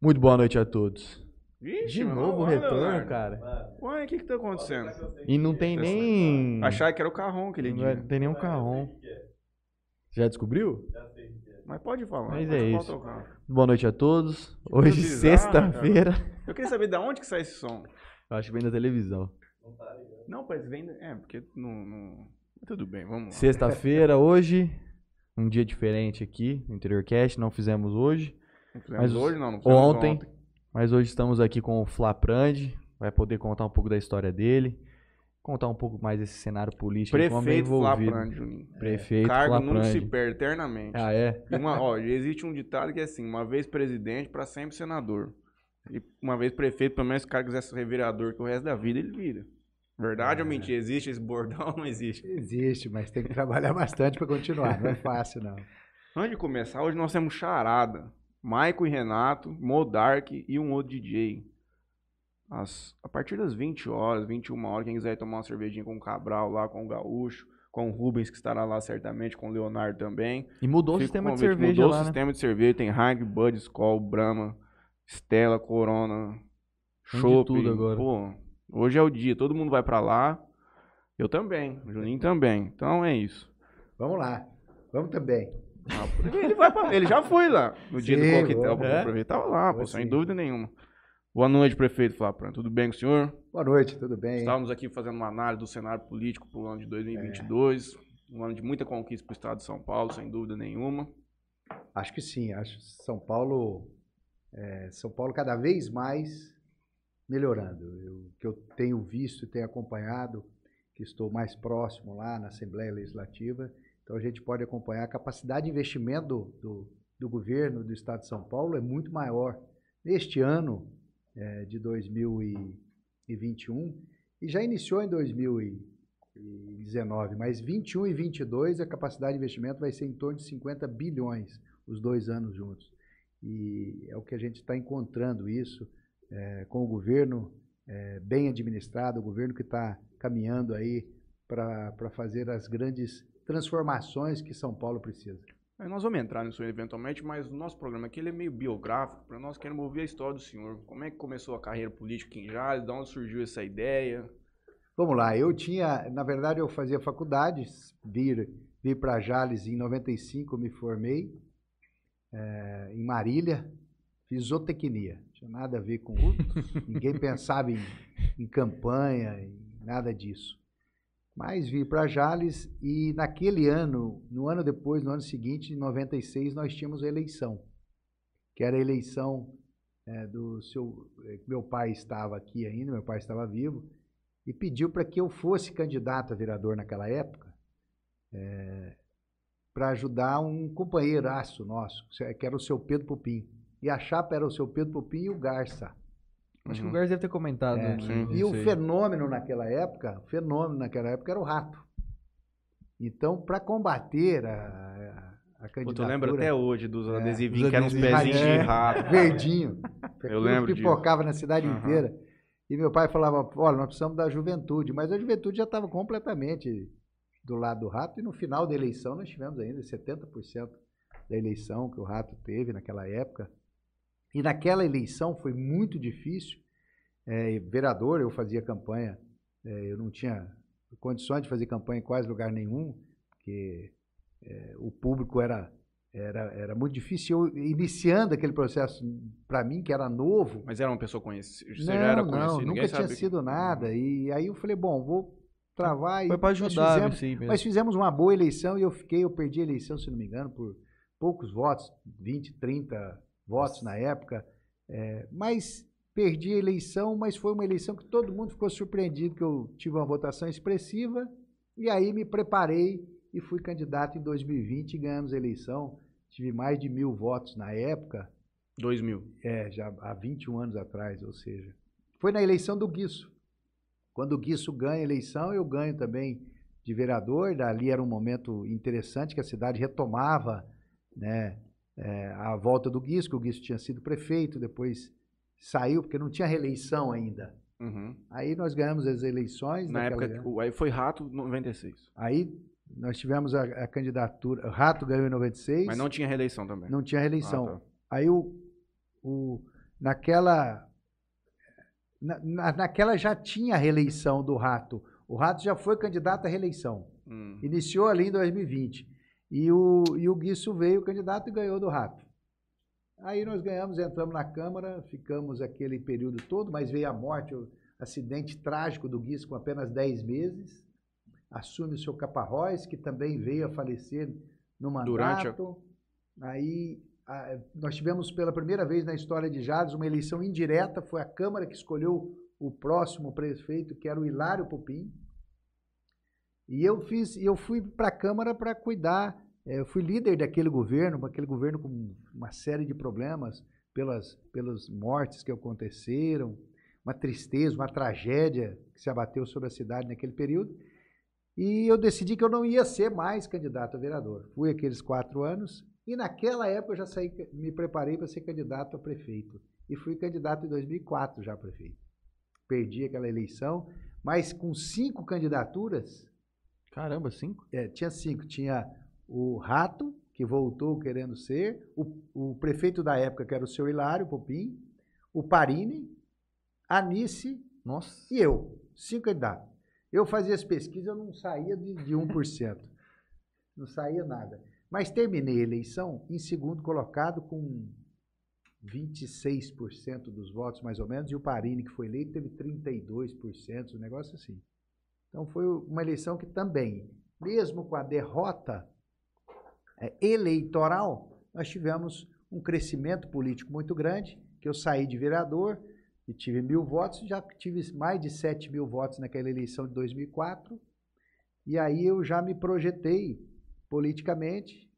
Muito boa noite a todos. Vixe, De mas novo o retorno, Leonardo. cara. Ué, o que que tá acontecendo? E não tem nem. Achar que era o carrão aquele Não é- dia. tem nenhum carrão. Já descobriu? Mas pode falar. Mas é isso. Boa noite a todos. Hoje, sexta-feira. Eu queria saber de onde que sai esse som. Eu acho que vem da televisão. Não, parece que vem... É, porque não... não- Tudo bem, vamos lá. Sexta-feira, hoje. Um dia diferente aqui no Interior Cast. Não fizemos hoje. Mas hoje, não. não fizemos Ontem. Mas hoje estamos aqui com o Flaprand. Vai poder contar um pouco da história dele. Contar um pouco mais desse cenário político. como é Prefeito envolvido. Flaprand, Juninho. Prefeito Cargo nunca Flaprand. se perde eternamente. Ah, é? Uma, ó, existe um ditado que é assim, uma vez presidente, pra sempre senador. E uma vez prefeito, pelo menos se o cara quiser ser vereador, que o resto da vida ele vira. Verdade ou É. mentira? Existe esse bordão ou não existe? Existe, mas tem que trabalhar bastante para continuar. Não é fácil, não. Antes de começar, hoje nós temos charada. Maico e Renato, Modark e um outro DJ. As- a partir das 20 horas, 21 horas, quem quiser tomar uma cervejinha com o Cabral lá, com o Gaúcho, com o Rubens, que estará lá certamente, com o Leonardo também. E mudou o Fica sistema de convite, cerveja Mudou lá, o né? sistema de cerveja, tem Heineken, Bud, Skol, Brahma, Stella, Corona, Tem de Chopp. tudo agora. Pô, hoje é o dia, todo mundo vai pra lá. Eu também, o Juninho também. Então é isso. Vamos lá. Vamos também. Ele, vai pra- ele já foi lá no dia Sim, do coquetel. É? Prefeito tava lá, pô, sem dúvida nenhuma. Boa noite, prefeito Flapran. Tudo bem com o senhor? Boa noite, tudo bem? Estávamos aqui fazendo uma análise do cenário político para o ano de 2022. Um ano de muita conquista para o estado de São Paulo, sem dúvida nenhuma. Acho que sim. Acho que São Paulo, é, São Paulo cada vez mais melhorando. Eu, que eu tenho visto e tenho acompanhado, que estou mais próximo lá na Assembleia Legislativa, então a gente pode acompanhar a capacidade de investimento do, do, do governo do Estado de São Paulo é muito maior. Neste ano é, de 2021, e já iniciou em 2019, mas 21 e 22 a capacidade de investimento vai ser em torno de 50 bilhões os dois anos juntos. E é o que a gente está encontrando isso é, com o governo é, bem administrado, o governo que está caminhando aí para fazer as grandes transformações que São Paulo precisa. Aí nós vamos entrar nisso eventualmente, mas o nosso programa aqui ele é meio biográfico. Para nós queremos ouvir a história do senhor. Como é que começou a carreira política em Jales? De onde surgiu essa ideia? Vamos lá, eu tinha, na verdade eu fazia faculdade, vir, vir para Jales em 95, me formei eh, em Marília, fiz zootecnia, tinha nada a ver com, ninguém pensava em, em campanha, em nada disso. Mas vim para Jales e naquele ano, no ano depois, no ano seguinte, em 96, nós tínhamos eleição, que era a eleição eh, do seu, eh, meu pai estava aqui ainda, meu pai estava vivo, e pediu para que eu fosse candidato a vereador naquela época, para ajudar um companheiraço nosso, que era o seu Pedro Pupim. E a chapa era o seu Pedro Pupim e o Garça. Acho que Uhum. o Garza deve ter comentado. É, né, sim. E o fenômeno naquela época, o fenômeno naquela época era o rato. Então, para combater a, a, a Pô, tu candidatura... lembra até hoje dos É, adesivinhos dos que eram uns pezinhos de É, rato. verdinho. Aquilo lembro disso. pipocava na cidade Aham. inteira. E meu pai falava, olha, nós precisamos da juventude. Mas a juventude já estava completamente do lado do rato. E no final da eleição nós tivemos ainda 70% da eleição que o rato teve naquela época. E naquela eleição foi muito difícil. É, vereador, eu fazia campanha, é, eu não tinha condições de fazer campanha em quase lugar nenhum, porque é, o público era, era, era muito difícil. Eu, iniciando aquele processo, para mim, que era novo, Mas era uma pessoa conhecida. Você não, já era não, conhecido, ninguém nunca tinha que- sido nada. E aí eu falei, bom, vou travar. e Foi nós ajudar, fizemos- isso aí mesmo. Mas fizemos uma boa eleição e eu fiquei, eu perdi a eleição, se não me engano, por poucos votos, 20, 30 votos na época. É, mas perdi a eleição, mas foi uma eleição que todo mundo ficou surpreendido que eu tive uma votação expressiva. E aí me preparei e fui candidato em 2020 e ganhamos a eleição. Tive mais de mil votos na época. 2000. É, já há 21 anos atrás, ou seja. Foi na eleição do Guiço. Quando o Guiço ganha a eleição, eu ganho também de vereador. Dali era um momento interessante que a cidade retomava né, é, a volta do que o Guiço tinha sido prefeito, depois saiu, porque não tinha reeleição ainda. Uhum. Aí nós ganhamos as eleições. Na época, aí foi Rato 96. Aí nós tivemos a, a candidatura. O Rato ganhou em 96. Mas não tinha reeleição também. não tinha reeleição. Ah, tá. Aí o, o- naquela. na- na- naquela já tinha a reeleição do Rato. O Rato já foi candidato à reeleição. Hum. Iniciou ali em 2020. E o, e o Guiço veio candidato e ganhou do Rato. Aí nós ganhamos, entramos na Câmara, ficamos aquele período todo, mas veio a morte, o acidente trágico do Guiço com apenas 10 meses. Assume o seu Caparróis, que também veio a falecer no Durante a- mandato. Aí a- nós tivemos pela primeira vez na história de Jales uma eleição indireta, foi a Câmara que escolheu o próximo prefeito, que era o Hilário Pupim. E eu fiz, eu fui para a Câmara para cuidar. eh, Eu fui líder daquele governo, aquele governo com uma série de problemas pelas, pelas mortes que aconteceram, uma tristeza, uma tragédia que se abateu sobre a cidade naquele período. E eu decidi que eu não ia ser mais candidato a vereador. Fui aqueles quatro anos e naquela época eu já saí, me preparei para ser candidato a prefeito. E fui candidato em 2004 já a prefeito. Perdi aquela eleição, mas com cinco candidaturas, Caramba, cinco? é, tinha cinco. Tinha o Rato, que voltou querendo ser, o, o prefeito da época, que era o seu Hilário Popim, o Parini, a Anice Nossa. e eu. Cinco candidatos. Eu fazia as pesquisas, eu não saía de, de 1%. não saía nada. Mas terminei a eleição em segundo colocado com 26% dos votos, mais ou menos, e o Parini, que foi eleito, teve 32%, um negócio assim. Então foi uma eleição que também, mesmo com a derrota é, eleitoral, nós tivemos um crescimento político muito grande, que eu saí de vereador e tive mil votos, já tive mais de 7 mil votos naquela eleição de 2004, e aí eu já me projetei politicamente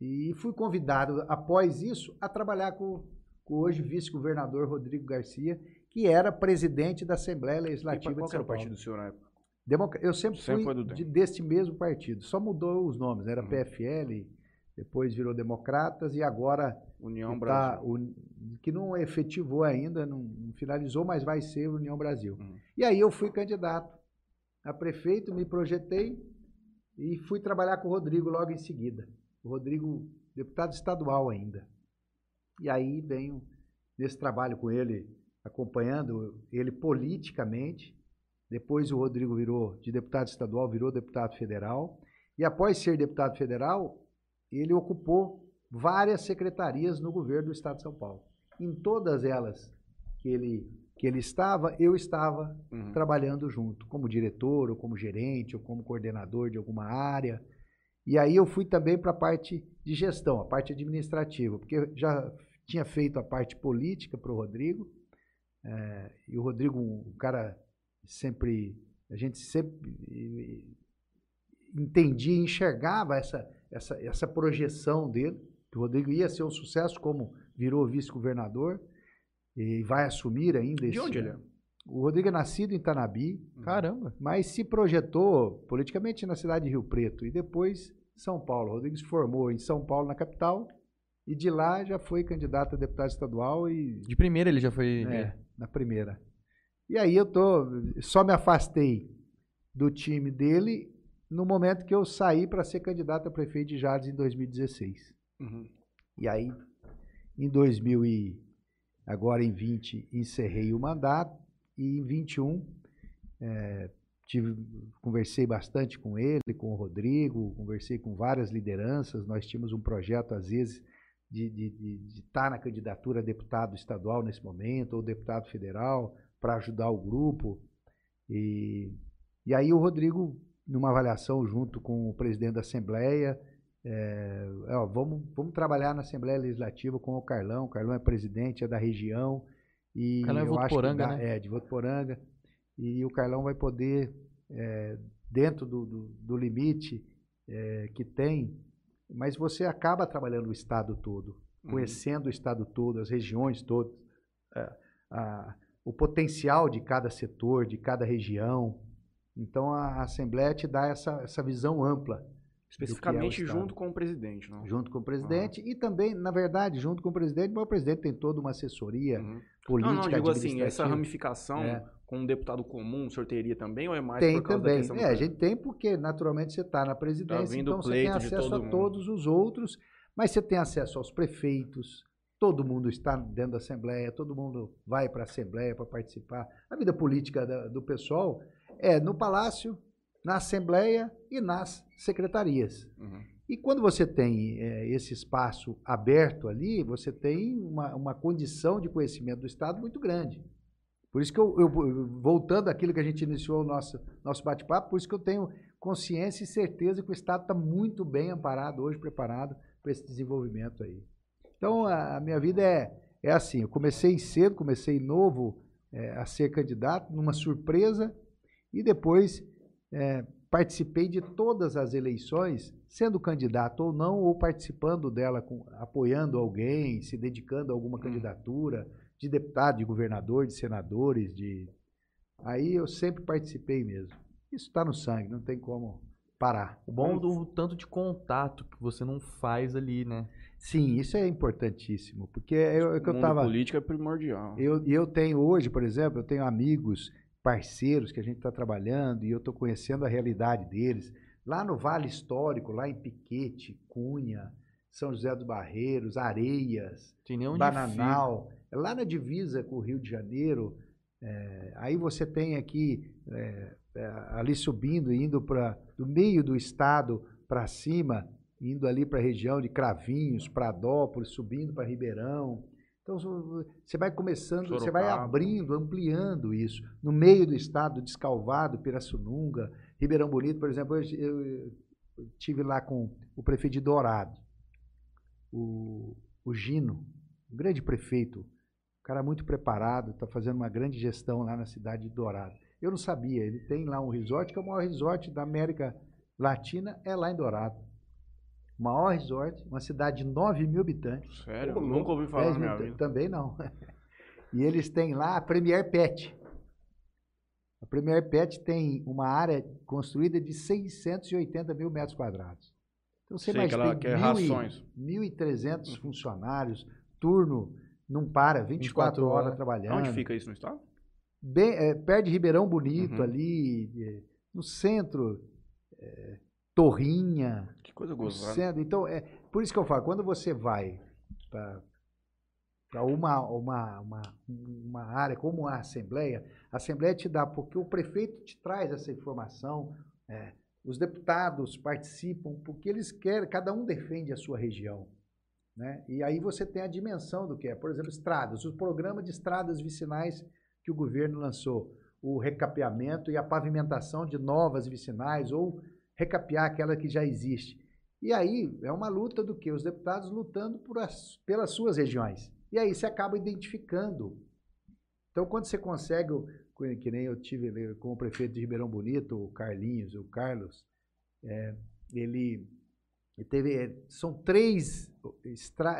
e fui convidado, após isso, a trabalhar com, com o hoje vice-governador Rodrigo Garcia, que era presidente da Assembleia E Legislativa qual de que era São o partido do senhor na época? Democra- Eu sempre, Sempre fui de, deste mesmo partido, só mudou os nomes, era Uhum. PFL, depois virou Democratas e agora União que, Brasil. tá, o- que não efetivou ainda, não, não finalizou, mas vai ser União Brasil. Uhum. E aí eu fui candidato a prefeito, me projetei e fui trabalhar com o Rodrigo logo em seguida. O Rodrigo, deputado estadual ainda. E aí venho nesse trabalho com ele, acompanhando ele politicamente. Depois o Rodrigo virou de deputado estadual, virou deputado federal. E após ser deputado federal, ele ocupou várias secretarias no governo do estado de São Paulo. Em todas elas que ele, que ele estava, eu estava Uhum. trabalhando junto, como diretor, ou como gerente, ou como coordenador de alguma área. E aí eu fui também para a parte de gestão, a parte administrativa, porque já tinha feito a parte política para o Rodrigo, eh, e o Rodrigo, um cara sempre, a gente sempre eh, entendia, e enxergava essa, essa, essa projeção dele, que o Rodrigo ia ser um sucesso, como virou vice-governador, e vai assumir ainda De esse onde ele é? O Rodrigo é nascido em Tanabi, Caramba. mas se projetou politicamente na cidade de Rio Preto e depois São Paulo. O Rodrigo se formou em São Paulo, na capital, e de lá já foi candidato a deputado estadual e De primeira ele já foi. é, na primeira. E aí eu tô, só me afastei do time dele no momento que eu saí para ser candidato a prefeito de Jales em 2016. Uhum. E aí, em 2000 e agora em 20 encerrei o mandato e em 21 eh, tive, conversei bastante com ele, com o Rodrigo, conversei com várias lideranças. Nós tínhamos um projeto às vezes de estar na candidatura a deputado estadual nesse momento ou deputado federal para ajudar o grupo. E, e aí o Rodrigo, numa avaliação junto com o presidente da Assembleia, é, ó, vamos, vamos trabalhar na Assembleia Legislativa com o Carlão. O Carlão é presidente, é da região. E Carlão é eu acho que Votuporanga, dá- né? É, de Votuporanga. E o Carlão vai poder, é, dentro do, do, do limite é, que tem, mas você acaba trabalhando o Estado todo, Uhum. conhecendo o Estado todo, as regiões todas, é, a- o potencial de cada setor, de cada região. Então a Assembleia te dá essa, essa visão ampla Especificamente é o Estado. junto com o presidente, não? junto com o presidente e também, na verdade, junto com o presidente, mas o presidente tem toda uma assessoria Uhum. política, Não, não, digo assim, essa ramificação É. com um deputado comum, o senhor teria também, ou é mais Tem por causa da também. questão É, a gente tem porque naturalmente você está na presidência, vindo então você tem acesso todo a todos os outros, mas você tem acesso aos prefeitos, todo mundo está dentro da Assembleia, todo mundo vai para a Assembleia para participar. A vida política da, do pessoal é no Palácio, na Assembleia e nas secretarias. Uhum. E quando você tem é, esse espaço aberto ali, você tem uma, uma condição de conhecimento do Estado muito grande. Por isso que eu, eu voltando àquilo que a gente iniciou o nosso, nosso bate-papo, por isso que eu tenho consciência e certeza que o Estado está muito bem amparado hoje, preparado para esse desenvolvimento aí. Então, a, minha vida é, é assim, eu comecei cedo, comecei novo é, a ser candidato, numa surpresa, e depois é, participei de todas as eleições, sendo candidato ou não, ou participando dela, com, apoiando alguém, se dedicando a alguma candidatura, de deputado, de governador, de senadores, de. Aí eu sempre participei mesmo. Isso está no sangue, não tem como parar. O bom do tanto de contato que você não faz ali, né? Sim, isso é importantíssimo, porque eu, é que eu tava. política é primordial. Eu, eu tenho hoje, por exemplo, eu tenho amigos, parceiros que a gente está trabalhando e eu estou conhecendo a realidade deles. Lá no Vale Histórico, lá em Piquete, Cunha, São José dos Barreiros, Areias, Bananal, lá na divisa com o Rio de Janeiro. É, aí você tem aqui, é, é, ali subindo, indo para do meio do estado para cima, indo ali para a região de Cravinhos, Pradópolis, subindo para Ribeirão. Então você vai começando, Sorocaba. você vai abrindo, ampliando isso. No meio do estado, Descalvado, Pirassununga, Ribeirão Bonito, por exemplo, eu, tive lá com o prefeito de Dourado, o, o Gino, um grande prefeito, um cara muito preparado, está fazendo uma grande gestão lá na cidade de Dourado. Eu não sabia, ele tem lá um resort, que é o maior resort da América Latina, é lá em Dourado maior resort, uma cidade de 9 mil habitantes. Sério? Pô, Nunca ouvi falar na minha vida. Também não. E eles têm lá a Premier Pet. A Premier Pet tem uma área construída de 680 mil metros quadrados. Então você Sei imagina, que ela tem 1.300 uhum. funcionários, turno não para, 24, 24 horas, horas trabalhando. Onde fica isso no estado? Bem, é, perto de Ribeirão Bonito, uhum. ali, no centro. É, torrinha. Que coisa gozada. Então, é por isso que eu falo, quando você vai para uma, uma, uma, uma área como a Assembleia, a Assembleia te dá, porque o prefeito te traz essa informação, é, os deputados participam, porque eles querem, cada um defende a sua região. Né? E aí você tem a dimensão do que é, por exemplo, estradas, o programa de estradas vicinais que o governo lançou, o recapeamento e a pavimentação de novas vicinais ou recapear aquela que já existe. E aí é uma luta do que? Os deputados lutando as, pelas suas regiões. E aí você acaba identificando. Então, quando você consegue, que nem eu tive com o prefeito de Ribeirão Bonito, o Carlinhos, o Carlos, é, ele, ele, teve. É, são três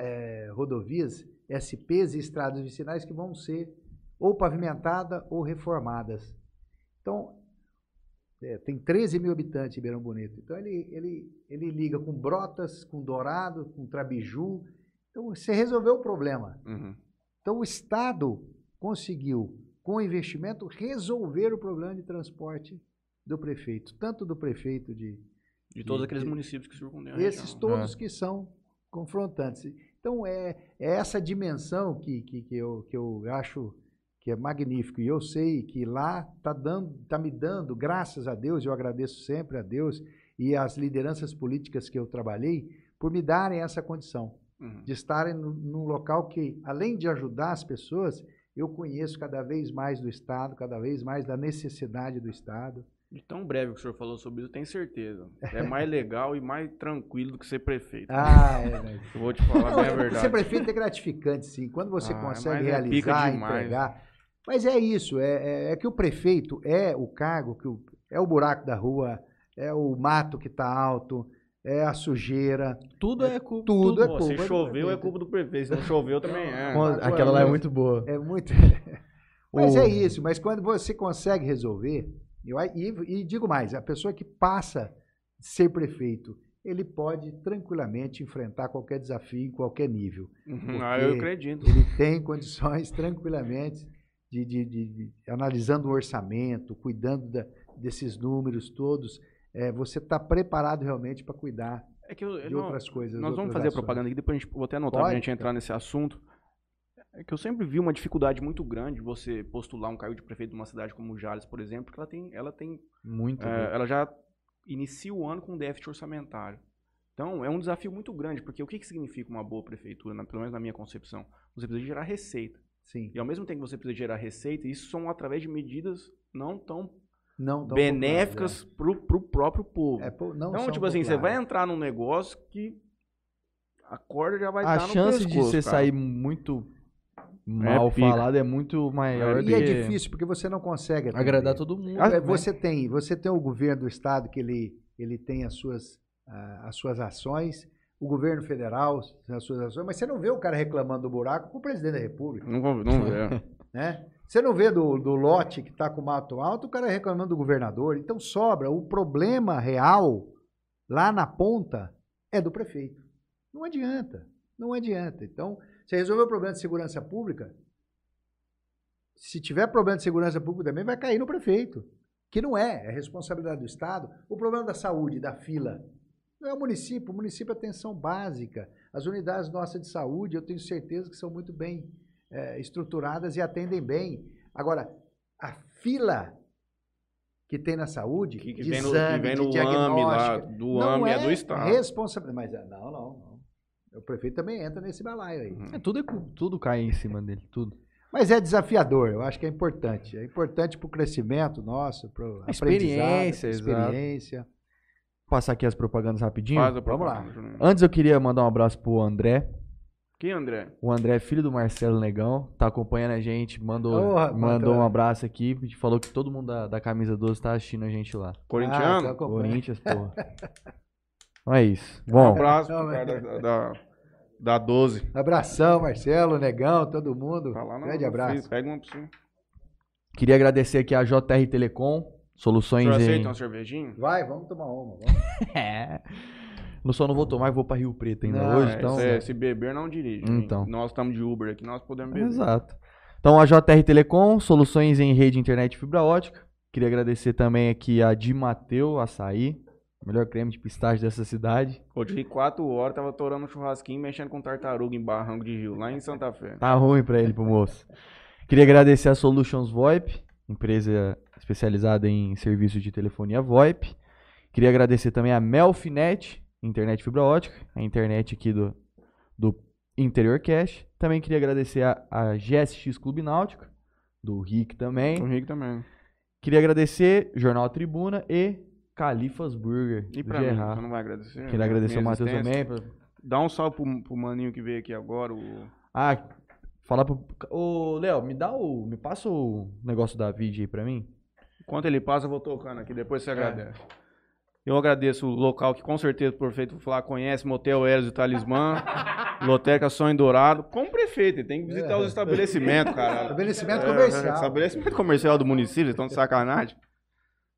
é, rodovias, SPs e estradas vicinais que vão ser ou pavimentadas ou reformadas. Então, é, tem 13 mil habitantes em Ribeirão Bonito. Então ele, ele, ele liga com Brotas, com Dourado, com Trabiju. Então você resolveu o problema. Uhum. Então o Estado conseguiu, com o investimento, resolver o problema de transporte do prefeito. Tanto do prefeito de. De todos de, aqueles de, municípios que circundam Esses todos é. que são confrontantes. Então é, é essa dimensão que, que, que, eu, que eu acho que é magnífico. E eu sei que lá está tá me dando, graças a Deus, eu agradeço sempre a Deus e às lideranças políticas que eu trabalhei, por me darem essa condição uhum. de estarem num local que, além de ajudar as pessoas, eu conheço cada vez mais do Estado, cada vez mais da necessidade do Estado. De tão breve que o senhor falou sobre isso, eu tenho certeza. É mais legal e mais tranquilo do que ser prefeito. Ah, é, né? Eu vou te falar bem a verdade. Ser prefeito é gratificante, sim. Quando você ah, consegue é realizar, entregar. Mas é isso, é, é, é, que o prefeito é o cargo, que o, é o buraco da rua, é o mato que está alto, é a sujeira. Tudo é, é culpa. Tudo, tudo é culpa. Se choveu é culpa do prefeito, se não choveu também é. Aquela lá é muito boa. É muito. mas é isso, mas quando você consegue resolver, eu, e, e digo mais, a pessoa que passa a ser prefeito, ele pode tranquilamente enfrentar qualquer desafio em qualquer nível. Uhum, ah, eu acredito. Ele tem condições tranquilamente de, de, de, de analisando o orçamento, cuidando da, desses números todos, é, você está preparado realmente para cuidar É que eu, de não- outras coisas. Nós vamos outras fazer ações. propaganda aqui, depois a gente, vou até anotar pra Pode, gente entrar nesse assunto. É que eu sempre vi uma dificuldade muito grande de você postular um cargo de prefeito de uma cidade como Jales, por exemplo, porque ela tem, ela tem, Muito. é, ela já inicia o ano com déficit orçamentário. Então, é um desafio muito grande, porque o que, que significa uma boa prefeitura, na- pelo menos na minha concepção? Você precisa gerar receita. Sim. E ao mesmo tempo que você precisa gerar receita, isso são através de medidas não tão Não benéficas pro, pro próprio povo. populares, é. É, não Então, tipo assim, você vai populares. entrar num negócio que a corda já vai a estar no chance de pescoço, você cara. sair muito mal pica. falado é muito maior do E é que difícil, porque você não consegue atender. agradar todo mundo. É, né? Você tem, você tem o governo do estado que ele, ele tem as suas, ah, as suas ações, o governo federal tem as suas ações, mas você não vê o cara reclamando do buraco com o presidente da república, Não, não é. né? Você não vê do, do lote que está com mato alto o cara reclamando do governador. Então sobra. O problema real lá na ponta é do prefeito. Não adianta. Não adianta. Então, você resolveu o problema de segurança pública, se tiver problema de segurança pública também vai cair no prefeito. Que não é, é responsabilidade do Estado. O problema da saúde, da fila, não é o município. O município é atenção básica. As unidades nossas de saúde, eu tenho certeza que são muito bem eh, estruturadas e atendem bem. Agora, a fila que tem na saúde, Que, que de vem no, que exame, vem de no AME lá, do AME é, é do Estado. responsabilidade. Mas ah, não, não, não. O prefeito também entra nesse balaio aí. É, tudo, é tudo cai em cima dele, tudo. Mas é desafiador, eu acho que é importante. É importante para o crescimento nosso, para a Experiência, exato. experiência. Passar aqui as propagandas rapidinho. Faz a Vamos lá. propaganda. Antes eu queria mandar um abraço pro André. Quem, André? O André é filho do Marcelo Negão, tá acompanhando a gente, mandou, Porra, mandou bacana. um abraço aqui, falou que todo mundo da, da camisa 12 tá assistindo a gente lá. Corintiano? Ah, tá. Corinthians, porra. Então é isso. um Bom, abraço Não, pro cara da, da, da 12. Abração, Marcelo, Negão, todo mundo. Tá lá no Grande no abraço. Face, Pega uma pra você. queria agradecer aqui a JR Telecom, soluções em... aceita uma cervejinha? Vai, vamos tomar uma. Vamos. É. Não só não vou tomar, vou pra Rio Preto ainda Não, hoje, É, então... se, se beber, não dirige. hein? Então. Nós estamos de Uber aqui, nós podemos beber. Exato. Então, a JR Telecom, soluções em rede, internet e fibra ótica. Queria agradecer também aqui a Di Mateu Açaí, melhor creme de pistache dessa cidade. Hoje fiquei 4 horas, tava torando um churrasquinho, mexendo com tartaruga em Barranco de Rio, lá em Santa Fé. Tá ruim pra ele, pro moço. Queria agradecer a Solutions VoIP, empresa especializada em serviços de telefonia VoIP. Queria agradecer também a Melfinet, internet fibra ótica, a internet aqui do, do Interior Cash. Também queria agradecer a, a GSX Clube Náutico, do Rick também. O Rick também. Queria agradecer Jornal Tribuna e Califas Burger, E pra mim, Gerard. você não vai agradecer? Queria agradecer Minha o Matheus também. pra- Dá um salve pro, pro maninho que veio aqui agora, o... Ah, falar pro... Ô, Léo, me dá o... Me passa o negócio da vídeo aí pra mim. Enquanto ele passa, eu vou tocando aqui, depois É. você agradece. Eu agradeço o local que com certeza o prefeito Flá conhece, Motel Eros e Talismã, Loteca Sonho Dourado. Como prefeito, ele tem que visitar os estabelecimentos, cara. Estabelecimento É, comercial. Estabelecimento comercial do município, estão de sacanagem.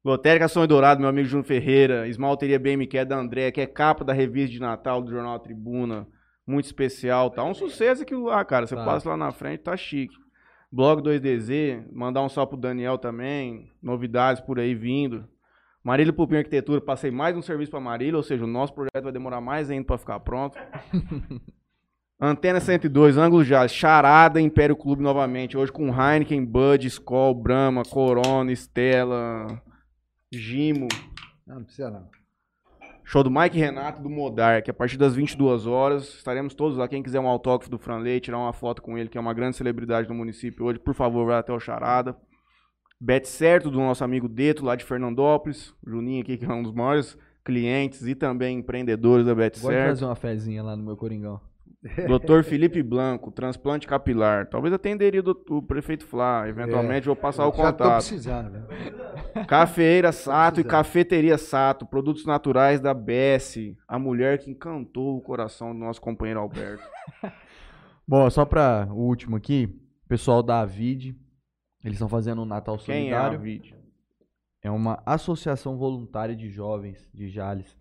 Lotérica Sonho Dourado, meu amigo Júnior Ferreira, Esmalteria BMQ da André, que é capa da revista de Natal do Jornal Tribuna, muito especial, tá um sucesso aquilo lá, cara. Você Tá. passa lá na frente, tá chique. Blog 2DZ, mandar um salve pro Daniel também, novidades por aí vindo. Marília Pupim Arquitetura, passei mais um serviço pra Marília, ou seja, o nosso projeto vai demorar mais ainda pra ficar pronto. Antena 102, Ângulo Jales, Charada, Império Clube novamente. Hoje com Heineken, Bud, Skol, Brahma, Corona, Stella, Gimo. Não, não precisa não. Show do Mike Renato do Modar, que a partir das 22 horas estaremos todos lá. Quem quiser um autógrafo do Franley, tirar uma foto com ele, que é uma grande celebridade do município hoje, por favor, vai até o Charada. Bet certo do nosso amigo Deto, lá de Fernandópolis. Juninho aqui, que é um dos maiores clientes e também empreendedores da Bet certo. fazer uma fezinha lá no meu Coringão. Doutor Felipe Blanco, transplante capilar. Talvez atenderia do, o prefeito Flá. Eventualmente vou passar o tô contato. precisando. né? Cafeira Sato e. Cafeteria Sato, produtos naturais da BS. A mulher que encantou o coração do nosso companheiro Alberto. Bom, só pra o último aqui, pessoal da Avid, eles estão fazendo um Natal Quem é a Solidário. É uma associação voluntária de jovens de Jales.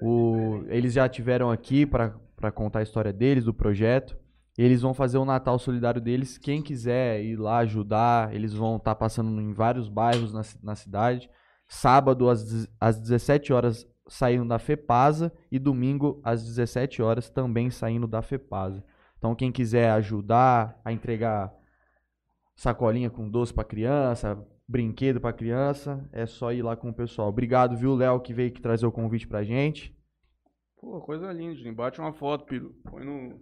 O- eles já tiveram aqui para contar a história deles, do projeto. Eles vão fazer o Natal Solidário deles. Quem quiser ir lá ajudar, eles vão estar passando em vários bairros na, na cidade. Sábado, às, às 17 horas, saindo da FEPASA e domingo às 17 horas também saindo da FEPASA. Então quem quiser ajudar a entregar sacolinha com doce para criança, brinquedo para criança, é só ir lá com o pessoal. Obrigado, viu, Léo, que veio aqui trazer o convite pra gente. Pô, coisa linda, Juninho. Bate uma foto, Piro. Põe, no,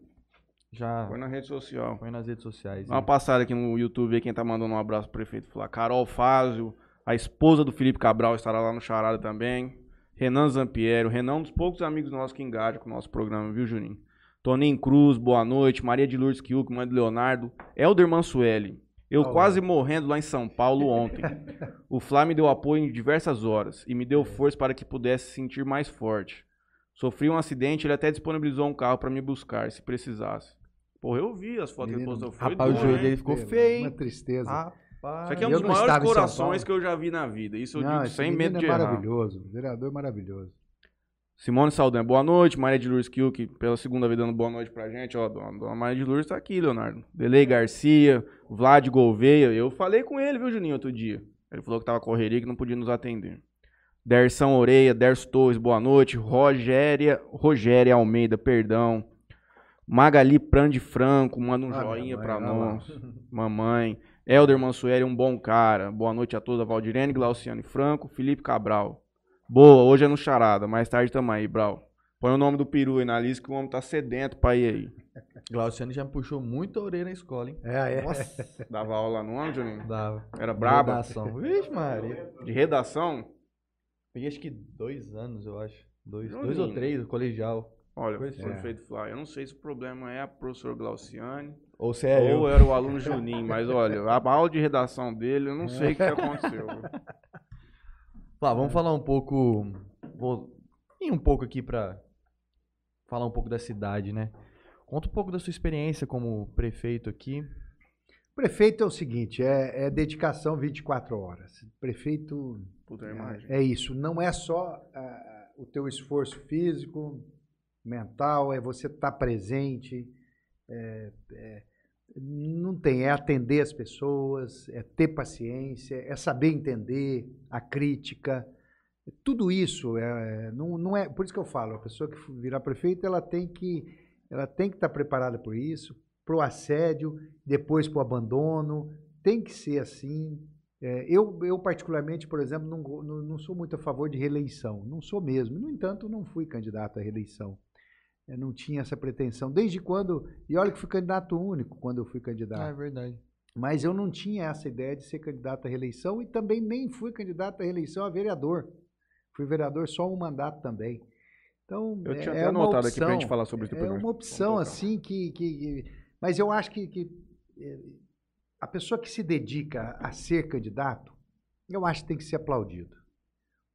Já põe na rede social. põe nas redes sociais. Dá uma passada aqui no YouTube quem tá mandando um abraço pro prefeito falar. Carol Fázio, a esposa do Felipe Cabral estará lá no Charada também. Renan Zampiero, Renan, um dos poucos amigos nossos que engajam com o nosso programa, viu, Juninho? Toninho Cruz, boa noite. Maria de Lourdes Kiuk, mãe do Leonardo. Helder Mansueli. Eu Olá. quase morrendo lá em São Paulo ontem. o Flá me deu apoio em diversas horas e me deu força para que pudesse se sentir mais forte. Sofri um acidente, ele até disponibilizou um carro para me buscar, se precisasse. Porra, eu vi as fotos que ele postou. Foi rapaz, o joelho hein? dele ficou feio, Uma tristeza. Rapaz. Isso aqui é um dos maiores corações que eu já vi na vida. Isso eu Não, digo sem medo de é errar. maravilhoso. Vereador maravilhoso. Simone Saldanha, boa noite. Maria de Lourdes Kiuk, pela segunda vez dando boa noite pra gente. Ó, dona, dona Maria de Lourdes tá aqui, Leonardo. Delei Garcia, Vlad Gouveia. Eu falei com ele, viu, Juninho, outro dia. Ele falou que tava correria, que não podia nos atender. Derção Oreia, Derso Torres, boa noite. Rogéria, Rogéria Almeida, perdão. Magali Prandi Franco, manda um Ah, joinha lá. nós. Mamãe. Helder Mansueli, um bom cara. Boa noite a todos. Valdirene, Glauciane Franco, Felipe Cabral. Boa, hoje é no Charada. Mais tarde tamo aí, Brau. Põe o nome do peru aí na lista que o homem tá sedento pra ir aí. Glauciano já me puxou muito a orelha na escola, hein? É, é. Nossa, Dava aula no ano, Juninho? dava. Era braba? Redação. Vixe, Maria. De redação? Peguei acho que dois anos, eu acho. Dois, dois ou três, no colegial. Olha, Pois foi é. feito Flávio. Eu não sei se o problema é a professora Glauciane Ou se é eu. ou era o aluno Juninho, mas olha, a aula de redação dele, eu não sei o que, aconteceu. Lá, vamos falar um pouco. Vou ir um pouco aqui pra falar um pouco da cidade, né? Conta um pouco da sua experiência como prefeito aqui. Prefeito é o seguinte, é, é dedicação 24 horas. Prefeito Puta, eu imagino. é isso, não é só ah, o teu esforço físico, mental, é você estar presente, é- é- não tem, é atender as pessoas, é ter paciência, é saber entender a crítica, tudo isso é, não, não é, por isso que eu falo, a pessoa que virar prefeito, ela tem que, ela tem que estar preparada por isso, para o assédio, depois para o abandono, tem que ser assim. É, eu, eu, particularmente, por exemplo, não, não, não sou muito a favor de reeleição. Não sou mesmo. No entanto, não fui candidato à reeleição. Eu não tinha essa pretensão. Desde quando. E olha que fui candidato único quando eu fui candidato. Ah, é verdade. Mas eu não tinha essa ideia de ser candidato à reeleição e também nem fui candidato à reeleição a vereador. Fui vereador só um mandato também. Então, Eu tinha é, até é anotado aqui pra gente opção. falar sobre isso É depois. uma opção, assim, que, que- que- Mas eu acho que, que, eh, a pessoa que se dedica a ser candidato, eu acho que tem que ser aplaudido.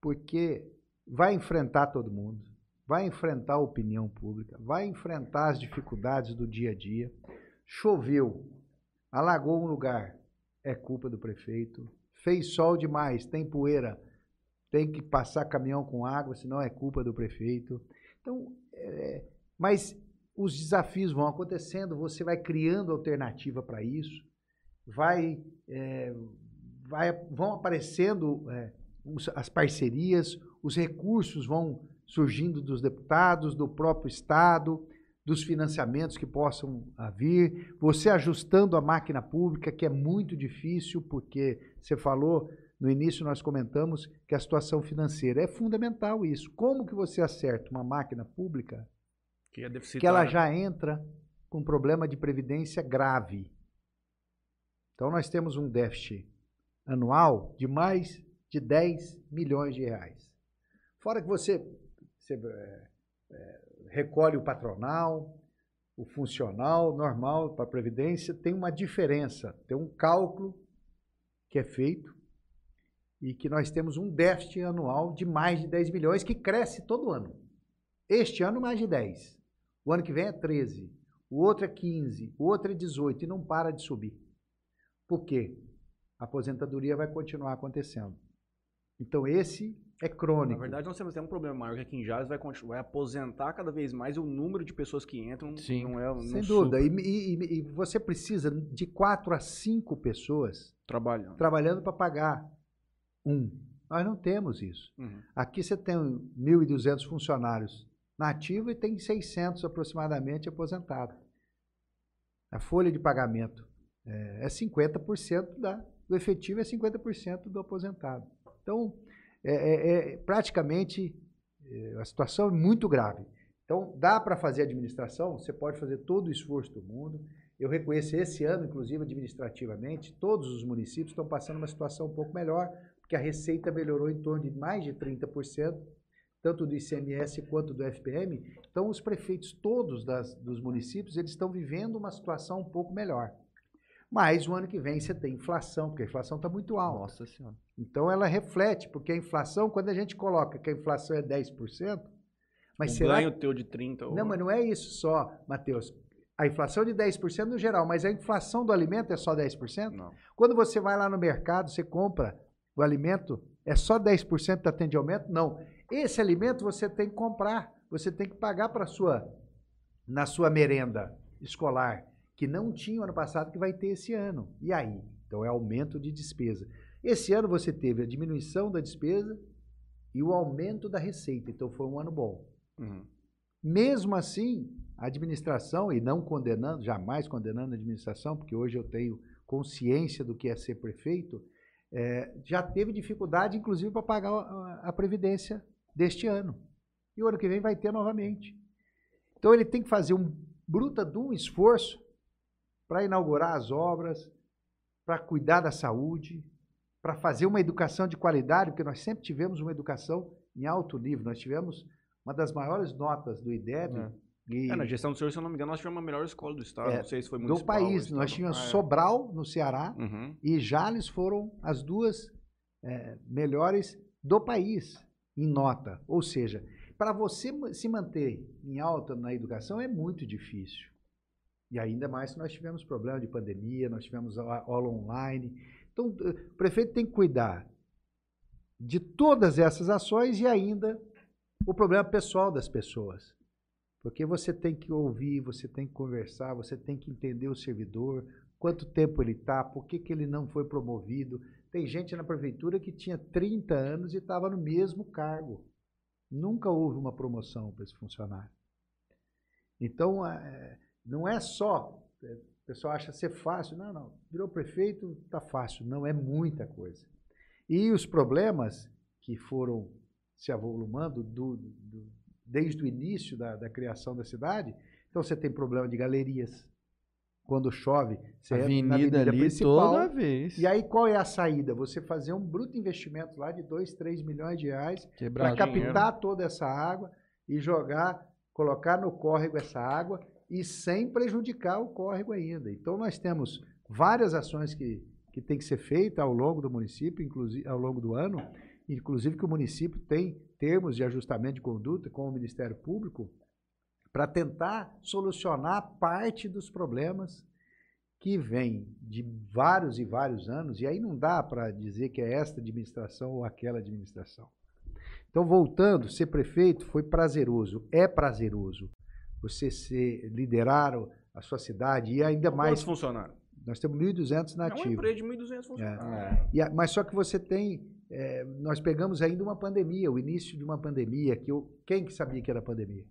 Porque vai enfrentar todo mundo, vai enfrentar a opinião pública, vai enfrentar as dificuldades do dia a dia. Choveu, alagou um lugar, é culpa do prefeito. Fez sol demais, tem poeira, tem que passar caminhão com água, senão é culpa do prefeito. Então, é, mas os desafios vão acontecendo, você vai criando alternativa para isso, vai, é, vai- vão aparecendo é, os- as parcerias, os recursos vão surgindo dos deputados, do próprio Estado, dos financiamentos que possam vir, você ajustando a máquina pública, que é muito difícil, porque você falou, no início nós comentamos que a situação financeira é fundamental isso. Como que você acerta uma máquina pública Que, é que ela já entra com problema de previdência grave. Então nós temos um déficit anual de mais de 10 milhões de reais. Fora que você, você, é, é, recolhe o patronal, o funcional, normal para a previdência, tem uma diferença, tem um cálculo que é feito e que nós temos um déficit anual de mais de 10 milhões que cresce todo ano. Este ano mais de 10. O ano que vem é 13. O outro é 15. O outro é 18 e não para de subir. Por quê? A aposentadoria vai continuar acontecendo. Então esse é crônico. Na verdade, nós temos até um problema maior, que aqui em Jales vai, vai aposentar cada vez mais e o número de pessoas que entram Sim. não é não Sem dúvida. E, e- e você precisa de quatro a cinco pessoas trabalhando. trabalhando para pagar um. Nós não temos isso. Uhum. Aqui você tem 1.200 funcionários na ativa e tem 600 aproximadamente aposentados. A folha de pagamento é, é 50% da, do efetivo, é 50% do aposentado. Então, é, é- é praticamente é, a situação é muito grave. Então, dá para fazer administração, você pode fazer todo o esforço do mundo. Eu reconheço esse ano, inclusive administrativamente, todos os municípios estão passando uma situação um pouco melhor, porque a receita melhorou em torno de mais de 30%, tanto do ICMS quanto do FPM. Então, os prefeitos todos das- dos municípios, eles estão vivendo uma situação um pouco melhor. Mas o ano que vem você tem inflação, porque a inflação está muito alta. Nossa senhora. Então ela reflete, porque a inflação, quando a gente coloca que a inflação é 10%, mas o será ganho teu de 30 Não, mas não é isso só, Matheus. A inflação de 10% no geral, mas a inflação do alimento é só 10%? Não. Quando você vai lá no mercado, você compra o alimento, é só 10% da tem de aumento? Não. Esse alimento você tem que comprar, você tem que pagar para sua na sua merenda escolar, que não tinha o ano passado, que vai ter esse ano. E aí? Então é aumento de despesa. Esse ano você teve a diminuição da despesa e o aumento da receita, então foi um ano bom. Uhum. Mesmo assim, a administração, e não condenando, jamais condenando a administração, porque hoje eu tenho consciência do que é ser prefeito, eh, já teve dificuldade, inclusive, para pagar a, a Previdência deste ano. E o ano que vem vai ter novamente. Então ele tem que fazer um bruta de um esforço para inaugurar as obras, para cuidar da saúde, para fazer uma educação de qualidade, porque nós sempre tivemos uma educação em alto nível. Nós tivemos uma das maiores notas do IDEB É. e É, na gestão do senhor, se eu não me engano, nós tivemos a melhor escola do estado. É, não sei se foi do municipal ou país. Nós tínhamos Ah, é. Sobral, no Ceará, Uhum. e Jales foram as duas é, melhores do país em nota. Ou seja, para você se manter em alta na educação é muito difícil. E ainda mais se nós tivemos problema de pandemia, nós tivemos aula online. Então, eh, o prefeito tem que cuidar de todas essas ações e ainda o problema pessoal das pessoas. Porque você tem que ouvir, você tem que conversar, você tem que entender o servidor, quanto tempo ele está, por que, que ele não foi promovido. Tem gente na prefeitura que tinha 30 anos e estava no mesmo cargo. Nunca houve uma promoção para esse funcionário. Então, é, não é só. é, O pessoal acha ser fácil. Não, não. Virou prefeito, está fácil. Não, é muita coisa. E os problemas que foram se avolumando do- do- desde o início da, da criação da cidade. Então, você tem problema de galerias. Quando chove, você entra na Avenida ali principal, toda vez. e aí qual é a saída? Você fazer um bruto investimento lá de 2, 3 milhões de reais para captar toda essa água e jogar, colocar no córrego essa água e sem prejudicar o córrego ainda. Então nós temos várias ações que, que tem que ser feitas ao longo do município, inclusive ao longo do ano, inclusive que o município tem termos de ajustamento de conduta com o Ministério Público para tentar solucionar parte dos problemas que vêm de vários e vários anos, e aí não dá para dizer que é esta administração ou aquela administração. Então, voltando, ser prefeito foi prazeroso, é prazeroso. Você ser, liderar o- a sua cidade e ainda mais. Quantos funcionários? Nós temos 1.200 É uma nativos. empresa de 1.200 funcionários. É. E a- mas só que você tem. é, nós pegamos ainda uma pandemia, o início de uma pandemia, que eu, quem que sabia que era pandemia?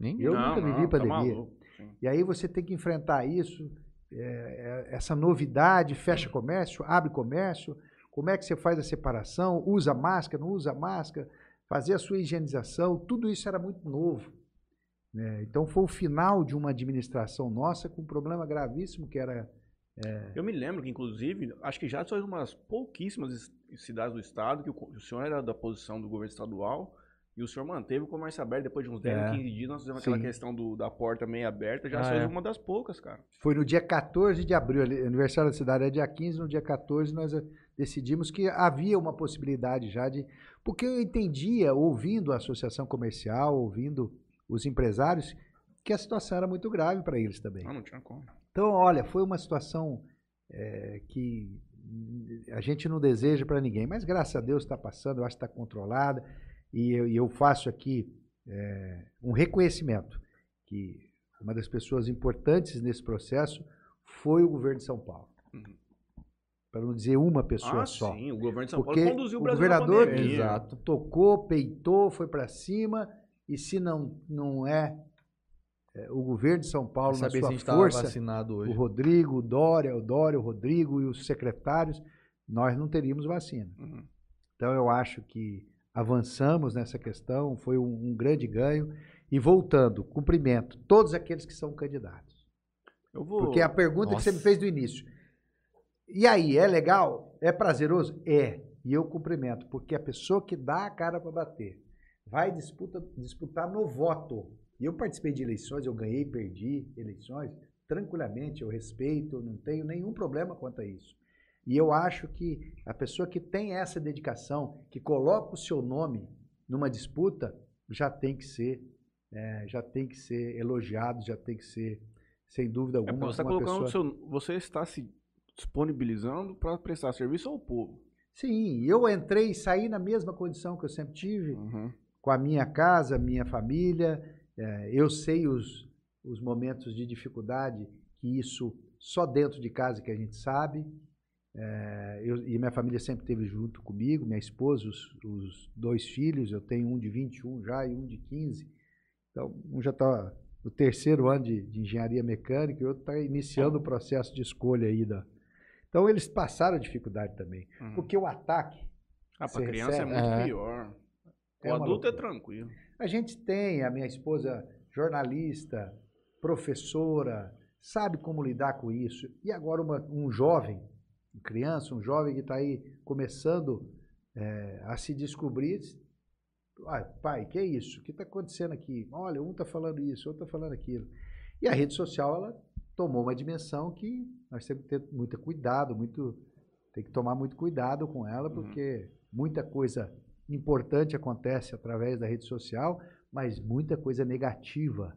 Ninguém. Eu nunca vivi tá pandemia. sim. E aí você tem que enfrentar isso, é, é, essa novidade, fecha comércio, abre comércio, como é que você faz a separação, usa máscara, não usa máscara, fazer a sua higienização, tudo isso era muito novo. Né? Então foi o final de uma administração nossa com um problema gravíssimo que era Eu me lembro que, inclusive, acho que já foi uma das pouquíssimas es- cidades do estado que o, o senhor era da posição do governo estadual e o senhor manteve o comércio aberto. Depois de uns 10, É. 15 dias, nós fizemos aquela Sim. questão do- da porta meio aberta. Já Ah, foi é. uma das poucas, cara. Foi no dia 14 de abril, aniversário da cidade é dia 15, no dia 14 nós eh, decidimos que havia uma possibilidade já de. Porque eu entendia, ouvindo a associação comercial, ouvindo os empresários, que a situação era muito grave para eles também. Não, não tinha como. Então, olha, foi uma situação eh, que a gente não deseja para ninguém, mas graças a Deus está passando, eu acho que está controlada. E eu, eu faço aqui eh, um reconhecimento que uma das pessoas importantes nesse processo foi o governo de São Paulo. Uhum. para não dizer uma pessoa ah, só. sim, o governo de São Porque Paulo conduziu o o Brasil governador- na pandemia. Exato. Tocou, peitou, foi para cima, e se não, não é, é, o governo de São Paulo, na sua força, o. Rodrigo, o Dória, o Dória, o Rodrigo e os secretários, nós não teríamos vacina. Uhum. Então eu acho que avançamos nessa questão, foi um, um grande ganho. E voltando, cumprimento todos aqueles que são candidatos. Eu vou. Porque a pergunta que você me Nossa. fez do início. E aí, é legal? É prazeroso? É. E eu cumprimento, porque a pessoa que dá a cara para bater vai disputa, disputar no voto. E eu participei de eleições, eu ganhei, perdi eleições, tranquilamente, eu respeito, não tenho nenhum problema quanto a isso. E eu acho que a pessoa que tem essa dedicação, que coloca o seu nome numa disputa, já tem que ser, eh, já tem que ser elogiado, já tem que ser, sem dúvida É, alguma, você, está uma colocando pessoa... seu, você está se disponibilizando para prestar serviço ao povo. Sim, eu entrei e saí na mesma condição que eu sempre tive, Uhum. Com a minha casa, minha família. eh, eu sei os, os momentos de dificuldade, que isso só dentro de casa que a gente sabe. Eh, eu- e minha família sempre esteve junto comigo, minha esposa, os, os dois filhos, eu tenho um de 21 já e um de 15. Então, um já está no terceiro ano de, de engenharia mecânica e o outro está iniciando o processo de escolha aí. Da... Então, eles passaram dificuldade também. Uhum. Porque o ataque Ah, para criança é recebe? muito É. pior. O É uma adulto é loucura. tranquilo. A gente tem, a minha esposa jornalista, professora, sabe como lidar com isso. E agora uma- um jovem, uma criança, um jovem que está aí começando eh, a se descobrir. Ah, pai, que é isso? O que está acontecendo aqui? Olha, um está falando isso, outro está falando aquilo. E a rede social, ela tomou uma dimensão que nós temos que ter muito cuidado, muito, tem que tomar muito cuidado com ela, Uhum. porque muita coisa importante acontece através da rede social, mas muita coisa negativa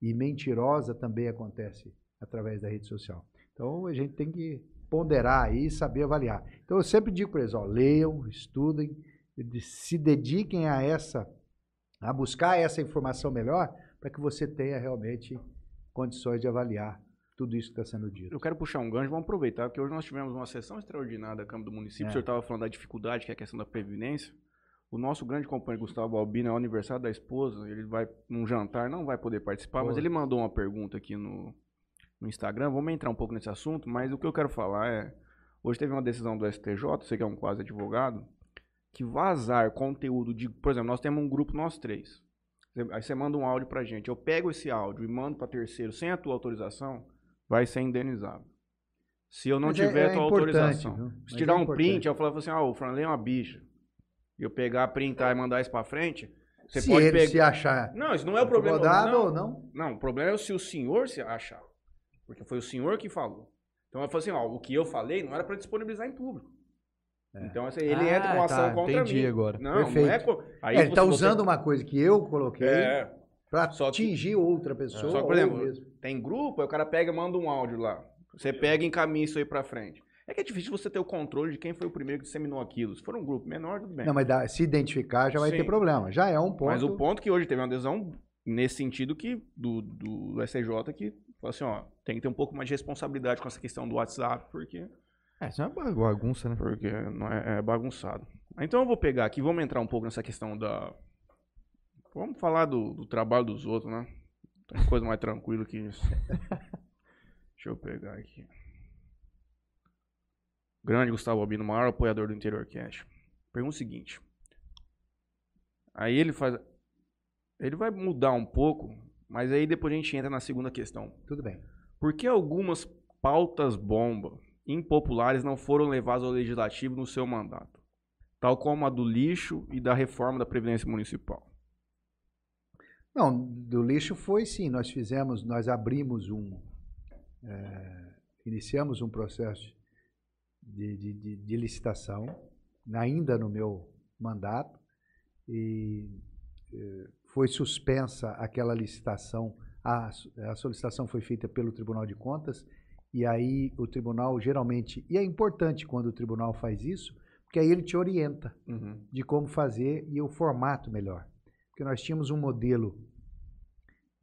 e mentirosa também acontece através da rede social. Então a gente tem que ponderar e saber avaliar. Então eu sempre digo para eles, ó, leiam, estudem, de- se dediquem a essa, a buscar essa informação melhor, para que você tenha realmente condições de avaliar tudo isso que está sendo dito. Eu quero puxar um gancho, vamos aproveitar, porque hoje nós tivemos uma sessão extraordinária da Câmara do Município. É. O senhor estava falando da dificuldade, que é a questão da previdência. O nosso grande companheiro Gustavo Albino é o aniversário da esposa, ele vai num jantar, não vai poder participar, mas ele mandou uma pergunta aqui no, no Instagram. Vamos entrar um pouco nesse assunto, mas o que eu quero falar é. Hoje teve uma decisão do STJ, você que é um quase advogado, que vazar conteúdo de. Por exemplo, nós temos um grupo, nós três. Aí você manda um áudio pra gente. Eu pego esse áudio e mando pra terceiro sem a tua autorização, vai ser indenizado. Se eu não Mas é- tiver é a tua autorização. viu? Se tirar é um print, eu falar assim, ah, o Franley é uma bicha. E eu pegar, printar e mandar isso pra frente, você se pode ele pegar. se achar Não, isso não é o problema. Não, ou não, não, o problema é se o senhor se achar. Porque foi o senhor que falou. Então eu falei assim, ó, o que eu falei não era pra disponibilizar em público. É. Então assim, ele Ah, entra com ação tá, contra entendi mim. agora. Não, não é. Perfeito. co- Aí É, ele está você- usando uma coisa que eu coloquei É, para Só que- atingir outra pessoa. Só que, por exemplo, mesmo. tem grupo, aí o cara pega e manda um áudio lá. Você pega e encaminha isso aí pra frente. É que é difícil você ter o controle de quem foi o primeiro que disseminou aquilo. Se for um grupo menor, tudo bem. Não, mas dá- se identificar já vai Sim. ter problema. Já é um ponto. Mas o ponto que hoje teve uma adesão nesse sentido que do, do, STJ que falou assim, ó, tem que ter um pouco mais de responsabilidade com essa questão do WhatsApp, porque, É, isso é uma bagunça, né? porque não é, é bagunçado. Então eu vou pegar aqui, vamos entrar um pouco nessa questão da. Vamos falar do, do trabalho dos outros, né? Tem coisa mais tranquila que isso. Deixa eu pegar aqui. Grande Gustavo Albino, maior apoiador do Interior Cash. Pergunta o seguinte. Aí ele faz. Ele vai mudar um pouco, mas aí depois a gente entra na segunda questão. Tudo bem. Por que algumas pautas bomba impopulares não foram levadas ao legislativo no seu mandato? Tal como a do lixo e da reforma da Previdência Municipal. Não, do lixo foi sim. Nós fizemos, nós abrimos um. eh, iniciamos um processo de, de- de- de licitação, ainda no meu mandato, e eh, foi suspensa aquela licitação. A, a solicitação foi feita pelo Tribunal de Contas, e aí o tribunal geralmente. E é importante quando o tribunal faz isso, porque aí ele te orienta de como fazer e o formato melhor. Porque nós tínhamos um modelo,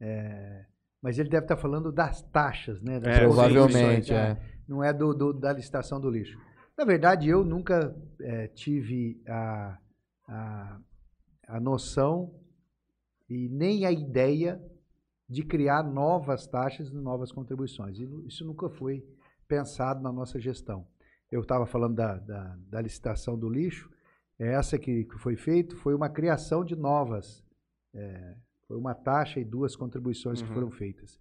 é, mas ele deve estar falando das taxas, né? das É, Provavelmente, né? é. Não é do, do- da licitação do lixo. Na verdade, eu nunca eh, tive a, a, a noção e nem a ideia de criar novas taxas e novas contribuições. Isso nunca foi pensado na nossa gestão. Eu estava falando da, da, da licitação do lixo, essa que, que foi feito foi uma criação de novas, eh, foi uma taxa e duas contribuições que Uhum. foram feitas.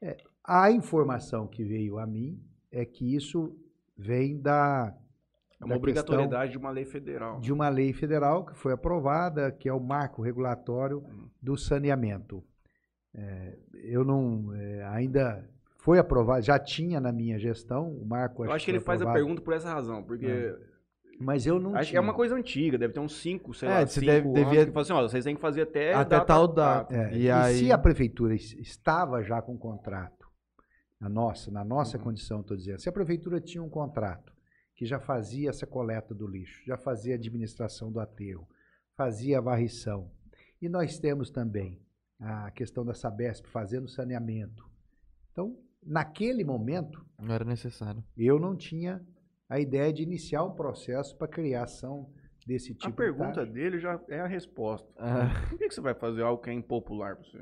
É, a informação que veio a mim é que isso vem da, É uma da obrigatoriedade de uma lei federal. de uma lei federal que foi aprovada, que é o marco regulatório Uhum. do saneamento. É, eu não é, ainda foi aprovado, já tinha na minha gestão o marco. Eu acho que foi ele faz a pergunta por essa razão, porque mas eu não acho que é uma coisa antiga, deve ter uns 5, sei É, lá, você 5 deve- anos, devia- que fala assim, ó, vocês têm que fazer até, Até data- tal data. É, E e aí- se a prefeitura es- estava já com contrato, na nossa, na nossa Uhum. condição, estou dizendo, se a prefeitura tinha um contrato que já fazia essa coleta do lixo, já fazia a administração do aterro, fazia a varrição, e nós temos também a questão da Sabesp fazendo saneamento. Então, naquele momento, Não era necessário. eu não tinha a ideia de iniciar um processo para criação desse tipo A de pergunta taxa. dele já é a resposta. Ah, Por que, que você vai fazer algo que é impopular pra você?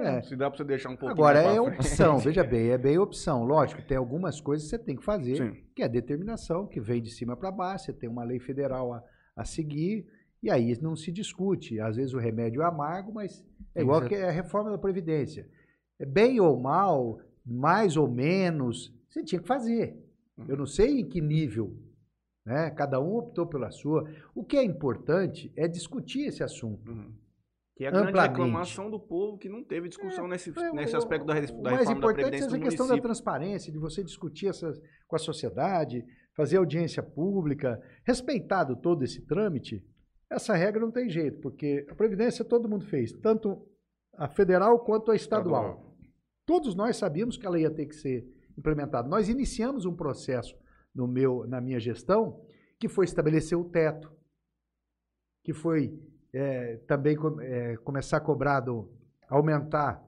É. Se dá pra você deixar um pouquinho Agora é opção, veja bem, é bem opção. Lógico, tem algumas coisas que você tem que fazer, Sim. que é a determinação, que vem de cima para baixo, você tem uma lei federal a, a seguir, e aí não se discute. Às vezes o remédio é amargo, mas é igual que que é a reforma da Previdência. É bem ou mal, mais ou menos, você tinha que fazer. Eu não sei em que nível. Né? Cada um optou pela sua. O que é importante é discutir esse assunto. Uhum. Que é a grande reclamação do povo que não teve discussão nesse, É, nesse aspecto da, da mais reforma da importante é essa do questão da transparência, de você discutir essas, com a sociedade, fazer audiência pública, respeitado todo esse trâmite, essa regra não tem jeito, porque a Previdência todo mundo fez, tanto a federal quanto a estadual. Todos nós sabíamos que ela ia ter que ser implementada. Nós iniciamos um processo no meu, na minha gestão que foi estabelecer o teto, que foi é, também é, começar a cobrar, do, aumentar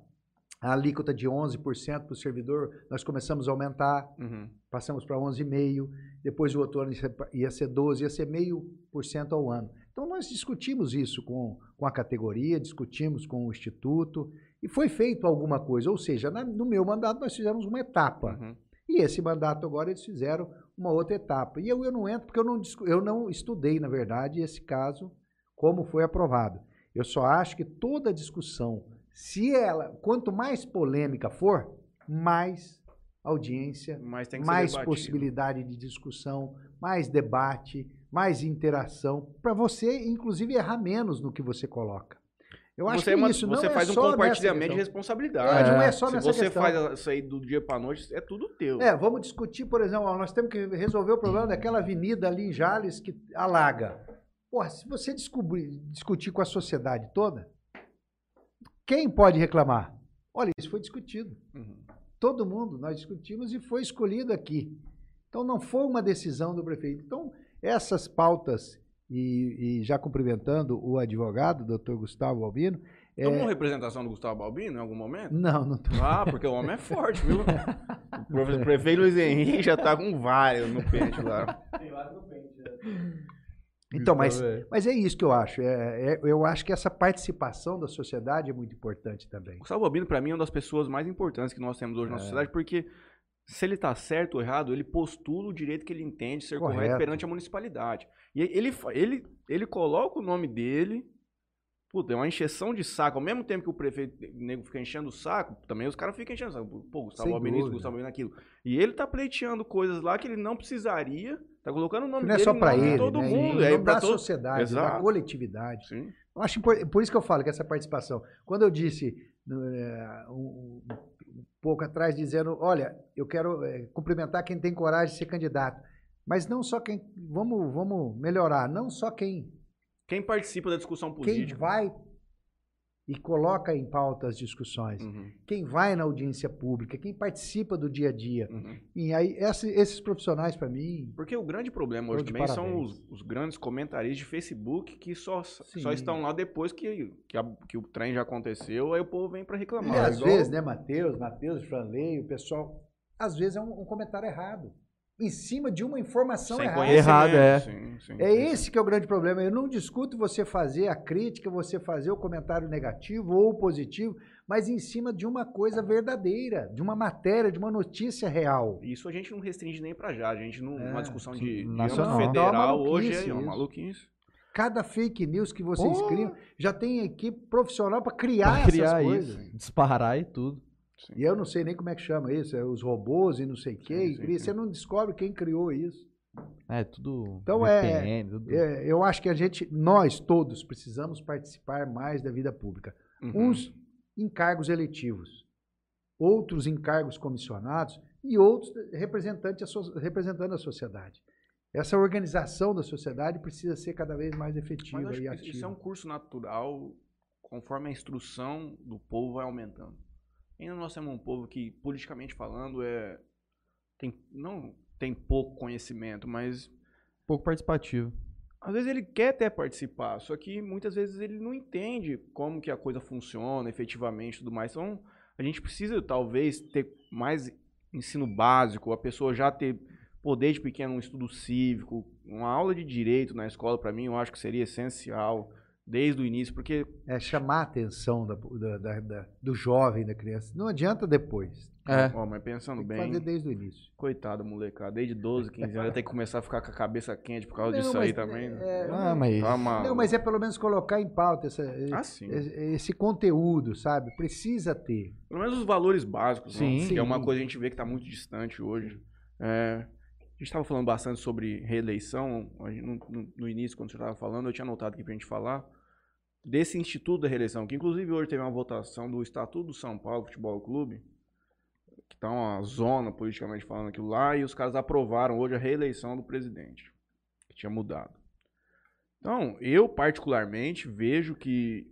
a alíquota de 11% para o servidor. Nós começamos a aumentar, Uhum. passamos para 11,5%, depois o outro ano ia ser- ia ser 12%, ia ser meio por cento ao ano. Então nós discutimos isso com, com a categoria, discutimos com o Instituto, e foi feito alguma coisa. Ou seja, na- no meu mandato nós fizemos uma etapa. Uhum. E esse mandato agora eles fizeram uma outra etapa. E eu, eu não entro porque eu não, eu não estudei, na verdade, esse caso, como foi aprovado. Eu só acho que toda discussão, se ela, quanto mais polêmica for, mais audiência, mais debatido. possibilidade de discussão, mais debate, mais interação, para você, inclusive, errar menos no que você coloca. Eu acho você que é uma- isso você não é faz um só nessa compartilhamento de responsabilidade. É, não é só Se nessa você questão. faz isso aí do dia pra noite, é tudo teu. É, vamos discutir, por exemplo, nós temos que resolver o problema daquela avenida ali em Jales que alaga. Porra, se você descobrir, discutir com a sociedade toda, quem pode reclamar? Olha, isso foi discutido. Uhum. Todo mundo, nós discutimos e foi escolhido aqui. Então não foi uma decisão do prefeito. Então, essas pautas, e, e já cumprimentando o advogado, doutor Gustavo Albino. é- Tomou representação do Gustavo Balbino em algum momento? Não, não tô. Ah, porque o homem é forte, viu? O prefeito Luiz Henrique já tá com vários no pente lá. Então, mas velho. Mas é isso que eu acho. É, é- eu acho que essa participação da sociedade é muito importante também. O Gustavo pra mim, é uma das pessoas mais importantes que nós temos hoje na É. sociedade, porque se ele tá certo ou errado, ele postula o direito que ele entende ser correto, Correto. perante a municipalidade. E ele, ele, ele coloca o nome dele. Puta, é uma encheção de saco. Ao mesmo tempo que o prefeito nego fica enchendo o saco, também os caras ficam enchendo o saco. Pô, Gustavo dúvida. Gustavo Albino aquilo. E ele tá pleiteando coisas lá que ele não precisaria. Tá colocando o nome não é dele só em para ele, todo né? mundo. E É da todo... sociedade, da Exato. coletividade. Sim. Eu acho impor- por isso que eu falo que essa participação. Quando eu disse é, um, um pouco atrás dizendo, olha, eu quero é, cumprimentar quem tem coragem de ser candidato, mas não só quem, vamos, vamos melhorar, não só quem, Quem participa da discussão quem política. vai e coloca em pauta as discussões, Uhum, quem vai na audiência pública, quem participa do dia a dia. uhum. E aí esse- esses profissionais para mim, Porque o grande problema hoje também são parabéns. os, os grandes comentaristas de Facebook que só, só estão lá depois que, que, a- que o trem já aconteceu, aí o povo vem pra e reclamar. às Igual- vezes, né, Matheus, Matheus, Franley, o pessoal às vezes é um, um comentário errado. Em cima de uma informação Sem errada. é. Sim, sim, É sim. esse que é o grande problema. Eu não discuto você fazer a crítica, você fazer o comentário negativo ou positivo, mas em cima de uma coisa verdadeira, de uma matéria, de uma notícia real. Isso a gente não restringe nem pra já. A gente, não, É, numa discussão de, nacional. uma federal, hoje é uma isso. maluquice. Cada fake news que vocês Pô. criam já tem equipe profissional para criar, Pra criar essas coisas. isso, disparar e tudo. Sim. E eu não sei nem como é que chama isso, é os robôs e não sei o quê. Sim, e. Você não descobre quem criou isso. É, tudo Então, é- VPN, tudo. É, eu acho que a gente, nós todos, precisamos participar mais da vida pública. Uhum. Uns em cargos eletivos, outros em cargos comissionados e outros so- representando a sociedade. Essa organização da sociedade precisa ser cada vez mais Mas efetiva acho e que ativa. isso é um curso natural conforme a instrução do povo vai aumentando. Ainda nós temos um povo que, politicamente falando, é tem, não tem pouco conhecimento, mas pouco participativo. às vezes ele quer até participar, só que muitas vezes ele não entende como que a coisa funciona efetivamente e tudo mais. Então, a gente precisa talvez ter mais ensino básico, a pessoa já ter poder de pequeno um estudo cívico, uma aula de direito na escola para mim, eu acho que seria essencial desde o início, porque É chamar a atenção da- da- da- da- do jovem, da criança. Não adianta depois. É. ó, mas pensando bem, fazer desde o início. coitado molecada, desde 12, 15 anos já tem que começar a ficar com a cabeça quente por causa Não, disso mas, aí também. né? é, Ah, mas. Tá. Não, mas é pelo menos colocar em pauta essa- Ah, sim. esse, esse conteúdo, sabe? Precisa ter. Pelo menos os valores básicos, né? Sim. que é uma Sim. coisa que a gente vê que está muito distante hoje. É, gente estava falando bastante sobre reeleição, no- no início, quando você estava falando, eu tinha anotado aqui para a gente falar desse Instituto da Reeleição, que inclusive hoje teve uma votação do Estatuto do São Paulo Futebol Clube, que está uma zona politicamente falando aquilo lá, e os caras aprovaram hoje a reeleição do presidente, que tinha mudado. Então, eu particularmente vejo que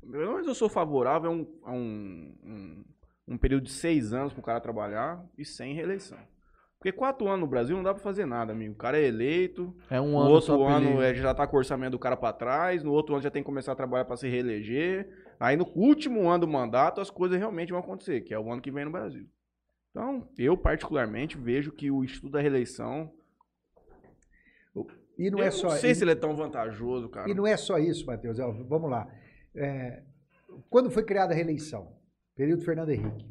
pelo menos eu sou favorável a um, a um, um, um período de seis anos para o cara trabalhar e sem reeleição. Porque quatro anos no Brasil não dá para fazer nada, amigo. O cara é eleito, É um no ano outro só pra ano ele- é, já tá com o orçamento do cara para trás, no outro ano já tem que começar a trabalhar para se reeleger. Aí no último ano do mandato as coisas realmente vão acontecer, que é o ano que vem no Brasil. Então, eu particularmente vejo que o Instituto da Reeleição. E não eu é só não sei e- se ele é tão vantajoso, cara. E não é só isso, Matheus. Ó, Vamos lá. É, quando foi criada a reeleição? Período Fernando Henrique.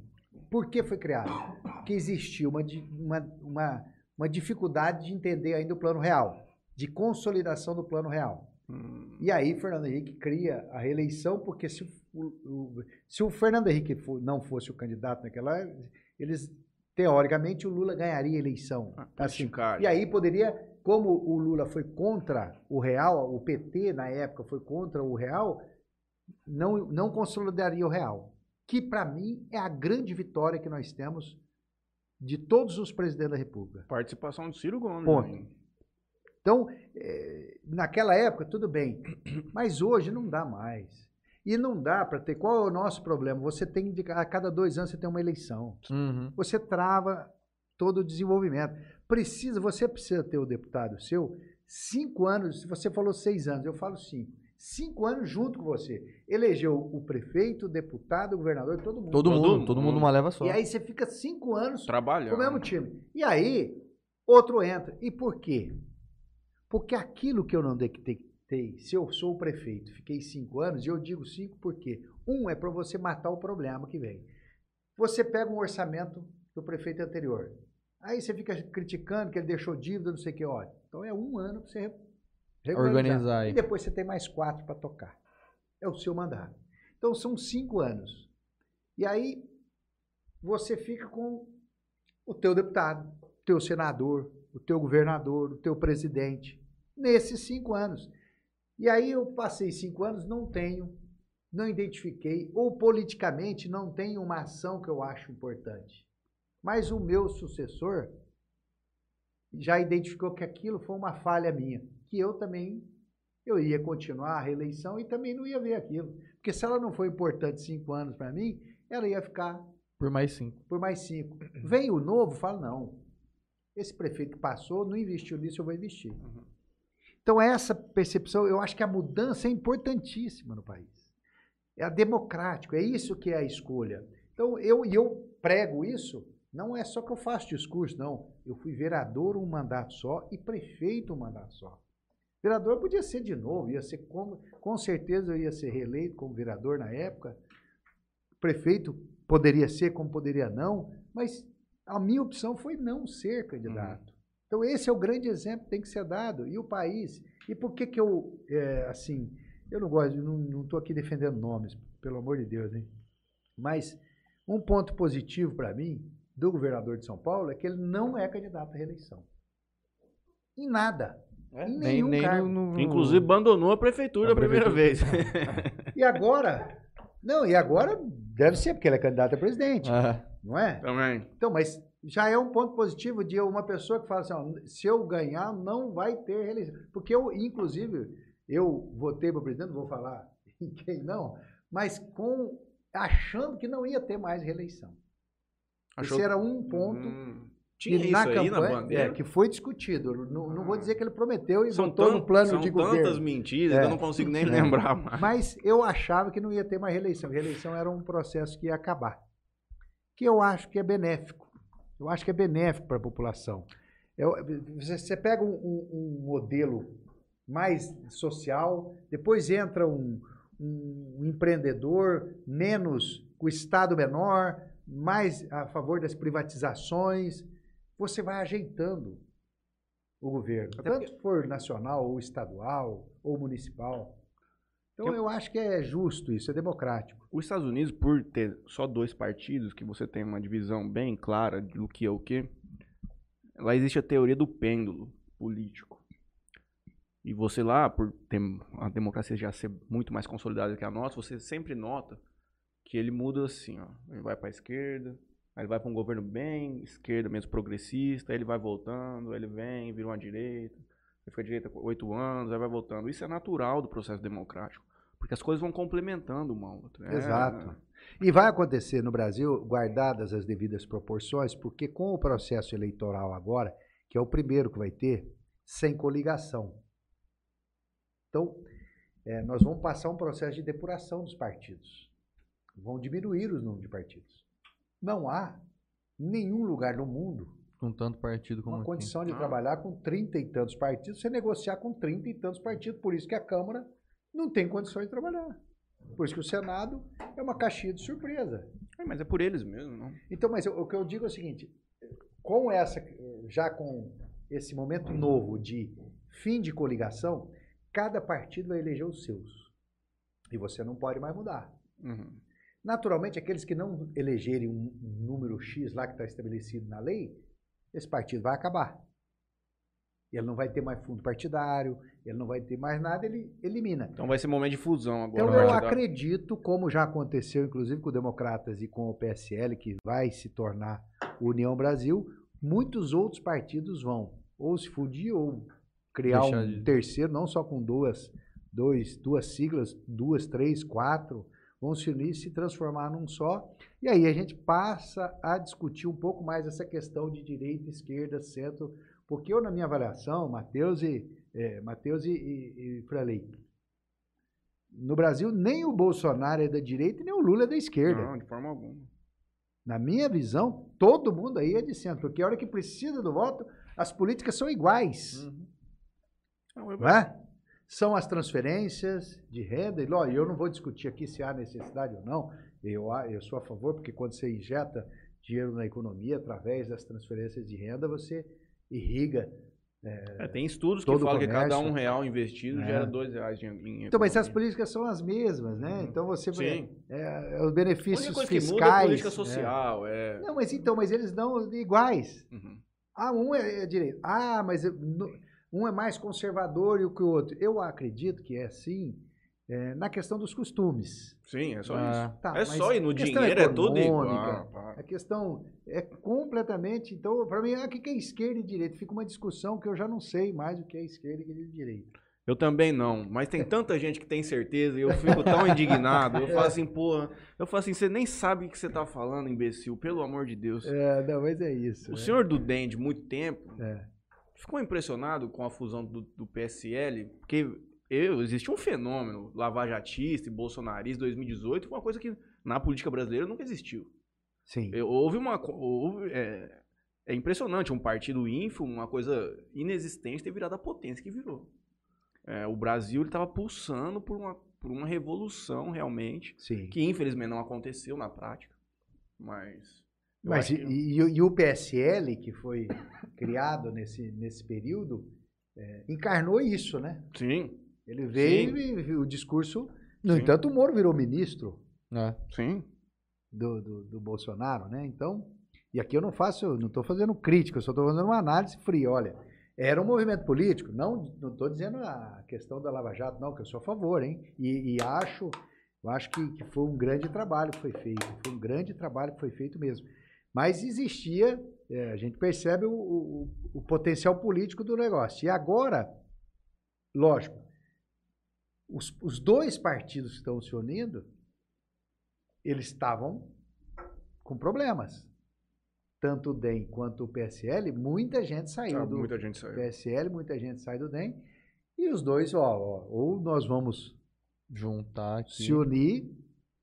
Por que foi criada? Porque existia uma, uma, uma, uma dificuldade de entender ainda o plano real, de consolidação do plano real. Hum, E aí Fernando Henrique cria a reeleição, porque se o, o- se o Fernando Henrique fo- não fosse o candidato naquela, eles teoricamente o Lula ganharia a eleição. Assim, politicagem. e aí poderia, como o Lula foi contra o real, o PT na época foi contra o real, não, não consolidaria o real. Que para mim é a grande vitória que nós temos de todos os presidentes da República. Participação de Ciro Gomes. Ponto. né? Então, eh, naquela época, tudo bem. Mas hoje não dá mais. E não dá para ter. Qual é o nosso problema? Você tem, de- a cada dois anos, você tem uma eleição. Uhum. Você trava todo o desenvolvimento. Precisa, você precisa ter o deputado seu cinco anos. Se você falou seis anos, eu falo cinco. Cinco anos junto com você. Elegeu o prefeito, o deputado, o governador, todo mundo. Todo, Todo mundo, todo mundo. mundo numa leva só. E aí você fica cinco anos Trabalhando. com o mesmo time. E aí, outro entra. E por quê? Porque aquilo que eu não detectei, se eu sou o prefeito, fiquei cinco anos, e eu digo cinco porque um é para você matar o problema que vem. Você pega um orçamento do prefeito anterior. Aí você fica criticando que ele deixou dívida, não sei o que, olha. Então é um ano para você Organizar aí. E depois você tem mais quatro para tocar. É o seu mandato. Então são cinco anos. E aí você fica com o teu deputado, o teu senador, o teu governador, o teu presidente, nesses cinco anos. E aí eu passei cinco anos, não tenho, não identifiquei, ou politicamente não tenho uma ação que eu acho importante. Mas o meu sucessor já identificou que aquilo foi uma falha minha, que eu também eu ia continuar a reeleição e também não ia ver aquilo. Porque se ela não foi importante cinco anos para mim, ela ia ficar Por mais cinco. por mais cinco. Vem o novo, fala, não. Esse prefeito que passou não investiu nisso, eu vou investir. Então, essa percepção, eu acho que a mudança é importantíssima no país. É a democrático, é isso que é a escolha. Então, eu, e eu prego isso Não é só que eu faço discurso, não. Eu fui vereador um mandato só e prefeito um mandato só. Vereador podia ser de novo, ia ser com, com certeza eu ia ser reeleito como vereador na época. Prefeito poderia ser, como poderia não, mas a minha opção foi não ser candidato. Uhum. Então esse é o grande exemplo que tem que ser dado. E o país. E por que que eu, é, assim, eu não gosto, não estou aqui defendendo nomes, pelo amor de Deus, hein? Mas um ponto positivo para mim do governador de São Paulo é que ele não é candidato à reeleição. Em nada. É? Nem, nem no, no... Inclusive abandonou a prefeitura a, a primeira vez. e agora? Não, e agora deve ser, porque ele é candidato a presidente. Ah. Não é? Também. Então, mas já é um ponto positivo de uma pessoa que fala assim, ó, se eu ganhar, não vai ter reeleição. Porque eu, inclusive, eu votei para o presidente, não vou falar em quem não, mas com achando que não ia ter mais reeleição. Achou... Esse era um ponto. Hum. Tinha isso na campanha, na bandeira? É, que foi discutido. Não, não vou dizer que ele prometeu e são votou no plano de governo. São tantas mentiras, é. eu não consigo nem lembrar mais. Mas eu achava que não ia ter mais reeleição. Reeleição era um processo que ia acabar. Que eu acho que é benéfico. Eu acho que é benéfico para a população. Eu, você pega um, um, um, modelo mais social, depois entra um, um empreendedor menos, com o Estado menor, mais a favor das privatizações, você vai ajeitando o governo, Até tanto porque... for nacional ou estadual ou municipal. Então eu... eu acho que é justo isso, é democrático. Os Estados Unidos, por ter só dois partidos, que você tem uma divisão bem clara do que é o que, lá existe a teoria do pêndulo político. E você lá, por ter a democracia já ser muito mais consolidada que a nossa, você sempre nota que ele muda assim, ó. Ele vai para a esquerda, aí ele vai para um governo bem esquerda, mesmo progressista, aí ele vai voltando, aí ele vem, vira uma direita, ele fica direita oito anos, aí vai voltando. Isso é natural do processo democrático, porque as coisas vão complementando uma outra. É, Exato. É... E vai acontecer no Brasil, guardadas as devidas proporções, porque com o processo eleitoral agora, que é o primeiro que vai ter, sem coligação. Então, é, nós vamos passar um processo de depuração dos partidos vão diminuir os números de partidos. Não há nenhum lugar no mundo com tanto partido como uma aqui. condição de ah. trabalhar com trinta e tantos partidos, você negociar com trinta e tantos partidos, por isso que a Câmara não tem condições de trabalhar. Por isso que o Senado é uma caixinha de surpresa. É, mas é por eles mesmo, não? Então, mas o que eu digo é o seguinte, com essa, já com esse momento novo de fim de coligação, cada partido vai eleger os seus. E você não pode mais mudar. Uhum. Naturalmente, aqueles que não elegerem um número X lá que está estabelecido na lei, esse partido vai acabar. Ele não vai ter mais fundo partidário, ele não vai ter mais nada, ele elimina. Então vai ser momento de fusão agora. Então eu acredito, como já aconteceu inclusive com o Democratas e com o PSL, que vai se tornar União Brasil, muitos outros partidos vão ou se fundir ou criar Deixar um de... terceiro, não só com duas, dois, duas siglas, duas, três, quatro, vão se unir e se transformar num só. E aí a gente passa a discutir um pouco mais essa questão de direita, esquerda, centro, porque eu, na minha avaliação, Matheus e, é, Mateus e, e, e Fralei, no Brasil, nem o Bolsonaro é da direita, nem o Lula é da esquerda. Não, de forma alguma. Na minha visão, todo mundo aí é de centro, porque a hora que precisa do voto, as políticas são iguais. Uhum. Não, eu... Não é? São as transferências de renda. E ó, eu não vou discutir aqui se há necessidade ou não. Eu, eu sou a favor, porque quando você injeta dinheiro na economia através das transferências de renda, você irriga. É, é, tem estudos que falam que cada um real investido é. gera dois reais em, em Então, mas as políticas são as mesmas, né? Uhum. Então você Sim. É, é, os benefícios coisa fiscais. Que muda é política social. É. Não, mas então, mas eles dão iguais. Uhum. Ah, um é, direito. Ah, mas no, um é mais conservador e o que o outro. Eu acredito que é assim é, na questão dos costumes. Sim, é só ah, isso. Tá, é só ir no dinheiro, é tudo igual. A questão é completamente. Então, para mim, o que é esquerda e direita? Fica uma discussão que eu já não sei mais o que é esquerda e direita. Eu também não, mas tem tanta gente que tem certeza e eu fico tão indignado. Eu falo assim, porra, eu falo assim, você nem sabe o que você tá falando, imbecil, pelo amor de Deus. É, não, mas é isso. O né? senhor do DEM de muito tempo, é ficou impressionado com a fusão do, do PSL? Porque eu, existe um fenômeno lavajatista e bolsonarista 2018, uma coisa que na política brasileira nunca existiu. Sim. Eu- houve uma. houve, é, é impressionante um partido ínfimo, uma coisa inexistente, ter virado a potência que virou. É, o Brasil estava pulsando por uma, por uma revolução realmente, Sim. que infelizmente não aconteceu na prática. Mas. Mas e, e- e o PSL, que foi criado nesse, nesse período, é, encarnou isso, né? Sim, Ele veio Sim. e, o discurso. No Sim. entanto, o Moro virou ministro É. sim. do, do, do Bolsonaro, né? Então, e aqui eu não faço, não estou fazendo crítica, eu só estou fazendo uma análise fria. Olha, era um movimento político, não estou dizendo a questão da Lava Jato, não, que eu sou a favor, hein? E, e acho, eu acho que, que foi um grande trabalho que foi feito, foi um grande trabalho que foi feito mesmo. Mas existia, é, a gente percebe o, o, o potencial político do negócio. E agora, lógico, os, os dois partidos que estão se unindo, eles estavam com problemas. Tanto o DEM quanto o PSL, muita gente saiu Ah, do muita gente saiu. PSL, muita gente sai do DEM. E os dois, ó, ó, ou nós vamos Juntar aqui. se unir,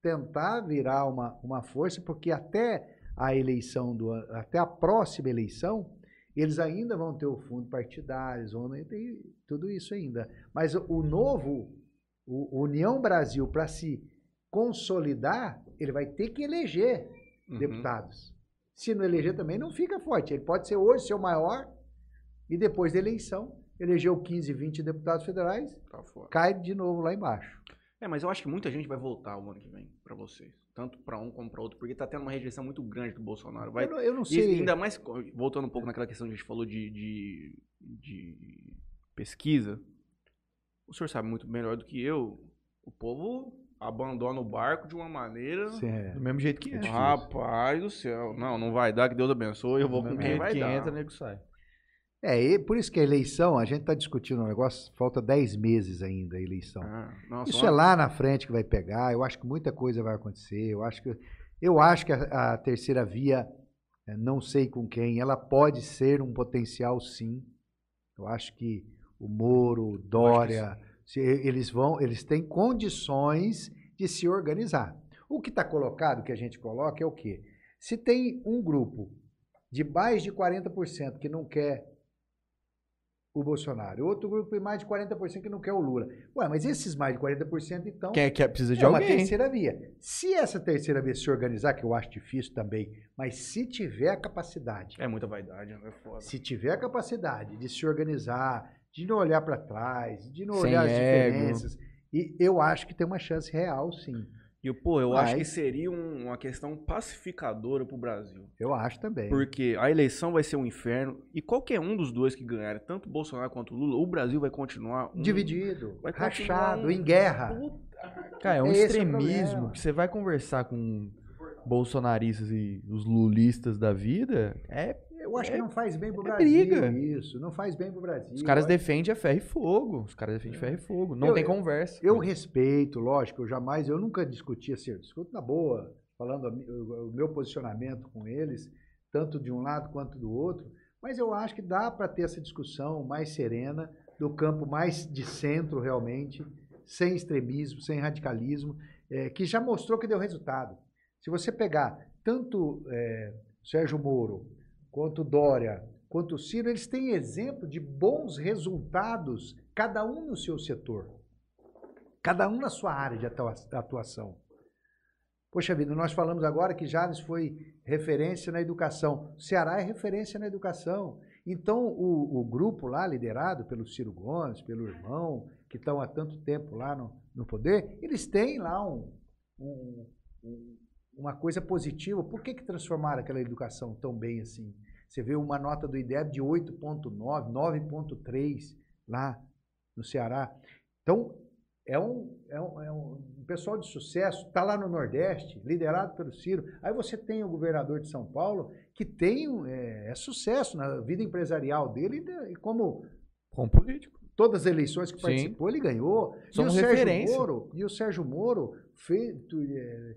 tentar virar uma, uma força, porque até a eleição do até a próxima eleição, eles ainda vão ter o fundo partidário, vão ter tudo isso ainda. Mas o, novo, o União Brasil, para se consolidar, ele vai ter que eleger Uhum. deputados. Se não eleger também, não fica forte. Ele pode ser hoje seu maior e depois da eleição, elegeu 15, 20 deputados federais, Tá cai de novo lá embaixo. É, mas eu acho que muita gente vai voltar o ano que vem pra vocês. Tanto pra um como pra outro, porque tá tendo uma rejeição muito grande do Bolsonaro. Vai, Eu, não- eu não E sei. ainda mais, voltando um pouco naquela questão que a gente falou de, de, de pesquisa, o senhor sabe muito melhor do que eu, o povo abandona o barco de uma maneira... Sim, é. Do mesmo jeito que entra. Rapaz do céu, não, não vai dar, que Deus abençoe, eu vou com quem vai que dar. entra, nego sai. É, e por isso que a eleição, a gente está discutindo um negócio, falta 10 meses ainda a eleição. Ah, nossa, Isso é lá na frente que vai pegar, eu acho que muita coisa vai acontecer, eu acho que, eu acho que a, a terceira via, eh, não sei com quem, ela pode ser um potencial sim. Eu acho que o Moro, o Dória, se- eles vão, eles têm condições de se organizar. O que está colocado, que a gente coloca, é o quê? Se tem um grupo de mais de 40% que não quer o Bolsonaro, outro grupo de mais de 40% que não quer o Lula. Ué, mas esses mais de 40% então Quem é que precisa de é uma alguém? terceira via. Se essa terceira via se organizar, que eu acho difícil também, mas se tiver a capacidade, É muita vaidade, né? É foda. se tiver a capacidade de se organizar, de não olhar para trás, de não Sem olhar as ego. diferenças, e eu acho que tem uma chance real, sim. E, pô, eu acho que seria um- uma questão pacificadora pro Brasil. Eu acho também. Porque a eleição vai ser um inferno e qualquer um dos dois que ganhar, tanto o Bolsonaro quanto o Lula, o Brasil vai continuar um... Dividido, vai continuar rachado, um- em guerra. Cara, é um Esse é o extremismo problema. que você vai conversar com bolsonaristas e os lulistas da vida, é, Eu acho que não faz bem pro é Brasil briga. isso, não faz bem pro Brasil. os caras Eu defendem a ferro e fogo. Os caras defendem ferro e fogo. Não Eu- tem eu- conversa. Eu respeito, lógico, eu jamais, eu nunca discuti assim, eu discuto na boa, falando o, meu posicionamento com eles, tanto de um lado quanto do outro, mas eu acho que dá para ter essa discussão mais serena, do campo mais de centro realmente, sem extremismo, sem radicalismo, eh, que já mostrou que deu resultado. Se você pegar tanto eh, Sérgio Moro, quanto Dória, quanto Ciro, eles têm exemplo de bons resultados, cada um no seu setor. Cada um na sua área de atua- atuação. Poxa vida, nós falamos agora que Jales foi referência na educação. O Ceará é referência na educação. Então, o, o grupo lá, liderado pelo Ciro Gomes, pelo irmão, que estão há tanto tempo lá no, no poder, eles têm lá um- um- um- uma coisa positiva. Por que, que transformaram aquela educação tão bem assim? Você vê uma nota do IDEB de 8,9, 9,3 lá no Ceará. Então, é um, é um, é um pessoal de sucesso, está lá no Nordeste, liderado pelo Ciro. Aí você tem o governador de São Paulo, que tem é, é sucesso na vida empresarial dele, e como Com político. todas as eleições que Sim. participou, ele ganhou. Somos e o Sérgio referência. Moro, e o Sérgio Moro é,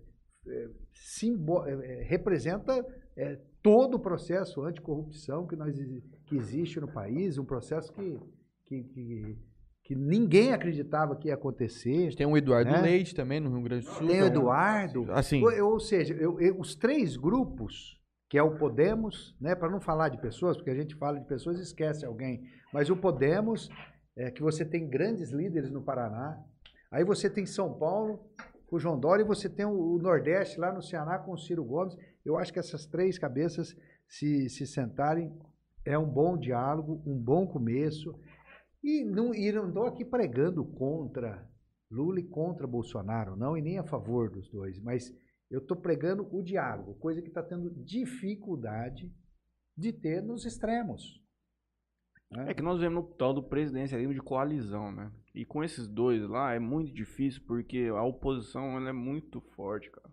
simbo- é, é, representa é, todo o processo anticorrupção que, nós, que existe no país, um processo que, que, que, que ninguém acreditava que ia acontecer. tem o Eduardo Né? Leite também, no Rio Grande do Sul. Tem o é um- Eduardo. Assim, Ou, ou seja, eu- eu- os três grupos, que é o Podemos, né, para não falar de pessoas, porque a gente fala de pessoas e esquece alguém, mas o Podemos, é, que você tem grandes líderes no Paraná, aí você tem São Paulo, com o João Dória, e você tem o, Nordeste lá no Ceará com o Ciro Gomes. Eu acho que essas três cabeças se, se sentarem é um bom diálogo, um bom começo. E não estou aqui pregando contra Lula e contra Bolsonaro, não, e nem a favor dos dois, mas eu estou pregando o diálogo, coisa que está tendo dificuldade de ter nos extremos. Né? É que nós vemos no tal do presidencialismo de coalizão, né? E com esses dois lá é muito difícil porque a oposição ela é muito forte, cara.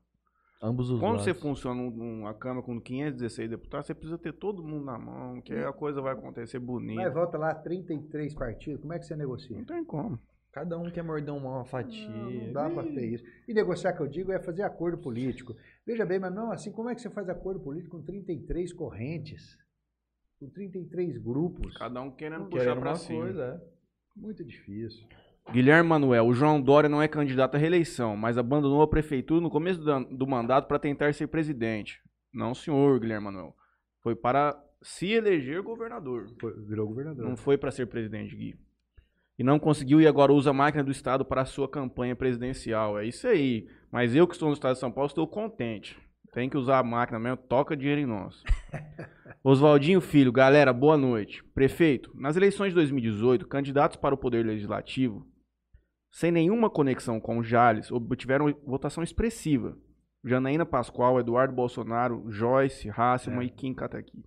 ambos os Quando lados. você funciona um- uma Câmara com 516 deputados, você precisa ter todo mundo na mão, que aí a coisa vai acontecer bonita. Mas volta lá, 33 partidos, como é que você negocia? Não tem como. Cada um quer morder uma fatia. Não, não dá para ter isso. E negociar, que eu digo, é fazer acordo político. Veja bem, mas não assim, como é que você faz acordo político com 33 correntes? Com 33 grupos? Cada um querendo puxar Querendo pra uma cima. coisa, é. Muito difícil. Guilherme Manuel, o João Dória não é candidato à reeleição, mas abandonou a prefeitura no começo do, do mandato para tentar ser presidente. Não, senhor Guilherme Manuel. Foi para se eleger governador. Foi- virou governador. Não foi para ser presidente, Gui. E não conseguiu e agora usa a máquina do Estado para a sua campanha presidencial. É isso aí. Mas eu que estou no Estado de São Paulo estou contente. Tem que usar a máquina mesmo, toca dinheiro em nós. Oswaldinho Filho, galera, boa noite. Prefeito, nas eleições de 2018, candidatos para o Poder Legislativo, sem nenhuma conexão com o Jales, obtiveram votação expressiva. Janaína Pascoal, Eduardo Bolsonaro, Joyce, Hasselman É. e Kim Kataky.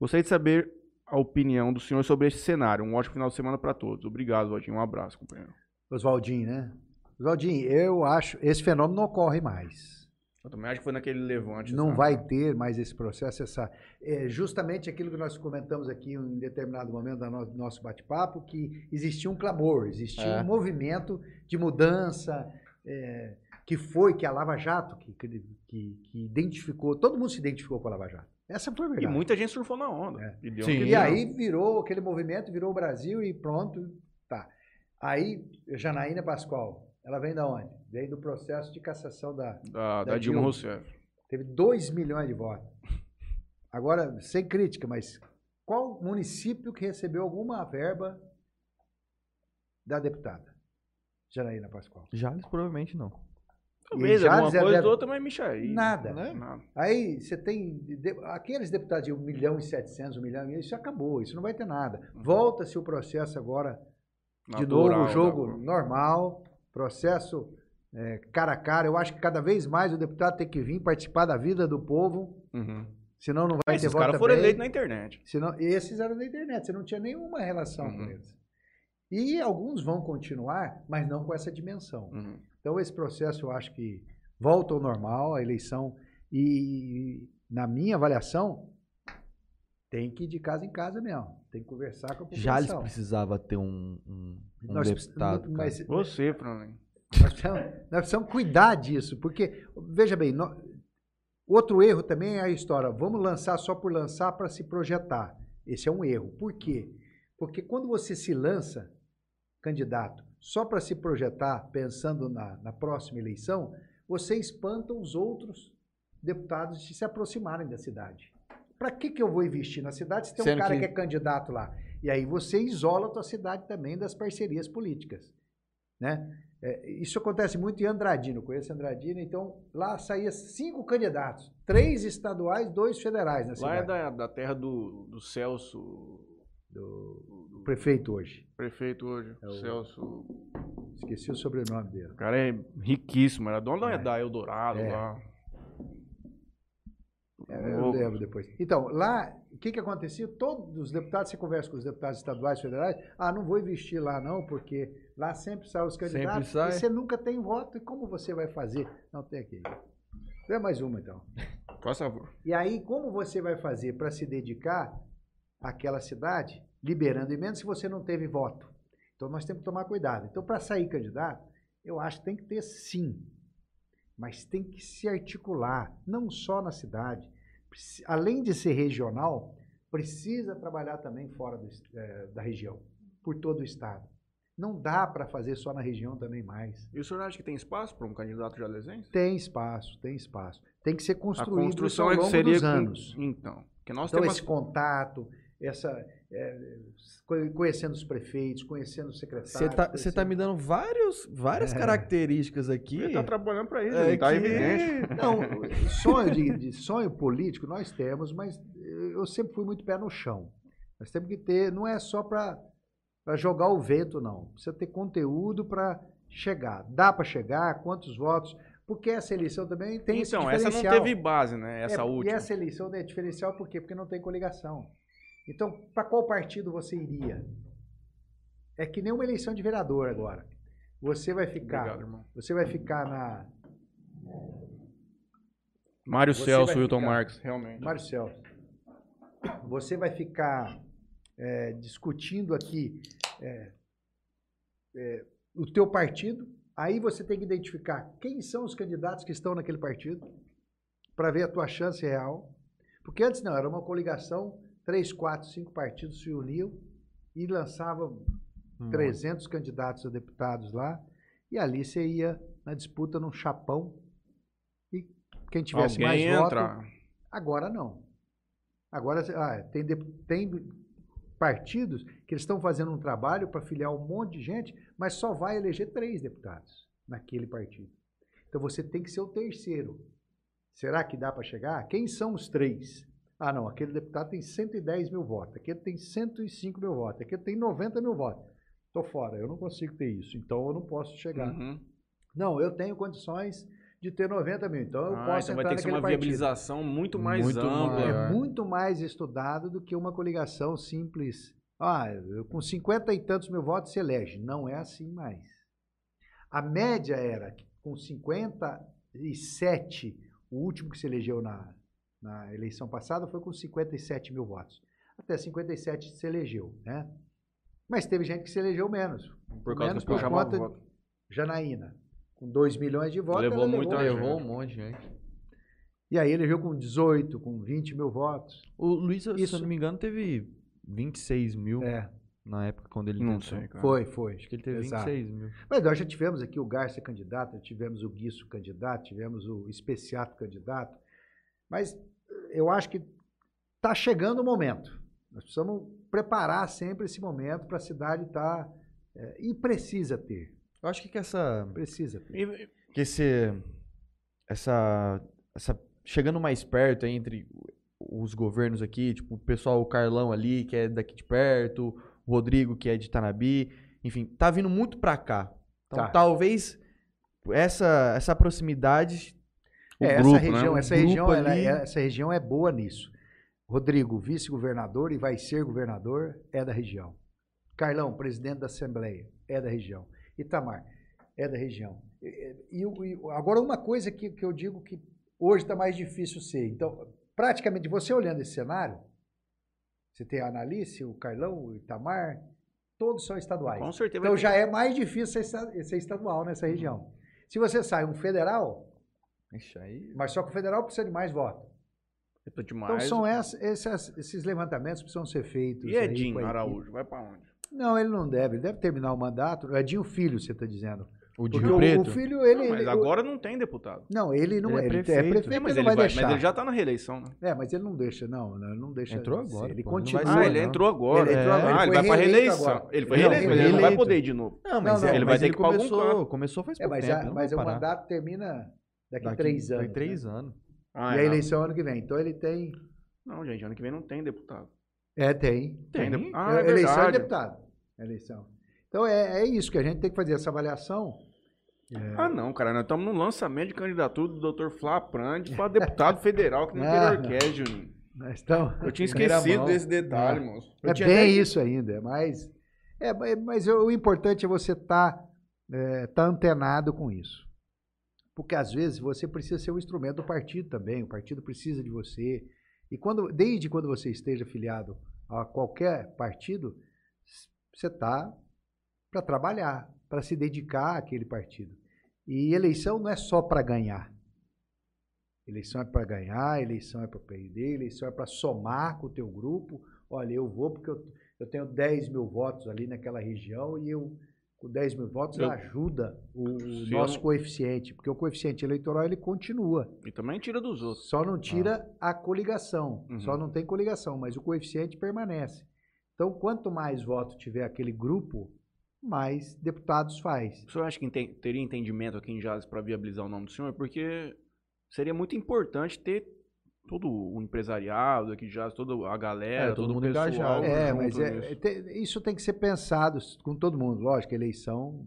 Gostaria de saber a opinião do senhor sobre esse cenário. Um ótimo final de semana para todos. Obrigado, Oswaldinho. Um abraço, companheiro. Oswaldinho, né? Oswaldinho, eu acho, esse fenômeno não ocorre mais. Eu também acho que foi naquele levante. Não sabe? vai ter mais esse processo, essa é justamente aquilo que nós comentamos aqui em determinado momento do no- nosso bate-papo, que existia um clamor, existia É. um movimento de mudança, é, que foi que a Lava Jato, que, que, que identificou, todo mundo se identificou com a Lava Jato. Essa foi a E verdade. muita gente surfou na onda. É. E, Sim. E aí virou aquele movimento, virou o Brasil e pronto, tá. Aí, Janaína Pascoal, ela vem da onde? Vem do processo de cassação da. Da, da da Dilma. Rousseff. Teve 2 milhões de votos. Agora, sem crítica, mas qual município que recebeu alguma verba da deputada? Janaína Pascoal. Jales provavelmente não. Talvez alguma deve- coisa deve- ou outra, mas Michael. Nada. Né? Nada. Aí você tem de- aqueles deputados de 1 milhão e 700, 1 milhão, e isso acabou, isso não vai ter nada. Volta-se o processo agora, de novo, Natural, o jogo normal, processo é, cara a cara. Eu acho que cada vez mais o deputado tem que vir participar da vida do povo, Uhum. senão não vai Esses ter voto caras foram eleitos na internet. Senão, esses eram da internet, você não tinha nenhuma relação com Uhum. eles. E alguns vão continuar, mas não com essa dimensão. Uhum. Então, esse processo eu acho que volta ao normal, a eleição. E, na minha avaliação, tem que ir de casa em casa mesmo. Tem que conversar com a população. Jales precisava ter um, um, um Nós deputado. mas- Você, Fran. Nós precisamos, nós precisamos cuidar disso, porque, veja bem, nó- outro erro também é a história, vamos lançar só por lançar para se projetar. Esse é um erro. Por quê? Porque quando você se lança, candidato, só para se projetar, pensando na, na próxima eleição, você espanta os outros deputados de se aproximarem da cidade. Para que, que eu vou investir na cidade se tem um Sendo cara que- que... é candidato lá? E aí você isola a tua cidade também das parcerias políticas. Né? É, isso acontece muito em Andradina, eu conheço Andradina, então lá saía cinco candidatos, três estaduais, dois federais na Lá cidade. é da, da terra do, do Celso, do, do prefeito hoje. prefeito hoje. É o- Celso. Esqueci o sobrenome dele. O cara é riquíssimo, era dono É. da Eldorado É. lá. É, eu lembro depois. Então, lá, o que, que acontecia? Todos os deputados, você conversa com os deputados estaduais, federais, ah, não vou investir lá não, porque lá sempre saem os candidatos sai. e você nunca tem voto, e como você vai fazer? Não, tem aqui. É mais uma, então. Por favor. E aí, como você vai fazer para se dedicar àquela cidade, liberando emendas, se você não teve voto? Então, nós temos que tomar cuidado. Então, para sair candidato, eu acho que tem que ter sim, mas tem que se articular, não só na cidade. Além de ser regional, precisa trabalhar também fora do eh, da região, por todo o estado. Não dá para fazer só na região também mais. E o senhor acha que tem espaço para um candidato jalesense? Tem espaço, tem espaço. Tem que ser A construído isso construção ao é que longo seria dos com- anos. Então, que nós Então, temos esse contato, essa, é, co- conhecendo os prefeitos, conhecendo os secretários. Você tá, você conhecendo- tá me dando vários, várias É. características aqui. Ele tá trabalhando para isso, É tá que- evidente. Não, sonho de, de sonho político nós temos, mas eu sempre fui muito pé no chão. Nós temos que ter, não é só para jogar o vento, não. Precisa ter conteúdo para chegar. Dá para chegar? Quantos votos? Porque essa eleição também tem esse Então, essa não teve base, né? Essa É, última. E essa eleição é diferencial por quê? Porque não tem coligação. Então, para qual partido você iria? É que nem uma eleição de vereador agora. Você vai ficar, Obrigado, irmão. você vai ficar na Mário Você Celso, Wilton Marques, realmente. Mário Celso. Você vai ficar é, discutindo aqui é, é, o teu partido, aí você tem que identificar quem são os candidatos que estão naquele partido para ver a tua chance real. Porque antes não, era uma coligação, três, quatro, cinco partidos se uniam e lançavam Hum. 300 candidatos a deputados lá, e ali você ia na disputa num chapão, e quem tivesse mais Alguém voto, entra. Agora não. Agora ah, tem, tem partidos que eles estão fazendo um trabalho para filiar um monte de gente, mas só vai eleger três deputados naquele partido. Então você tem que ser o terceiro. Será que dá para chegar? Quem são os três? Ah, não, aquele deputado tem 110 mil votos, aquele tem 105 mil votos, aquele tem 90 mil votos. Estou fora, eu não consigo ter isso, então eu não posso chegar. Uhum. Não, eu tenho condições de ter 90 mil, então eu Ah, posso então vai entrar ter que ser uma partido. viabilização muito mais Muito ampla. maior. É muito mais estudado do que uma coligação simples. Ah, eu, com 50 e tantos mil votos se elege. Não é assim mais. A média era que com 57, o último que se elegeu na, na eleição passada foi com 57 mil votos. Até 57 se elegeu, né? Mas teve gente que se elegeu menos. Por causa menos por conta voto. Janaína, com 2 milhões de votos. Levou ela muita levou. gente. Levou um monte de gente. E aí elegeu com 18, com 20 mil votos. O Luiz, se Isso. eu não me engano, teve 26 mil É, na época quando ele Não tentou. sei, cara. foi, foi. Acho que ele teve Exato. 26 mil. Mas nós já tivemos aqui o Garcia candidato, tivemos o Guiço candidato, tivemos o Especiato candidato. Mas eu acho que está chegando o momento. Nós precisamos preparar sempre esse momento para a cidade estar. e precisa ter. Eu acho que que essa Precisa que esse essa essa chegando mais perto entre os governos aqui, tipo o pessoal o Carlão ali que é daqui de perto, o Rodrigo que é de Tanabi, enfim, tá vindo muito pra cá. Então Tá. talvez essa essa proximidade É, grupo, essa né? região, O essa, região ela ali- é- essa região é boa nisso. Rodrigo, vice-governador e vai ser governador, é da região. Carlão, presidente da Assembleia, é da região. Itamar, é da região. E, e agora, uma coisa que, que eu digo que hoje está mais difícil ser. Então, praticamente, você olhando esse cenário, você tem a Analice, o Carlão, o Itamar, todos são estaduais. Com certeza. Então já é mais difícil ser, esta- ser estadual nessa região. Se você sai um federal, Ixi, aí mas só que o federal precisa de mais votos. Então, são ess- esses, levantamentos que precisam ser feitos. E Edinho equipe. Araújo, vai pra onde? Não, ele não deve. Ele deve terminar o mandato. O Edinho Filho, você está dizendo. o de Rio Preto. o filho, ele. Não, mas ele- agora não tem deputado. Não, ele não Ele é é. Ele prefeito. é prefeito, É, mas, ele vai deixar. mas ele já tá na reeleição, né? É, mas ele não deixa, não. não, Ele não deixa. Entrou agora, Ele pô, continua. Ah, ele entrou agora. Ele entrou agora, Ah, ele vai pra reeleito reeleição. agora. Ele foi Não, reeleito, mas ele não vai poder ir de novo. Não, mas, Não, é- não, ele mas vai ter ele que algum começou, começou faz É, pouco mas, tempo. mas o mandato termina daqui a Daqui- três anos. Daqui três né? anos. Ah, E a é, eleição ano que vem. Então ele tem. Não, gente, ano que vem não tem deputado. É, tem. Tem, Tem? Ah, é eleição é verdade. deputado. Eleição. Então é, é isso que a gente tem que fazer essa avaliação. Ah, não, cara, nós estamos no lançamento de candidatura do Dr. Flá Prandi para deputado federal que não Ah, interior quer, Juninho. Estamos. Eu tinha esquecido desse detalhe, É. moço. É Eu tinha bem até- isso ainda, mas, é, mas- mas o importante é você estar tá antenado com isso. Porque às vezes você precisa ser um instrumento do partido também, o partido precisa de você. E quando, desde quando você esteja afiliado a qualquer partido, você está para trabalhar, para se dedicar àquele partido. E eleição não é só para ganhar. Eleição é para ganhar, eleição é para perder, eleição é para somar com o teu grupo. Olha, eu vou porque eu, eu tenho 10 mil votos ali naquela região e eu com 10 mil votos Eu- ajuda o nosso eu coeficiente, porque o coeficiente eleitoral ele continua. E também tira dos outros. Só não tira a coligação. Uhum. Só não tem coligação, mas o coeficiente permanece. Então, quanto mais voto tiver aquele grupo, mais deputados faz. O senhor acha que teria entendimento aqui em Jales para viabilizar o nome do senhor? Porque seria muito importante ter todo o empresariado aqui de Jales, toda a galera, É, todo todo, mundo engajado. É, junto mas é- é te- isso tem que ser pensado com todo mundo. Lógico, eleição.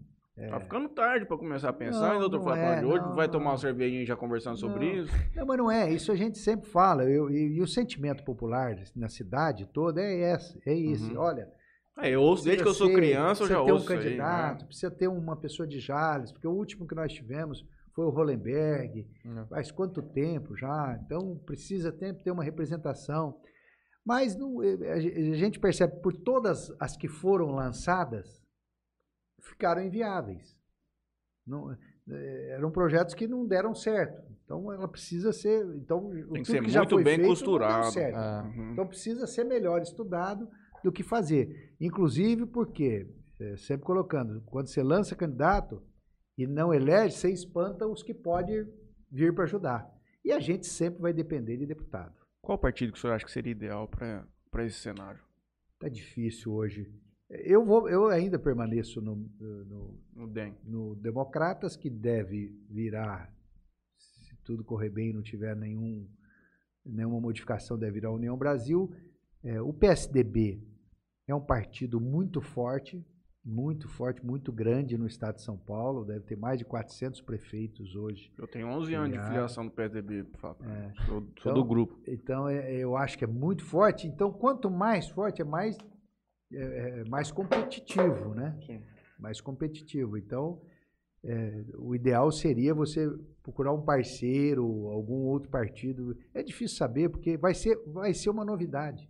Tá ficando tarde para começar a pensar, Não, hein, doutor não Flávio? é, Hoje não, vai não. tomar uma cervejinha já conversando sobre Não. isso? Não, mas não é. Isso a gente sempre fala. Eu- e, e o sentimento popular na cidade toda é esse. É esse. Uhum. Olha, É, eu ouço desde que eu sou criança, eu já precisa ter ouço um isso aí, né? candidato, precisa ter uma pessoa de Jales, porque o último que nós tivemos foi o Hollenberg, Não. faz quanto tempo já? Então precisa sempre ter uma representação. Mas não- eh, a ge- a gente percebe por todas as que foram lançadas, ficaram inviáveis. Não, eh, eram projetos que não deram certo. Então ela precisa ser. Então, Tem que ser já muito bem feito costurado. Ah, Uhum. Então precisa ser melhor estudado do que fazer. Inclusive porque, sempre colocando, quando você lança candidato e não elege, você espanta os que podem vir para ajudar. E a gente sempre vai depender de deputado. Qual partido que o senhor acha que seria ideal para esse cenário? Tá difícil hoje. Eu, vou, eu ainda permaneço no, no, No DEM. no Democratas, que deve virar, se tudo correr bem e não tiver nenhum, nenhuma modificação, deve virar a União Brasil. É, o PSDB é um partido muito forte, muito forte, muito grande no estado de São Paulo, deve ter mais de 400 prefeitos hoje. Eu tenho 11 anos de filiação do PSDB, Fábio. É. Sou, sou Então- do grupo. Então, é- eu acho que é muito forte. Então, quanto mais forte, é mais, é, é mais competitivo, né? Sim. mais competitivo. Então, é, o ideal seria você procurar um parceiro, algum outro partido. É difícil saber, porque vai ser, vai ser uma novidade.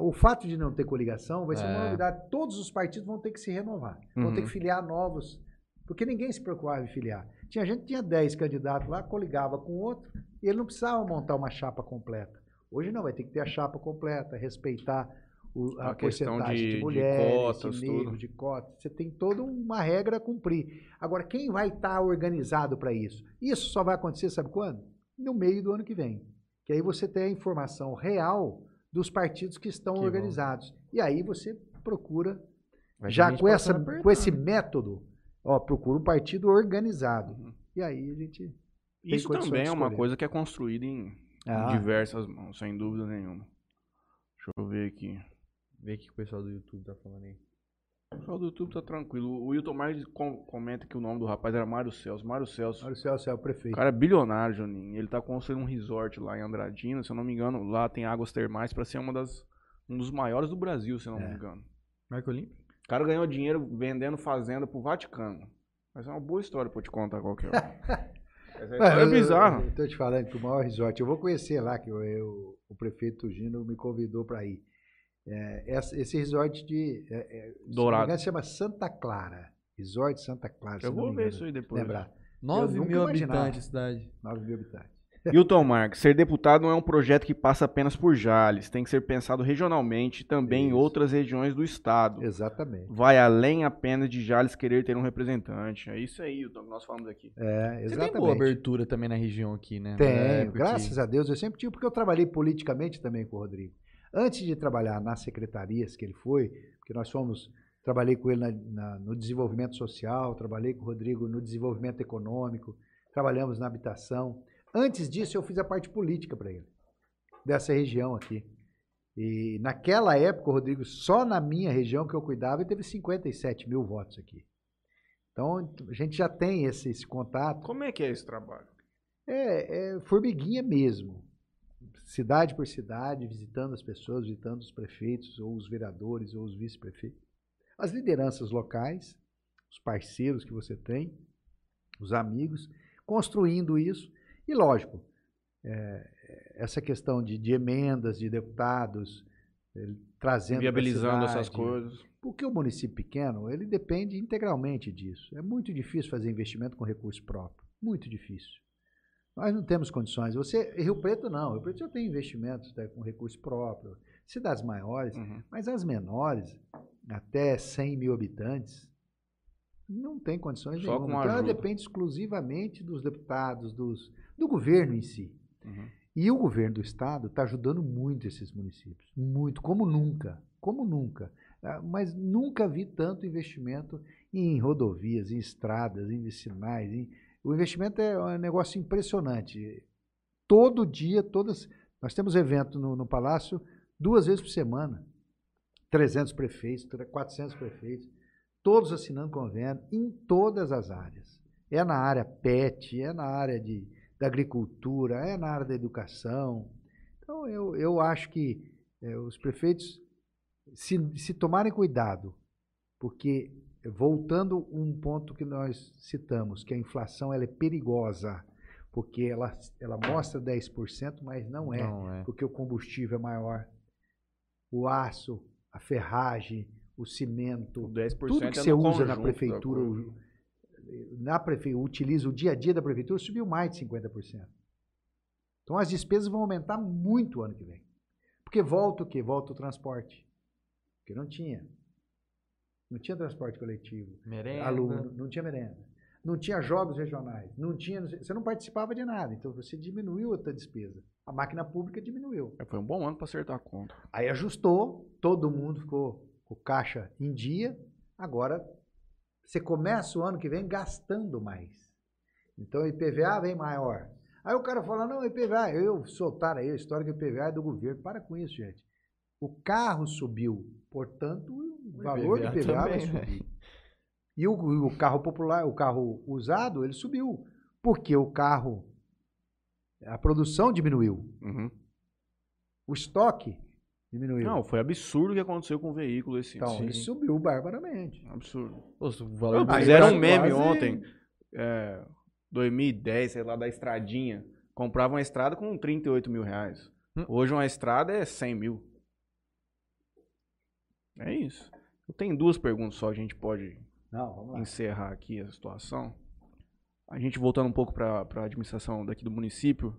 O fato de não ter coligação vai ser uma É. novidade. Todos os partidos vão ter que se renovar, vão ter Uhum. que filiar novos, porque ninguém se preocupava em filiar. Tinha gente que tinha 10 candidatos lá, coligava com outro, e ele não precisava montar uma chapa completa. Hoje não, vai ter que ter a chapa completa, respeitar o- a, A porcentagem de- de, de mulheres, cotas, de negros, tudo. de cotas. Você tem toda uma regra a cumprir. Agora, quem vai estar organizado para isso? Isso só vai acontecer, sabe quando? No meio do ano que vem. Que aí você tem a informação real dos partidos que estão Que bom. organizados. E aí você procura, ter já com, essa, com esse método, ó, procura um partido organizado. Uhum. E aí a gente. Isso também de é uma coisa que é construída em, em Ah, diversas mãos, sem dúvida nenhuma. Deixa eu ver aqui. Vê o que o pessoal do YouTube tá falando aí. O pessoal do YouTube tá tranquilo. O Wilton Marques com- comenta que o nome do rapaz era Mário Celso. Mário Celso. Olha o céu, céu, O prefeito. cara é bilionário, Juninho. Ele tá construindo um resort lá em Andradina, se eu não me engano. Lá tem águas termais pra ser uma das, um dos maiores do Brasil, se eu não É. me engano. Marco Olímpio? O cara ganhou dinheiro vendendo fazenda pro Vaticano. Mas é uma boa história pra eu te contar qualquer hora. Essa história é bizarra. Eu, tô te falando que o maior resort, eu vou conhecer lá, que eu, eu- o prefeito Gino me convidou para ir. É, esse resort de. É, é, se Dourado. engano, chama Santa Clara. Resort Santa Clara. se Eu não vou me ver isso aí depois. Lembrar. 9 nunca mil imaginava. habitantes a cidade. 9 mil habitantes. Hilton Marques, ser deputado não é um projeto que passa apenas por Jales. Tem que ser pensado regionalmente e também em Isso. outras regiões do estado. Exatamente. Vai além apenas de Jales querer ter um representante. É isso aí, Hilton, que nós falamos aqui. É, Você exatamente. tem boa abertura também na região aqui, né? É, porque- graças a Deus. Eu sempre tive, porque eu trabalhei politicamente também com o Rodrigo. Antes de trabalhar nas secretarias que ele foi, porque nós fomos, trabalhei com ele na- na- no desenvolvimento social, trabalhei com o Rodrigo no desenvolvimento econômico, trabalhamos na habitação. Antes disso, eu fiz a parte política para ele, dessa região aqui. E naquela época, o Rodrigo, só na minha região que eu cuidava, ele teve 57 mil votos aqui. Então, a gente já tem esse, esse contato. Como é que é esse trabalho? É, é formiguinha mesmo. Cidade por cidade, visitando as pessoas, visitando os prefeitos, ou os vereadores, ou os vice-prefeitos. As lideranças locais, os parceiros que você tem, os amigos, construindo isso. E, lógico, é, essa questão de, de emendas de deputados, ele trazendo Viabilizando essas cidade, coisas. porque o município pequeno, ele depende integralmente disso. É muito difícil fazer investimento com recurso próprio. Muito difícil. Nós não temos condições. Você, Rio Preto não. Rio Preto já tem investimentos né, com recurso próprio. Cidades maiores, Uhum. mas as menores, até 100 mil habitantes, Não tem condições Só nenhuma. com Então ela depende exclusivamente dos deputados, dos, do governo em si. Uhum. E o governo do estado está ajudando muito esses municípios, muito, como nunca, como nunca. Ah, Mas nunca vi tanto investimento em rodovias, em estradas, em vicinais. em- O investimento é um negócio impressionante. Todo dia, todas. Nós temos evento no, no Palácio duas vezes por semana. 300 prefeitos, 400 prefeitos, todos assinando convênio em todas as áreas. É na área PET, é na área de, da agricultura, é na área da educação. Então, eu, eu acho que eh, os prefeitos, se, se tomarem cuidado, porque, voltando um ponto que nós citamos, que a inflação ela é perigosa, porque ela, ela mostra 10%, mas não é, Não é. porque o combustível é maior. O aço, a ferragem, o cimento, O 10% tudo que é você no usa conjunto na prefeitura, o- na prefeitura, utiliza o dia a dia da prefeitura, subiu mais de 50%. Então as despesas vão aumentar muito o ano que vem. Porque volta o quê? Volta o transporte. Porque não tinha. Não tinha transporte coletivo. Merenda. Aluno, não tinha merenda. Não tinha jogos regionais. Não tinha, você não participava de nada. Então você diminuiu a tua despesa. A máquina pública diminuiu. É, Foi um bom ano para acertar a conta. Aí ajustou, todo mundo ficou com caixa em dia. Agora, você começa o ano que vem gastando mais. Então, o IPVA vem maior. Aí o cara fala, não, IPVA, eu soltaram aí a história que o IPVA é do governo. Para com isso, gente. O carro subiu, portanto, o valor do IPVA IPVA vai também, né? subir. E o, o carro popular, o carro usado, ele subiu. Porque o carro, a produção diminuiu. Uhum. O estoque diminuiu. Não, foi absurdo o que aconteceu com o veículo esse Então, ele subiu barbaramente. Absurdo. O valor Fizeram um meme quase- ontem, é, 2010, sei lá, da estradinha. Comprava uma estrada com 38 mil reais. Hum. Hoje uma estrada é 100 mil. É isso. Eu tenho duas perguntas só, a gente pode Não, encerrar aqui a situação. A gente voltando um pouco para a administração daqui do município,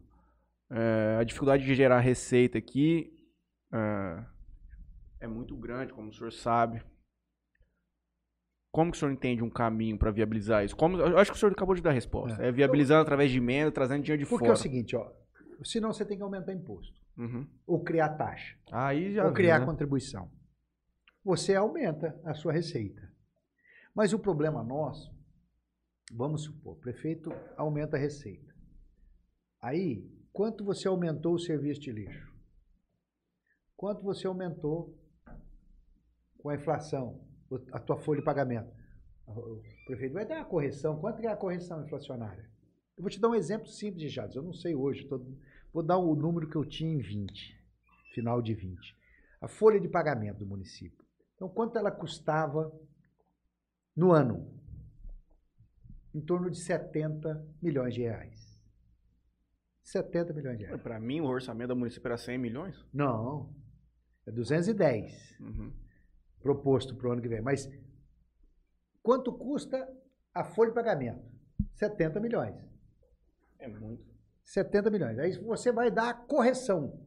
é, a dificuldade de gerar receita aqui é, é muito grande, como o senhor sabe. Como que o senhor entende um caminho para viabilizar isso? Como, eu acho que o senhor acabou de dar a resposta. É, viabilizando através de emenda, trazendo dinheiro de Porque fora. é o seguinte, ó. Senão você tem que aumentar imposto. Uhum. Ou criar taxa. Aí já ou criar né? contribuição. Você aumenta a sua receita. Mas o problema nosso, vamos supor, prefeito aumenta a receita. Aí, quanto você aumentou o serviço de lixo? Quanto você aumentou com a inflação, a tua folha de pagamento? O prefeito vai dar a correção. Quanto é a correção inflacionária? Eu vou te dar um exemplo simples de Jades. Eu não sei hoje. tô- vou dar o número que eu tinha em 20, final de 20. A folha de pagamento do município. Então, quanto ela custava no ano? Em torno de 70 milhões de reais. 70 milhões de reais. Para mim, o orçamento da município era 100 milhões. Não. É 210 Uhum. proposto para o ano que vem. Mas quanto custa a folha de pagamento? 70 milhões. É muito. 70 milhões. Aí você vai dar a correção.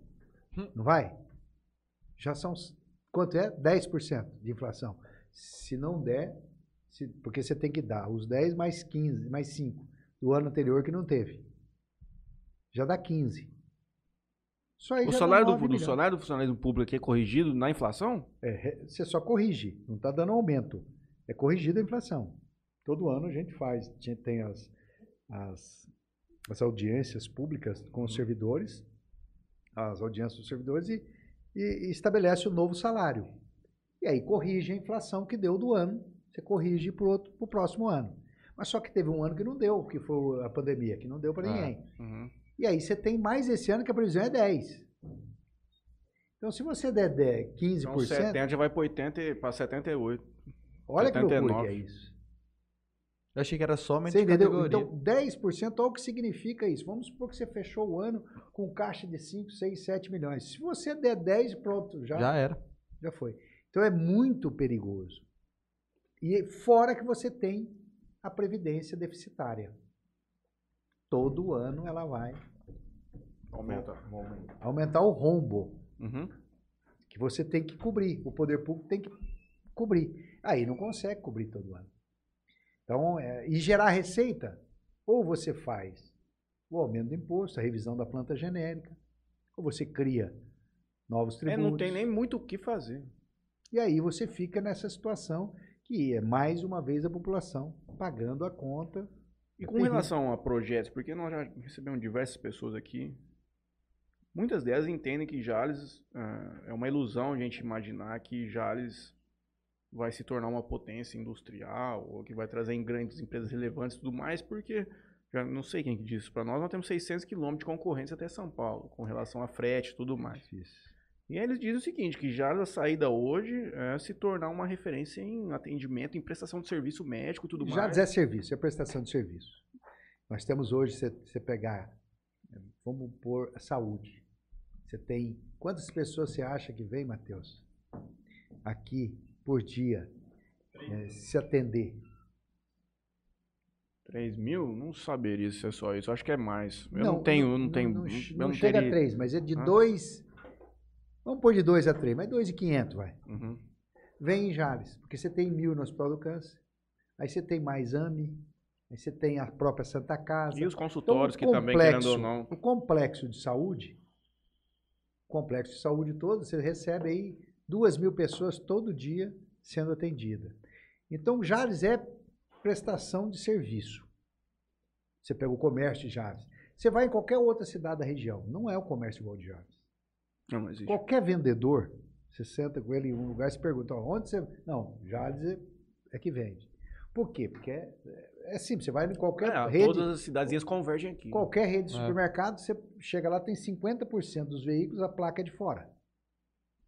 Não vai? Já são. Quanto é? 10% de inflação. Se não der, se- porque você tem que dar os 10 mais 15, mais 5 do ano anterior que não teve. Já dá 15. Só aí O salário do, 9 do salário do funcionário público é corrigido na inflação? É, você só corrige, não está dando aumento. É corrigida a inflação. Todo ano a gente faz, a gente tem as, as, as audiências públicas com os servidores, as audiências dos servidores, e, e- estabelece o novo salário. E aí corrige a inflação que deu do ano, você corrige para o próximo ano. Mas só que teve um ano que não deu, que foi a pandemia, que não deu para Ah. ninguém. Uhum. E aí você tem mais esse ano que a previsão é 10. Então, se você der 10, 15%, Então 70 já vai para 80 e para 78. Olha que loucura 79. que é isso. Eu achei que era somente Você entendeu? categoria. Então, 10%, olha o que significa isso. Vamos supor que você fechou o ano com caixa de 5, 6, 7 milhões. Se você der 10, pronto, já, Já era. já foi. Então, é muito perigoso. E fora que você tem a previdência deficitária. Todo ano ela vai Aumenta. aumentar o rombo Uhum. que você tem que cobrir. O poder público tem que cobrir. Aí não consegue cobrir todo ano. Então, é, e gerar receita, ou você faz o aumento do imposto, a revisão da planta genérica, ou você cria novos É, tributos. não tem nem muito o que fazer. E aí você fica nessa situação que é mais uma vez a população pagando a conta. E É com terrível. relação a projetos, porque nós já recebemos diversas pessoas aqui, muitas delas entendem que Jales ah, é uma ilusão a gente imaginar que Jales vai se tornar uma potência industrial ou que vai trazer em grandes empresas relevantes e tudo mais, porque já não sei quem que disse isso para nós, nós temos 600 quilômetros de concorrência até São Paulo, com relação a frete e tudo mais. E aí eles dizem o seguinte, que Jales a saída hoje é se tornar uma referência em atendimento, em prestação de serviço médico e tudo Já mais. dizer serviço, é prestação de serviço. Nós temos hoje, se você pegar, eh, vamos pôr a saúde. Você tem, quantas pessoas você acha que vem, Matheus? Aqui, por dia, eh, se atender. 3 mil? Não saberia se é só isso. Acho que é mais. Eu Não, não, tenho, eu não, não- tenho. não não chega teria- a três, mas é de Ah. dois. Vamos pôr de dois a três, mas dois e quinhentos, vai. Uhum. Vem em Jales, porque você tem mil no Hospital do Câncer, aí você tem mais AME, aí você tem a própria Santa Casa. E os Então, consultórios o que também, querendo ou não. O complexo de saúde, o complexo de saúde todo, você recebe aí duas mil pessoas todo dia sendo atendida. Então, Jales é prestação de serviço. Você pega o comércio de Jales. Você vai em qualquer outra cidade da região, não é o comércio igual de Jales. Não, não existe. Qualquer vendedor, você senta com ele em um lugar e se pergunta, ó, onde você... Não, Jales é, é que vende. Por quê? Porque é, é simples, você vai em qualquer É, rede... todas as cidadezinhas convergem aqui. Qualquer rede de É. supermercado, você chega lá, tem 50% dos veículos, a placa é de fora.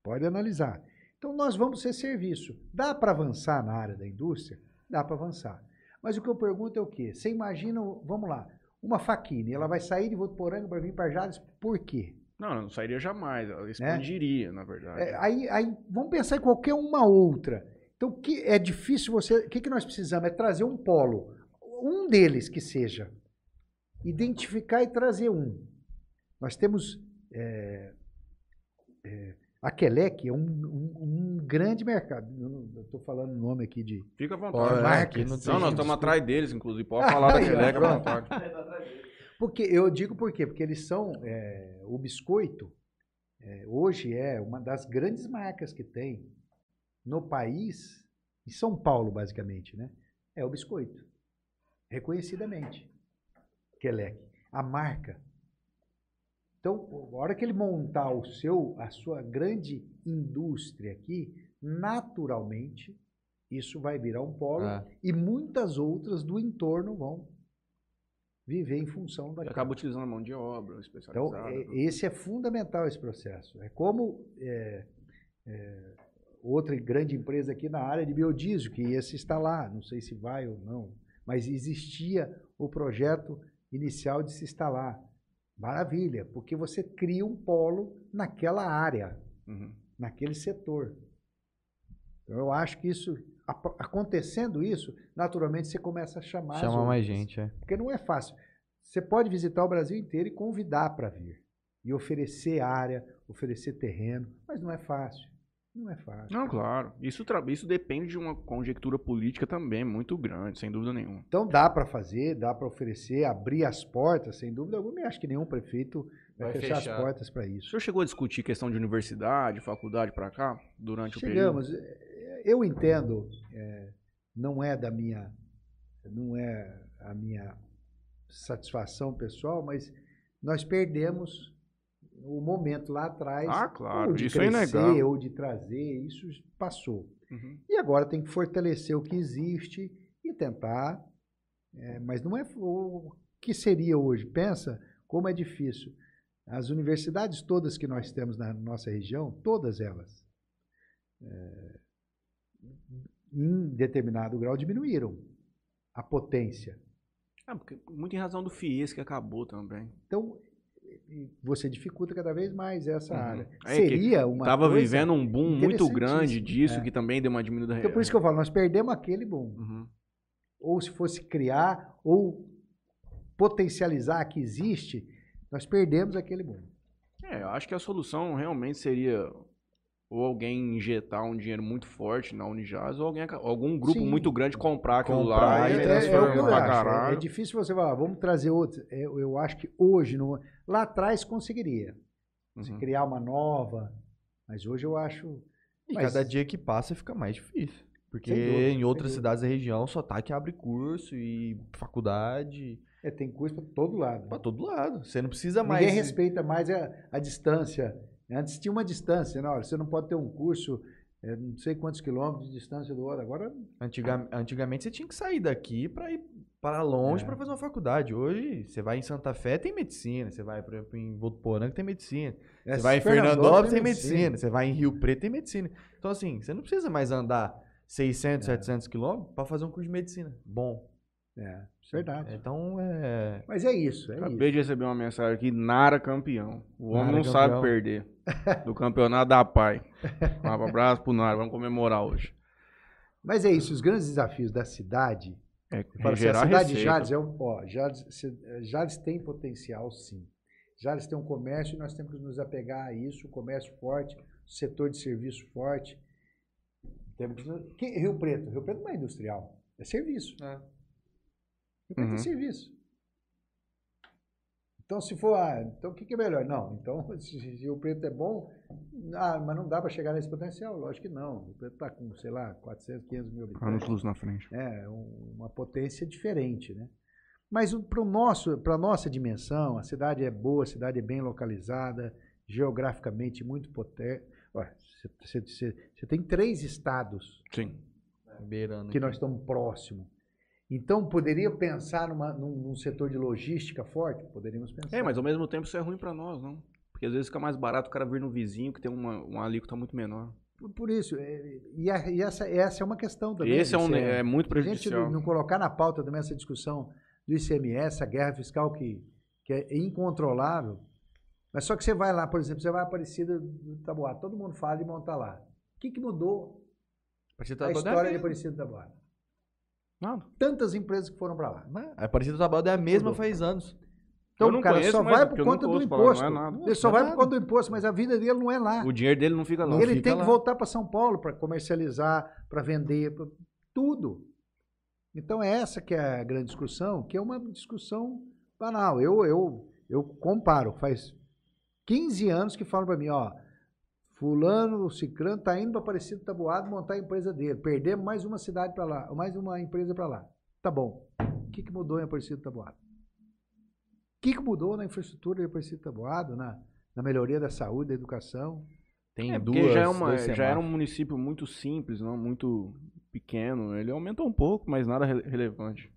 Pode analisar. Então, nós vamos ser serviço. Dá para avançar na área da indústria? Dá para avançar. Mas o que eu pergunto é o quê? Você imagina, vamos lá, uma faquine, ela vai sair de Votuporanga para vir para Jales, por quê? Não, não sairia jamais. Ela expandiria, na verdade. É, aí, aí, vamos pensar em qualquer uma outra. Então, o que é difícil você. O que, que nós precisamos? É trazer um polo. Um deles que seja. Identificar e trazer um. Nós temos. é, é, a Quelec é um, um- um grande mercado. Eu estou falando o nome aqui de. Fica à vontade. é, marcas. aqui não Não, nós estamos atrás deles, inclusive. Pode falar da ó, Queleca à vontade. Porque eu digo por quê? Porque eles são. é, o biscoito, é, hoje, é uma das grandes marcas que tem no país, em São Paulo, basicamente, né? É o biscoito. Reconhecidamente. Quelec. A marca. Então, a hora que ele montar o seu, a sua grande indústria aqui, naturalmente, isso vai virar um polo É. e muitas outras do entorno vão viver em função daquilo. acaba utilizando a mão de obra Então, especializada. é- esse é fundamental, esse processo. É como é, é, outra grande empresa aqui na área de biodiesel, que ia se instalar, não sei se vai ou não, mas existia o projeto inicial de se instalar. Maravilha, porque você cria um polo naquela área, Uhum. naquele setor. Então, eu acho que isso, acontecendo isso, naturalmente você começa a chamar Chama mais gente, é. Porque não é fácil. Você pode visitar o Brasil inteiro e convidar para vir. E oferecer área, oferecer terreno. Mas não é fácil. Não é fácil. Não, claro. Isso, isso depende de uma conjectura política também muito grande, sem dúvida nenhuma. Então dá para fazer, dá para oferecer, abrir as portas, sem dúvida alguma. E acho que nenhum prefeito vai, Vai fechar, fechar. as portas para O isso. senhor chegou a discutir questão de universidade, faculdade para cá, durante o Chegamos. período? Eu entendo, é, não é da minha, não é a minha satisfação pessoal, mas nós perdemos o momento lá atrás. Ah, claro, ou de isso é crescer, inegável. ou de trazer, isso passou. Uhum. E agora tem que fortalecer o que existe e tentar. é, mas não é o que seria hoje. Pensa como é difícil. As universidades todas que nós temos na nossa região, todas elas, é, em determinado grau diminuíram a potência. Ah, porque muito em razão do FIES que acabou também. Então você dificulta cada vez mais essa Uhum. área. É Seria uma Tava coisa- vivendo um boom muito grande disso, É. que também deu uma diminuída. Então por isso que eu falo, nós perdemos aquele boom. Uhum. ou se fosse criar ou potencializar que existe, nós perdemos aquele mundo. É, eu acho que a solução realmente seria ou alguém injetar um dinheiro muito forte na Unijaz, ou alguém, algum grupo Sim. muito grande comprar aquilo Comprar lá e É, é, transformar é eu pra acho. É- caralho. É, difícil você falar, vamos trazer outro. É, Eu, eu acho que hoje, no- lá atrás conseguiria. Se Uhum. criar uma nova. Mas hoje eu acho. E Mas- cada dia que passa fica mais difícil. Porque dúvida, em outras cidades da região só tá que abre curso e faculdade É, tem curso para todo lado. pra todo lado. Você não precisa mais. Ninguém respeita mais a, a distância. Antes tinha uma distância, não, você não pode ter um curso é, não sei quantos quilômetros de distância do outro. Agora, Antiga- Antigamente você tinha que sair daqui pra ir para longe É. pra fazer uma faculdade. Hoje você vai em Santa Fé tem medicina, você vai por exemplo, em Votuporanga tem medicina, é, você vai em Fernandópolis tem medicina, você vai em Rio Preto tem medicina. Então assim, você não precisa mais andar 600, É. 700 quilômetros pra fazer um curso de medicina. Bom. É, verdade. Então é Mas é isso, é Acabei de receber uma mensagem aqui, Nara campeão. O homem Nara não campeão. sabe perder. Do campeonato da PAI. Um abraço pro Nara, vamos comemorar hoje. isso. Mas é isso, os grandes desafios da cidade. É, Fala assim, a cidade de receita. Jales é um, ó, Jales, Jales tem potencial, sim. Jales tem um comércio e nós temos que nos apegar a isso, o comércio forte, o setor de serviço forte. Temos que, Rio Preto, Rio Preto não é industrial, é serviço. Preto Uhum. é serviço. Então, se for, ah, então o que, que é melhor? Não, então, se, se o preto é bom, ah, mas não dá para chegar nesse potencial? Lógico que não. O preto está com, sei lá, 400, 500 mil habitantes. Anos luz na frente. É um- uma potência diferente, né? Mas para nosso, para nossa dimensão, a cidade é boa, a cidade é bem localizada, geograficamente muito potente. Você tem três estados Sim. beirando. que aqui. nós estamos próximos. Então, poderia pensar numa- num, num setor de logística forte? Poderíamos pensar. É, mas ao mesmo tempo isso é ruim pra nós, não? Porque às vezes fica mais barato o cara vir no vizinho que tem uma, uma alíquota muito menor. Por, por isso, é, e, a- e essa, essa é uma questão também. Esse é, um, Isso é, muito A gente prejudicial. não, colocar na pauta também essa discussão do ICMS, a guerra fiscal que, que é incontrolável. Mas só que você vai lá, por exemplo, você vai a Aparecida do Taboado, todo mundo fala de montar lá. O que, que mudou a é história de. Aparecida do Taboado? Nada. Tantas empresas que foram para lá. Né? A Aparecida do Taboado é a mesma Mudou. faz anos. Então Eu não o cara conheço, só vai porque por conta do falar, imposto. não é nada. Ele só é vai nada. por conta do imposto, mas a vida dele não é lá. O dinheiro dele não fica lá. Não ele fica tem que lá. voltar para São Paulo para comercializar, para vender, pra tudo. Então é essa que é a grande discussão, que é uma discussão banal. Eu eu eu comparo, faz 15 anos que falam para mim, ó, fulano, o Cicrano tá indo para Aparecido Tabuado montar a empresa dele, perdemos mais uma cidade para lá, mais uma empresa para lá. Tá bom. O que, que mudou em Aparecido Tabuado? O que, que mudou na infraestrutura de Aparecido Tabuado, na, na melhoria da saúde, da educação? Tem É, porque duas, já, é uma, já era um município muito simples, não muito pequeno. Ele aumentou um pouco, mas nada rele- relevante.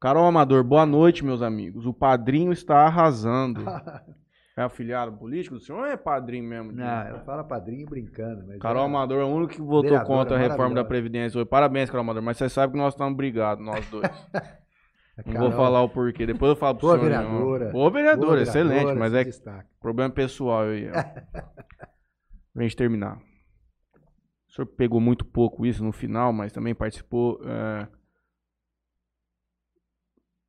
Carol Amador, boa noite, meus amigos. O padrinho está arrasando. É afiliado político? O senhor é padrinho mesmo? Não, ela fala padrinho brincando. Mas Carol é- Amador é o único que votou contra a reforma da. Previdência hoje. Parabéns, Carol Amador. Mas você sabe que nós estamos brigados, nós dois. a Não Carol, vou falar o porquê. Depois eu falo pro senhor. não. vereadora. Boa vereadora, boa excelente. Mas é destaca. problema pessoal aí. Pra gente terminar. O senhor pegou muito pouco isso no final, mas também participou. é,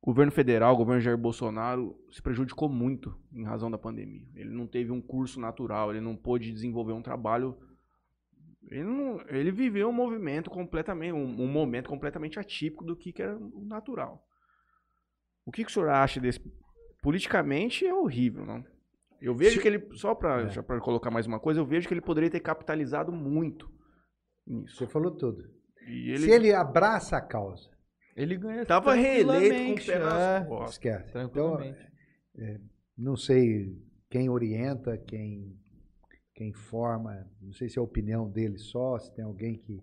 governo federal, o governo Jair Bolsonaro se prejudicou muito em razão da pandemia. Ele não teve um curso natural, ele não pôde desenvolver um trabalho. Ele, não- ele viveu um movimento completamente, um, um momento completamente atípico do que, que era o natural. O que, que o senhor acha desse? Politicamente é horrível, não? Eu vejo Se- que ele, só para É. colocar mais uma coisa, eu vejo que ele poderia ter capitalizado muito nisso. Você falou tudo. E Se ele abraça a causa, Ele ganha Tava reeleito com o tranquilamente, pé nas é, costas. esquece. Então, Tranquilamente. não sei quem orienta, quem, quem forma, não sei se é a opinião dele só, se tem alguém que,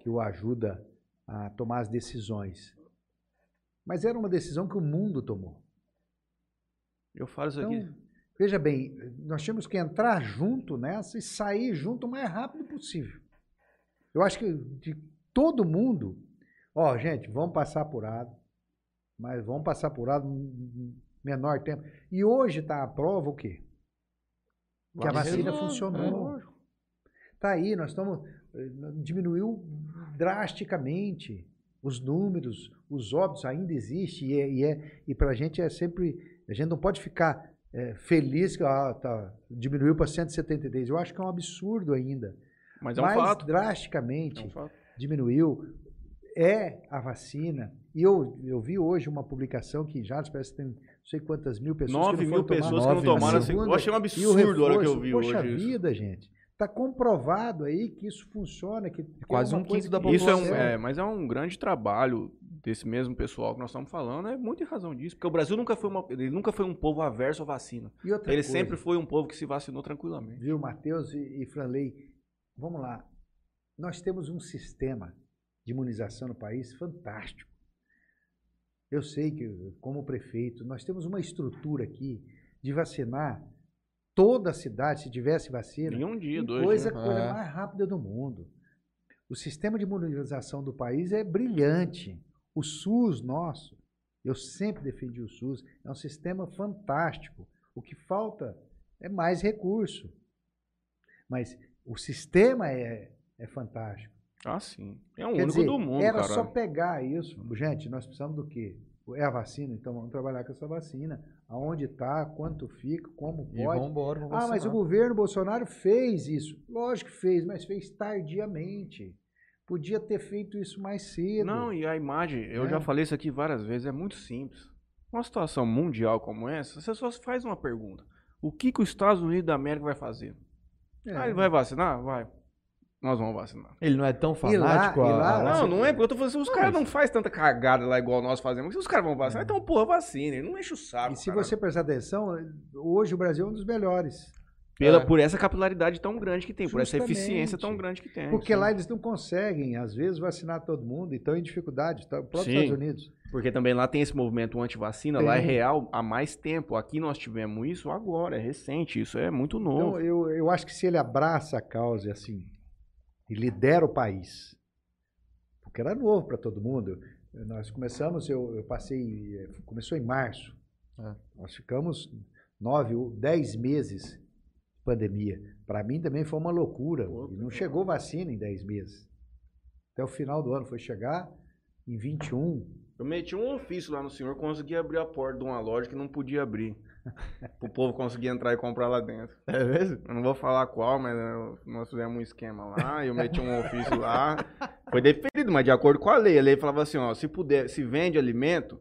que o ajuda a tomar as decisões. Mas era uma decisão que o mundo tomou. Eu falo isso Então, aqui. veja bem, nós tínhamos que entrar junto nessa e sair junto o mais rápido possível. Eu acho que de todo mundo, ó, gente, vamos passar apurado, mas vamos passar apurado no menor tempo. E hoje está a prova o quê? Que a vacina funcionou. é. Tá aí, nós estamos. eh, Diminuiu drasticamente os números, os óbitos ainda existem, e, é, e, é, e para a gente é sempre. A gente não pode ficar eh, feliz que ah, tá, diminuiu para 173. Eu acho que é um absurdo ainda. Mas é um mas fato. drasticamente É um fato. diminuiu é a vacina. E eu, eu vi hoje uma publicação que já parece que tem não sei quantas mil pessoas 9 que não mil tomar pessoas que não tomaram segunda. Eu achei um o absurdo a hora que eu reforço, vi Poxa hoje isso. vida, gente. Está comprovado aí que isso funciona. Que quase é uma um quinto da que- Isso é um, população. é, mas é um grande trabalho desse mesmo pessoal que nós estamos falando, é muito em razão disso, porque o Brasil nunca foi uma, ele nunca foi um povo averso à vacina. E outra Ele coisa, sempre foi um povo que se vacinou tranquilamente. Viu, Matheus e, e Franley? Vamos lá. Nós temos um sistema de imunização no país fantástico. Eu sei que, como prefeito, nós temos uma estrutura aqui de vacinar toda a cidade, se tivesse vacina, Em um dia, dois coisa, dias. coisa É. mais rápida do mundo. O sistema de imunização do país é brilhante. O SUS nosso, eu sempre defendi o SUS, é um sistema fantástico. O que falta é mais recurso. Mas o sistema é, é fantástico. Ah, sim. É o Quer único dizer, do mundo, era cara. só pegar isso. Gente, nós precisamos do quê? É a vacina, então vamos trabalhar com essa vacina. Aonde está, quanto fica, como E pode. vambora, vamos Ah, mas o governo Bolsonaro fez isso. Lógico que fez, mas fez tardiamente. Podia ter feito isso mais cedo. Não, e a imagem, eu É. já falei isso aqui várias vezes, é muito simples. Uma situação mundial como essa, você só faz uma pergunta. O que, que os Estados Unidos da América vai fazer? É. Ah, ele vai vacinar? Vai. Nós vamos vacinar. Ele não é tão lá- fanático a- lá- a- Não, não é porque eu tô falando assim, os caras não fazem tanta cagada lá igual nós fazemos. Se os caras vão vacinar, então, porra, vacina. Ele não enche o saco. E se cara. você prestar atenção, hoje o Brasil é um dos melhores. Pela, É. Por essa capilaridade tão grande que tem, por essa Justamente. eficiência tão grande que tem. Porque É, sim. lá eles não conseguem, às vezes, vacinar todo mundo e estão em dificuldade. Tá? O próprio Sim. Estados Unidos. Porque também lá tem esse movimento anti-vacina, lá é real há mais tempo. Aqui nós tivemos isso agora, é recente, isso é muito novo. Então, eu, eu acho que se ele abraça a causa assim e lidera o país, porque era novo para todo mundo. Nós começamos, eu, eu passei, eh, começou em março. É. Nós ficamos nove, ou dez meses de pandemia. Para mim também foi uma loucura. E não chegou vacina em dez meses. Até o final do ano foi chegar em 21. Eu meti um ofício lá no senhor, consegui abrir a porta de uma loja que não podia abrir. o povo conseguir entrar e comprar lá dentro. É mesmo? Eu não vou falar qual, mas nós fizemos um esquema lá, eu meti um ofício lá. Foi deferido, mas de acordo com a lei. A lei falava assim, ó, se puder, se vende alimento,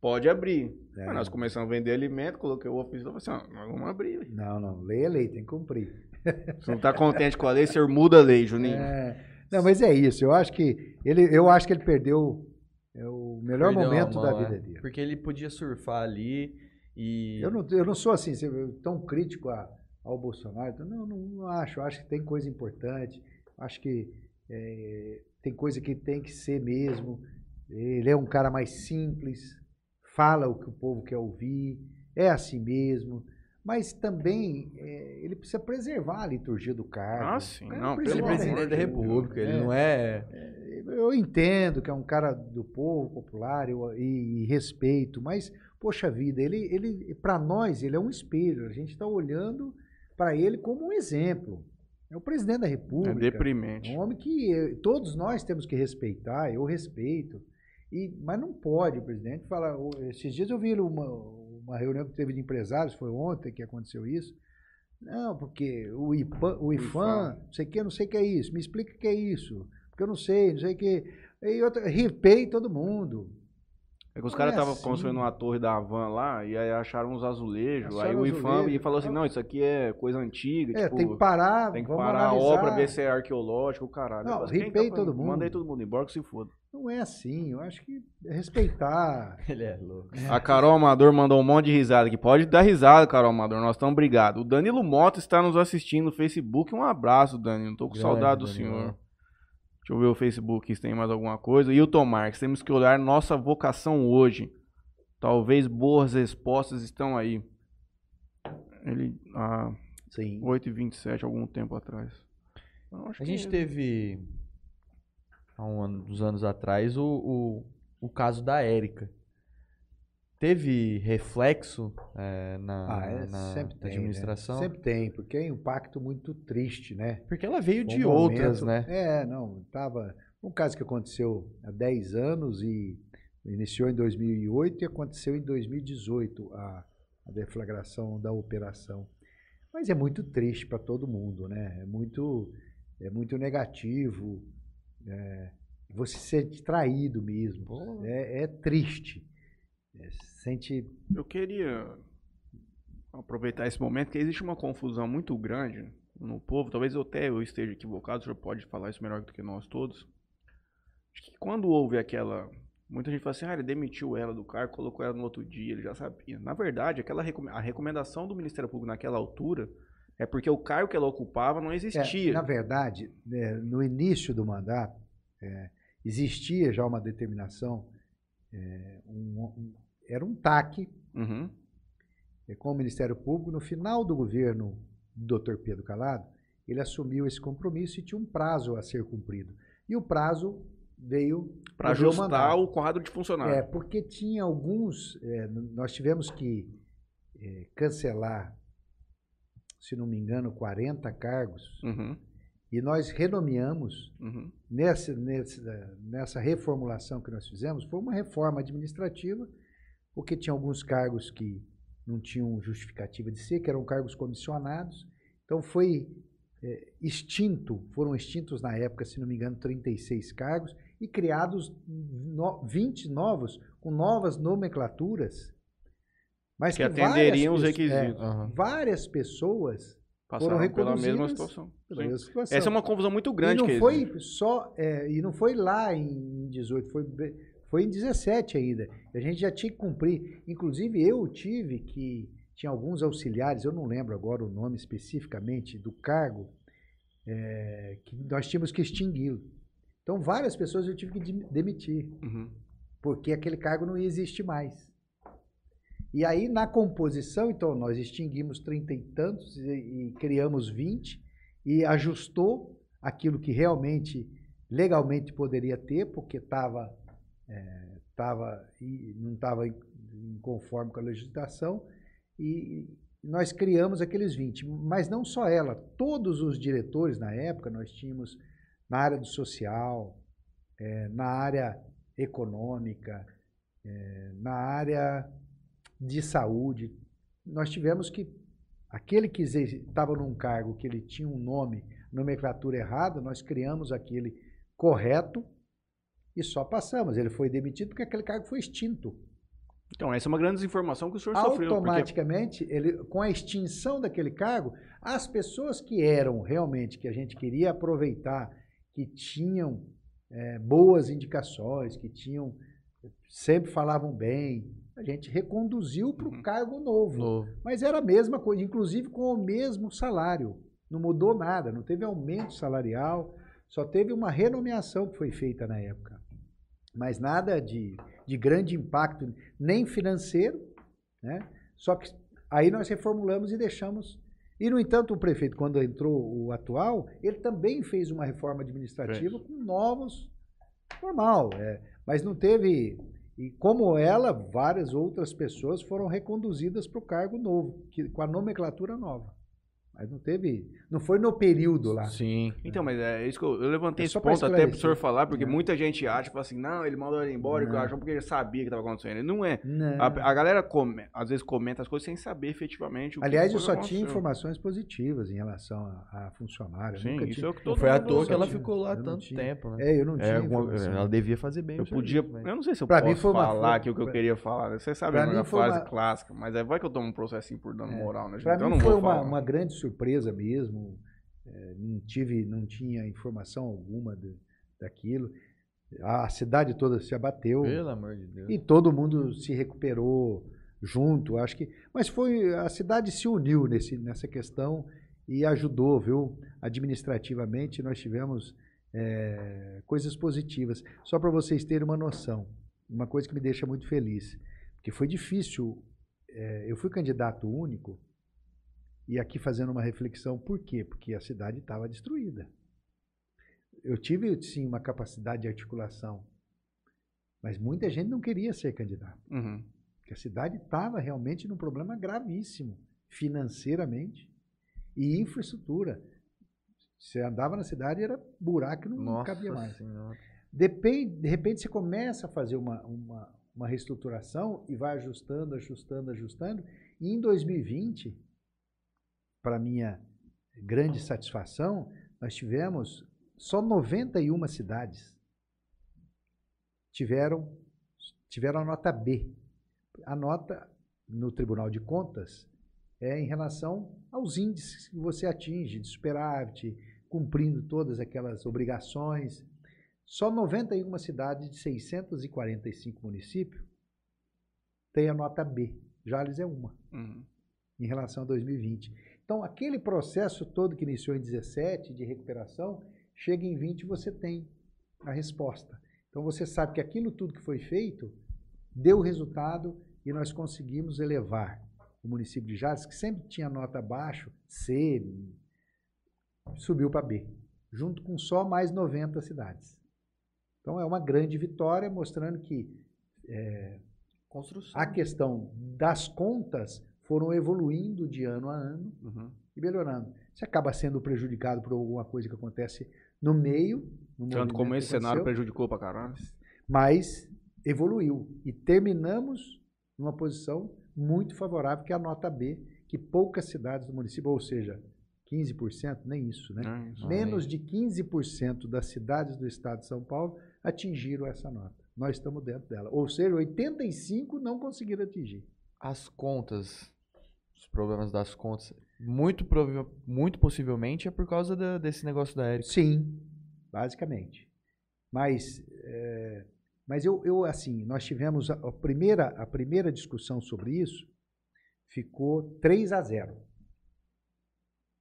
pode abrir. É. Mas nós começamos a vender alimento, coloquei o ofício e falei assim, ó, nós vamos abrir. Não, não. Lei é lei, tem que cumprir. Se não tá contente com a lei, o senhor muda a lei, Juninho. É, não, mas é isso. Eu acho que ele, eu acho que ele perdeu é, o melhor Perdeu momento mão, da é. vida dele. Porque ele podia surfar ali e. Eu não, eu não sou assim tão crítico a- ao Bolsonaro. então, Não, não, não acho. Eu acho que tem coisa importante. Acho que é, tem coisa que tem que ser mesmo. Ele é um cara mais simples, fala o que o povo quer ouvir, é assim mesmo. Mas também é, ele precisa preservar a liturgia do cargo. Ah, sim. Não, Ele é pelo presidente da República, ele É. não é. Eu entendo que é um cara do povo popular eu- e, e respeito, mas, poxa vida, ele, ele para nós, ele é um espelho. A gente está olhando para ele como um exemplo. É o presidente da É República. É deprimente. um homem que eh, todos nós temos que respeitar, eu respeito. E, mas não pode o presidente falar. Esses dias eu vi uma, uma reunião que teve de empresários, foi ontem que aconteceu isso. Não, porque o IPAN, o IFAM, não sei o que, não sei o que é isso. Me explica o que é isso. Porque eu não sei, não sei o que. E outra, ripei todo mundo. É que os caras é estavam assim. construindo uma torre da Havan lá e aí acharam uns azulejos. aí Acharam o IFAM azulejo. e falou assim: não, isso aqui é coisa antiga. É, tipo, tem que parar, tem que vamos parar analisar. a obra, ver se é arqueológico, caralho. Não, quem ripei tá todo mundo. Mandei todo mundo embora que se foda. Não é assim, eu acho que é respeitar. Ele é louco. A Carol Amador mandou um monte de risada aqui. Pode dar risada, Carol Amador. Nós estamos brigados. O Danilo Mota está nos assistindo no Facebook. Um abraço, Danilo. Tô com Grande saudade do Danilo. senhor. Deixa eu ver o Facebook se tem mais alguma coisa. E o Marques, temos que olhar nossa vocação hoje. Talvez boas respostas estão aí. Ele. Ah, Sim. 8h27, algum tempo atrás. Acho A gente teve, há um ano, uns anos atrás, o, o, o caso da Érica. Teve reflexo é, na, Ah, é, na tem. administração? Né? Sempre tem, porque é um impacto muito triste, né? Porque ela veio de um outras, momento- né? É, não, tava um caso que aconteceu há 10 anos e iniciou em 2008 e aconteceu em 2018 a, a deflagração da operação. Mas é muito triste para todo mundo, né? É muito é muito negativo, é, você se sente traído mesmo, é, é triste. É, sente Eu queria aproveitar esse momento, que existe uma confusão muito grande no povo, talvez eu até eu esteja equivocado, o senhor pode falar isso melhor do que nós todos. Acho que quando houve aquela. Muita gente fala assim, ah, ele demitiu ela do cargo, colocou ela no outro dia, ele já sabia. Na verdade, aquela a recomendação do Ministério Público naquela altura é porque o cargo que ela ocupava não É, existia. na verdade, né, no início do mandato, é, existia já uma determinação, é, um- um- era um TAC Uhum. é, com o Ministério Público. No final do governo do Dr. Pedro Calado, ele assumiu esse compromisso e tinha um prazo a ser cumprido. E o prazo veio Para ajustar mandato. o quadro de funcionário. É, porque tinha alguns. é, nós tivemos que é, cancelar, se não me engano, 40 cargos. Uhum. E nós renomeamos, Uhum. nessa, nessa, nessa reformulação que nós fizemos, foi uma reforma administrativa, porque tinha alguns cargos que não tinham justificativa de ser, que eram cargos comissionados. Então foi é, extinto, foram extintos na época, se não me engano, 36 cargos e criados no, 20 novos, com novas nomenclaturas. Mas Que várias atenderiam os pessoas- é, requisitos. Aham. várias pessoas Passaram pela mesma reconduzidas situação. pela mesma situação. Essa é uma confusão muito grande e que não foi só é, e não foi lá em 18 foi foi em 17 ainda a gente já tinha que cumprir inclusive eu tive que tinha alguns auxiliares eu não lembro agora o nome especificamente do cargo é, que nós tínhamos que extingui-lo então várias pessoas eu tive que dem- demitir Uhum. porque aquele cargo não existe mais. E aí, na composição, então, nós extinguimos trinta e tantos e, e criamos 20 e ajustou aquilo que realmente, legalmente poderia ter, porque estava tava, e não estava conforme com a legislação, e nós criamos aqueles 20. Mas não só ela, todos os diretores na época, nós tínhamos na área do social, eh, na área econômica, eh, na área de saúde. Nós tivemos que, aquele que estava num cargo que ele tinha um nome, nomenclatura errada, nós criamos aquele correto e só passamos. Ele foi demitido porque aquele cargo foi extinto. Então, essa é uma grande desinformação que o senhor sofreu. Porque... Automaticamente, ele, com a extinção daquele cargo, as pessoas que eram realmente, que a gente queria aproveitar, que tinham eh, boas indicações, que tinham sempre falavam bem, a gente reconduziu para o Uhum. cargo novo. Novo. Mas era a mesma coisa, inclusive com o mesmo salário. Não mudou nada, não teve aumento salarial, só teve uma renomeação que foi feita na época. Mas nada de, de grande impacto, nem financeiro, né? Só que aí nós reformulamos e deixamos. E, no entanto, o prefeito, quando entrou o atual, ele também fez uma reforma administrativa com novos, normal, é, mas não teve. E como ela, várias outras pessoas foram reconduzidas para o cargo novo, que, com a nomenclatura nova. Mas não teve. Não foi no período lá. Sim. Então, mas é isso que eu, eu levantei É esse pra ponto até pro senhor falar, porque É. muita gente acha, fala assim, não, ele mandou ele embora, Não. eu acho porque ele sabia que estava acontecendo. Não é. Não. A, a galera come, às vezes comenta as coisas sem saber efetivamente o Aliás, que eu só tinha informações positivas em relação a, a funcionário. Sim, Nunca isso tinha- é o que todo foi à toa que ela tinha. ficou lá tanto tinha. tempo, né? É, eu não tinha É, alguma- informação. ela devia fazer bem Eu podia. serviço, Eu não sei se eu Pra mim posso foi uma falar aqui o que eu pra- queria falar. Você sabe pra a minha mim foi frase uma- clássica, mas é, vai que eu tomo um processinho por dano moral, né? eu mim foi uma, uma grande surpresa mesmo. É, não tive, não tinha informação alguma de- daquilo. A cidade toda se abateu Pelo amor de Deus. e todo mundo se recuperou junto. Acho que, mas foi a cidade se uniu nesse, nessa questão e ajudou, viu? Administrativamente nós tivemos é, coisas positivas. Só para vocês terem uma noção, uma coisa que me deixa muito feliz, porque foi difícil. é, eu fui candidato único e aqui fazendo uma reflexão, por quê? Porque a cidade estava destruída. Eu tive, sim, uma capacidade de articulação, mas muita gente não queria ser candidato, Uhum. porque a cidade estava realmente num problema gravíssimo, financeiramente e infraestrutura. Você andava na cidade era buraco não Nossa cabia mais. Senhora. Depende, de repente você começa a fazer uma, uma, uma reestruturação e vai ajustando, ajustando, ajustando. E em 2020, para minha grande satisfação, nós tivemos só 91 cidades tiveram, tiveram a nota B. A nota no Tribunal de Contas é em relação aos índices que você atinge de superávit, cumprindo todas aquelas obrigações. Só 91 cidades de 645 municípios tem a nota B. Jales é uma, Uhum. em relação a 2020. Então, aquele processo todo que iniciou em 17 de recuperação, chega em 20 e você tem a resposta. Então, você sabe que aquilo tudo que foi feito deu resultado e nós conseguimos elevar o município de Jales, que sempre tinha nota abaixo, C, subiu para B, junto com só mais 90 cidades. Então, é uma grande vitória, mostrando que Construção. a questão das contas foram evoluindo de ano a ano Uhum. e melhorando. Você acaba sendo prejudicado por alguma coisa que acontece no meio, no Tanto como esse cenário prejudicou pra caralho. mas evoluiu e terminamos numa posição muito favorável, que é a nota B, que poucas cidades do município, ou seja, 15%, nem isso, né? né? Isso. Menos de 15% das cidades do estado de São Paulo atingiram essa nota. Nós estamos dentro dela. Ou seja, 85 não conseguiram atingir. As contas, os problemas das contas, muito, muito possivelmente é por causa da- desse negócio da Érica. Sim, basicamente. Mas, é, mas eu, eu, assim, nós tivemos a, a primeira, a primeira discussão sobre isso, ficou 3 a 0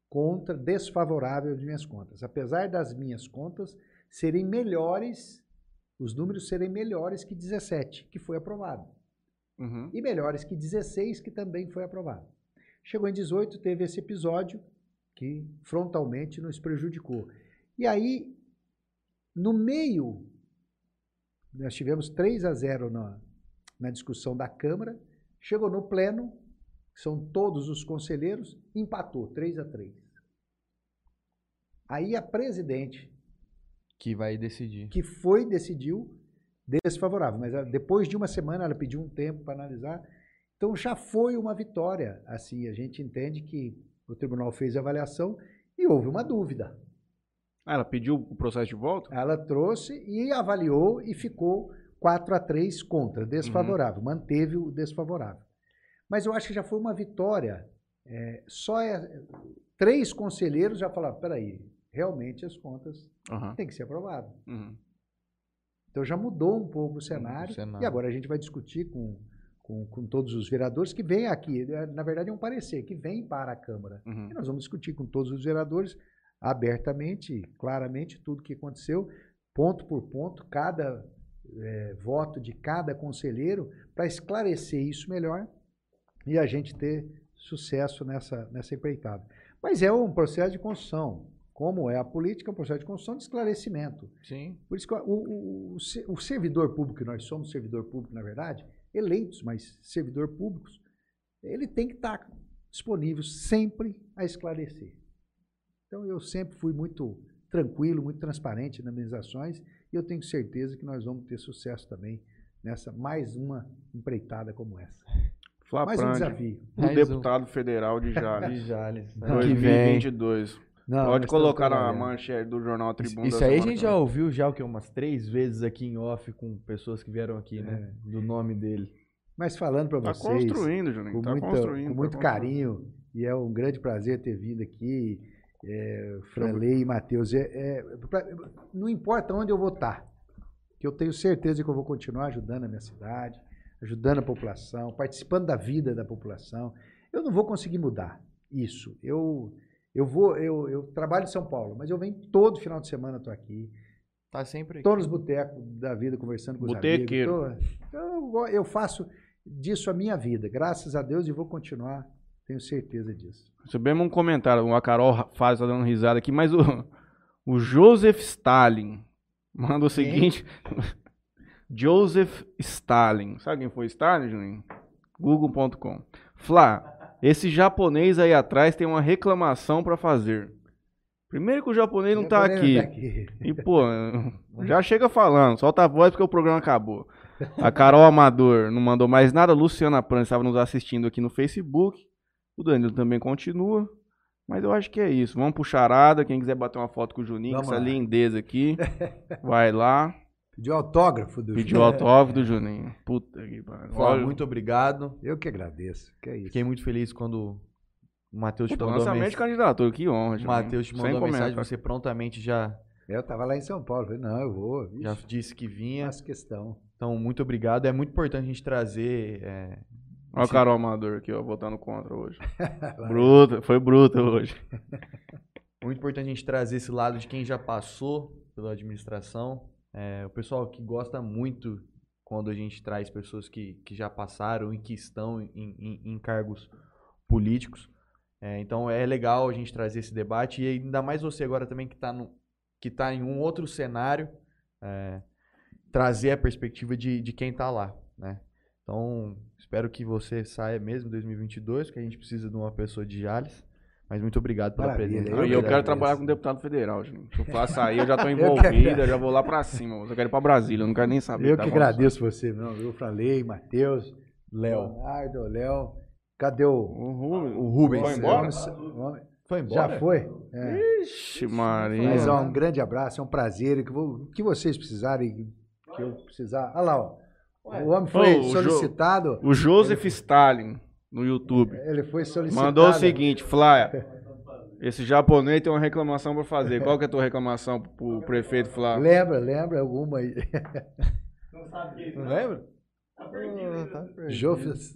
contra, desfavorável de minhas contas. Apesar das minhas contas serem melhores, os números serem melhores que 17, que foi aprovado Uhum. e melhores que 16, que também foi aprovado. Chegou em 18, teve esse episódio que frontalmente nos prejudicou. E aí, no meio, nós tivemos 3 a 0 na, na discussão da Câmara, chegou no pleno, são todos os conselheiros, empatou 3 a 3. Aí a presidente, Que vai decidir. que foi decidiu desfavorável, mas ela- depois de uma semana ela pediu um tempo para analisar. Então já foi uma vitória. Assim, a gente entende que o tribunal fez a avaliação e houve uma dúvida. Ah, ela pediu o processo de volta? Ela trouxe e avaliou e ficou 4 a 3 contra, desfavorável, manteve o desfavorável. Mas eu acho que já foi uma vitória. É, só é- três conselheiros já falaram: peraí, realmente as contas Aham. têm que ser aprovadas. Uhum. Então já mudou um pouco o cenário, cenário. e agora a gente vai discutir com, com, com todos os vereadores que vêm aqui. É, Na verdade, é um parecer que vem para a Câmara. Uhum. E nós vamos discutir com todos os vereadores abertamente, claramente, tudo o que aconteceu, ponto por ponto, cada eh, voto de cada conselheiro, para esclarecer isso melhor e a gente ter sucesso nessa, nessa empreitada. Mas é um processo de construção. Como é a política, é um processo de construção de esclarecimento. Sim. Por isso que o, o- o o servidor público, que nós somos servidor público, na verdade, eleitos, mas servidor públicos, ele tem que estar disponível sempre a esclarecer. Então, eu sempre fui muito tranquilo, muito transparente nas minhas ações e eu tenho certeza que nós vamos ter sucesso também nessa mais uma empreitada como essa. Mais um desafio. um. deputado federal de Jales. De Jales. Não, Ano que vem. 2022. Não, Pode colocar na manchete do jornal Tribuna. Isso da aí a gente já ouviu já o que umas três vezes aqui em off com pessoas que vieram aqui, né? Do nome dele. Mas falando para Tá vocês, construindo, Juninho. com, Tá muita- construindo. com tá muito construindo. carinho e é um grande prazer ter vindo aqui, é, Franley e Matheus. É, é, não importa onde eu vou estar, que eu tenho certeza que eu vou continuar ajudando a minha cidade, ajudando a população, participando da vida da população. Eu não vou conseguir mudar isso. Eu eu vou eu, eu trabalho em São Paulo, mas eu venho todo final de semana estou aqui. Tá sempre aqui. Estou nos botecos da vida conversando com os Botequeiro. amigos. Tô- eu, go- eu faço disso a minha vida, graças a Deus, e vou continuar, tenho certeza disso. Recebemos um comentário, a Carol faz tá dando risada aqui, mas o, o Joseph Stalin manda o seguinte. Joseph Stalin. Sabe quem foi Stalin, Juninho? Google.com. Flá, esse japonês aí atrás tem uma reclamação pra fazer. Primeiro que o japonês não tá Japonês aqui. não tá E, pô, já chega falando, solta a voz porque o programa acabou. A Carol Amador não mandou mais nada. Luciana Pran estava nos assistindo aqui no Facebook. O Danilo também continua. Mas eu acho que é isso. Vamos pro Charada. Quem quiser bater uma foto com o Juninho, Vamos essa lá. lindeza aqui, vai lá. Pediu autógrafo do Pediu o autógrafo do Juninho. Puta que pariu. Muito obrigado. Eu que agradeço. Que é isso. Fiquei muito feliz quando o Matheus te mandou a lançamento de mensagem. candidatura. Que honra, O Juninho. Matheus te mandou mensagem, você prontamente já, Eu tava lá em São Paulo. Falei, não, eu vou. já disse que vinha. faço questão. Então, muito obrigado. É muito importante a gente trazer. é, Olha o Carol Amador aqui, ó, votando contra hoje. bruto, foi bruto hoje. Muito importante a gente trazer esse lado de quem já passou pela administração. É, o pessoal que gosta muito quando a gente traz pessoas que, que já passaram e que estão em, em- em cargos políticos. É, então é legal a gente trazer esse debate e ainda mais você agora também que está que tá em um outro cenário, é, trazer a perspectiva de, de quem está lá. Né? Então espero que você saia mesmo em 2022, que a gente precisa de uma pessoa de Jales. Mas muito obrigado pela Maravilha, presença. Eu e que eu quero trabalhar com deputado federal, gente. Se eu faço aí, eu já envolvido, eu já vou lá pra cima. Eu quero ir pra Brasília, eu não quero nem saber. Eu tá que agradeço você, não. Eu falei, Matheus, Léo. Leonardo, Léo. Cadê o. O Rubens. O Rubens. Foi embora? Foi embora? Já foi? É. Ixi, Maria. Mas ó, um grande abraço, é um prazer. Que vo- O que vocês precisarem, que eu precisar. Olha lá, ó. O homem foi Ô, o Jo- solicitado. O Joseph Stalin, no YouTube, Ele foi solicitado. mandou o seguinte, Flávia. Esse japonês tem uma reclamação pra fazer. Qual que é a tua reclamação pro prefeito Flávio? Lembra, lembra alguma aí? Não lembra? Ah, tá perdido. Jofes.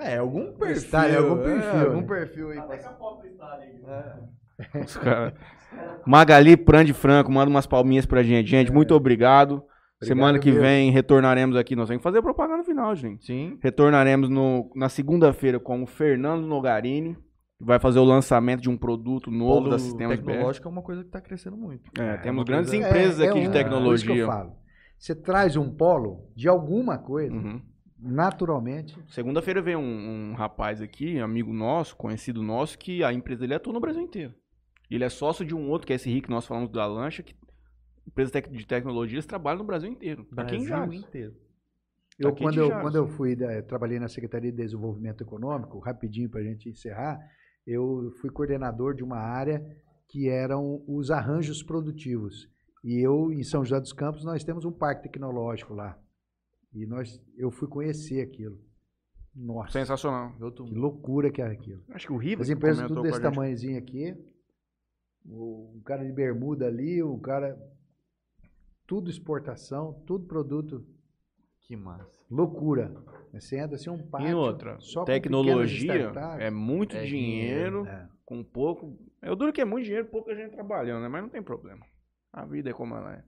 É, algum perfil. Algum é, perfil, algum né? perfil aí. É. Os cara- Magali Prande Franco, manda umas palminhas pra gente. Gente, muito obrigado. Semana que mesmo. vem retornaremos aqui. Nós temos que fazer propaganda no final, gente. Sim. Retornaremos no- na segunda-feira com o Fernando Nogarini, que vai fazer o lançamento de um produto novo Polo da Sistemas BR. tecnológico é uma coisa que está crescendo muito. É, temos uma grandes coisa- empresas É, é aqui um- de Por isso que tecnologia. eu falo. Você traz um polo de alguma coisa, Uhum. naturalmente. Segunda-feira veio um, um rapaz aqui, amigo nosso, conhecido nosso, que a empresa dele atua no Brasil inteiro. Ele é sócio de um outro, que é esse Rick, nós falamos da Lancha, que empresa tec- de tecnologias trabalha no Brasil inteiro. Aqui em Brasil Jales. inteiro. Eu, Aqui quando, eu, Jales. quando eu fui, eu trabalhei na Secretaria de Desenvolvimento Econômico, rapidinho para a gente encerrar, eu fui coordenador de uma área que eram os arranjos produtivos. E eu, em São José dos Campos, nós temos um parque tecnológico lá. E nós, eu fui conhecer aquilo. Nossa, Sensacional. Que loucura que era aquilo. Acho que o Riva As empresas tudo desse tamanhozinho aqui, o, um cara de bermuda ali, um cara... Tudo exportação, tudo produto Que massa. Loucura. Você entra assim um pátio. E outra, tecnologia é muito É dinheiro, É. com pouco. Eu duro que é muito dinheiro, pouca gente trabalhando, né? Mas não tem problema. A vida é como ela é.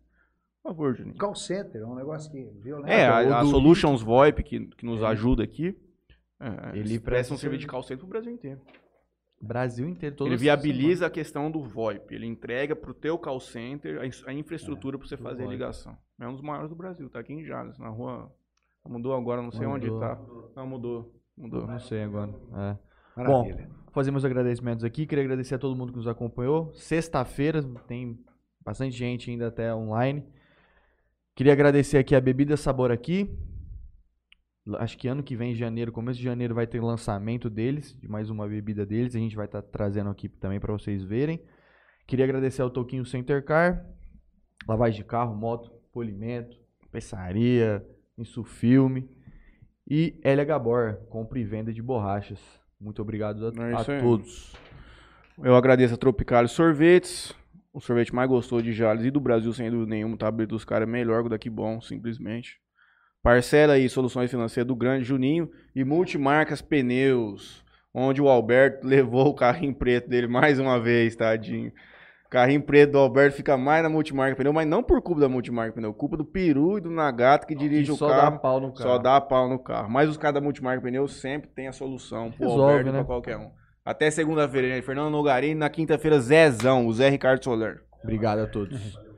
Por favor, Juninho. Call center é um negócio que violento. É, a, a Solutions VoIP, que, que nos Ele- ajuda aqui, é, Ele presta um serviço. serviço de call center pro Brasil inteiro. Brasil inteiro. todas ele viabiliza a questão do VoIP. Ele entrega pro teu call center a, infraestrutura para você fazer a ligação. É um dos maiores do Brasil, tá aqui em Jales, na rua... Mudou agora, não sei Mudou. onde tá. Não, mudou. Mudou. Não sei agora. É. Maravilha. Vou fazer meus agradecimentos aqui. Queria agradecer a todo mundo que nos acompanhou. Sexta-feira tem bastante gente ainda até online. Queria agradecer aqui a Bebida Sabor aqui. Acho que ano que vem, em janeiro, começo de janeiro, vai ter lançamento deles, de mais uma bebida deles. A gente vai estar trazendo aqui também para vocês verem. Queria agradecer ao Toquinho Center Car, lavagem de carro, moto, polimento, peçaria, insufilme. E Elia Gabor, compra e venda de borrachas. Muito obrigado a, É a todos. Eu agradeço a Tropical Sorvetes. O sorvete mais gostoso de Jales e do Brasil, sem dúvida nenhuma. Tá aberto dos caras melhor que o daqui bom, simplesmente. Parcela aí, soluções financeiras do grande Juninho. E Multimarcas Pneus, onde o Alberto levou o carrinho preto dele mais uma vez, tadinho. Carrinho preto do Alberto fica mais na Multimarca Pneu, mas não por culpa da Multimarca Pneu, culpa do Peru e do Nagato que dirige o só carro. dá pau no carro. Só dá pau no carro. Mas os caras da Multimarca Pneu sempre tem a solução pro Resolve, Alberto e né? pra qualquer um. Até segunda-feira, gente. Fernando Nogarini. Na quinta-feira, Zezão, o Zé Ricardo Soler. Obrigado a todos.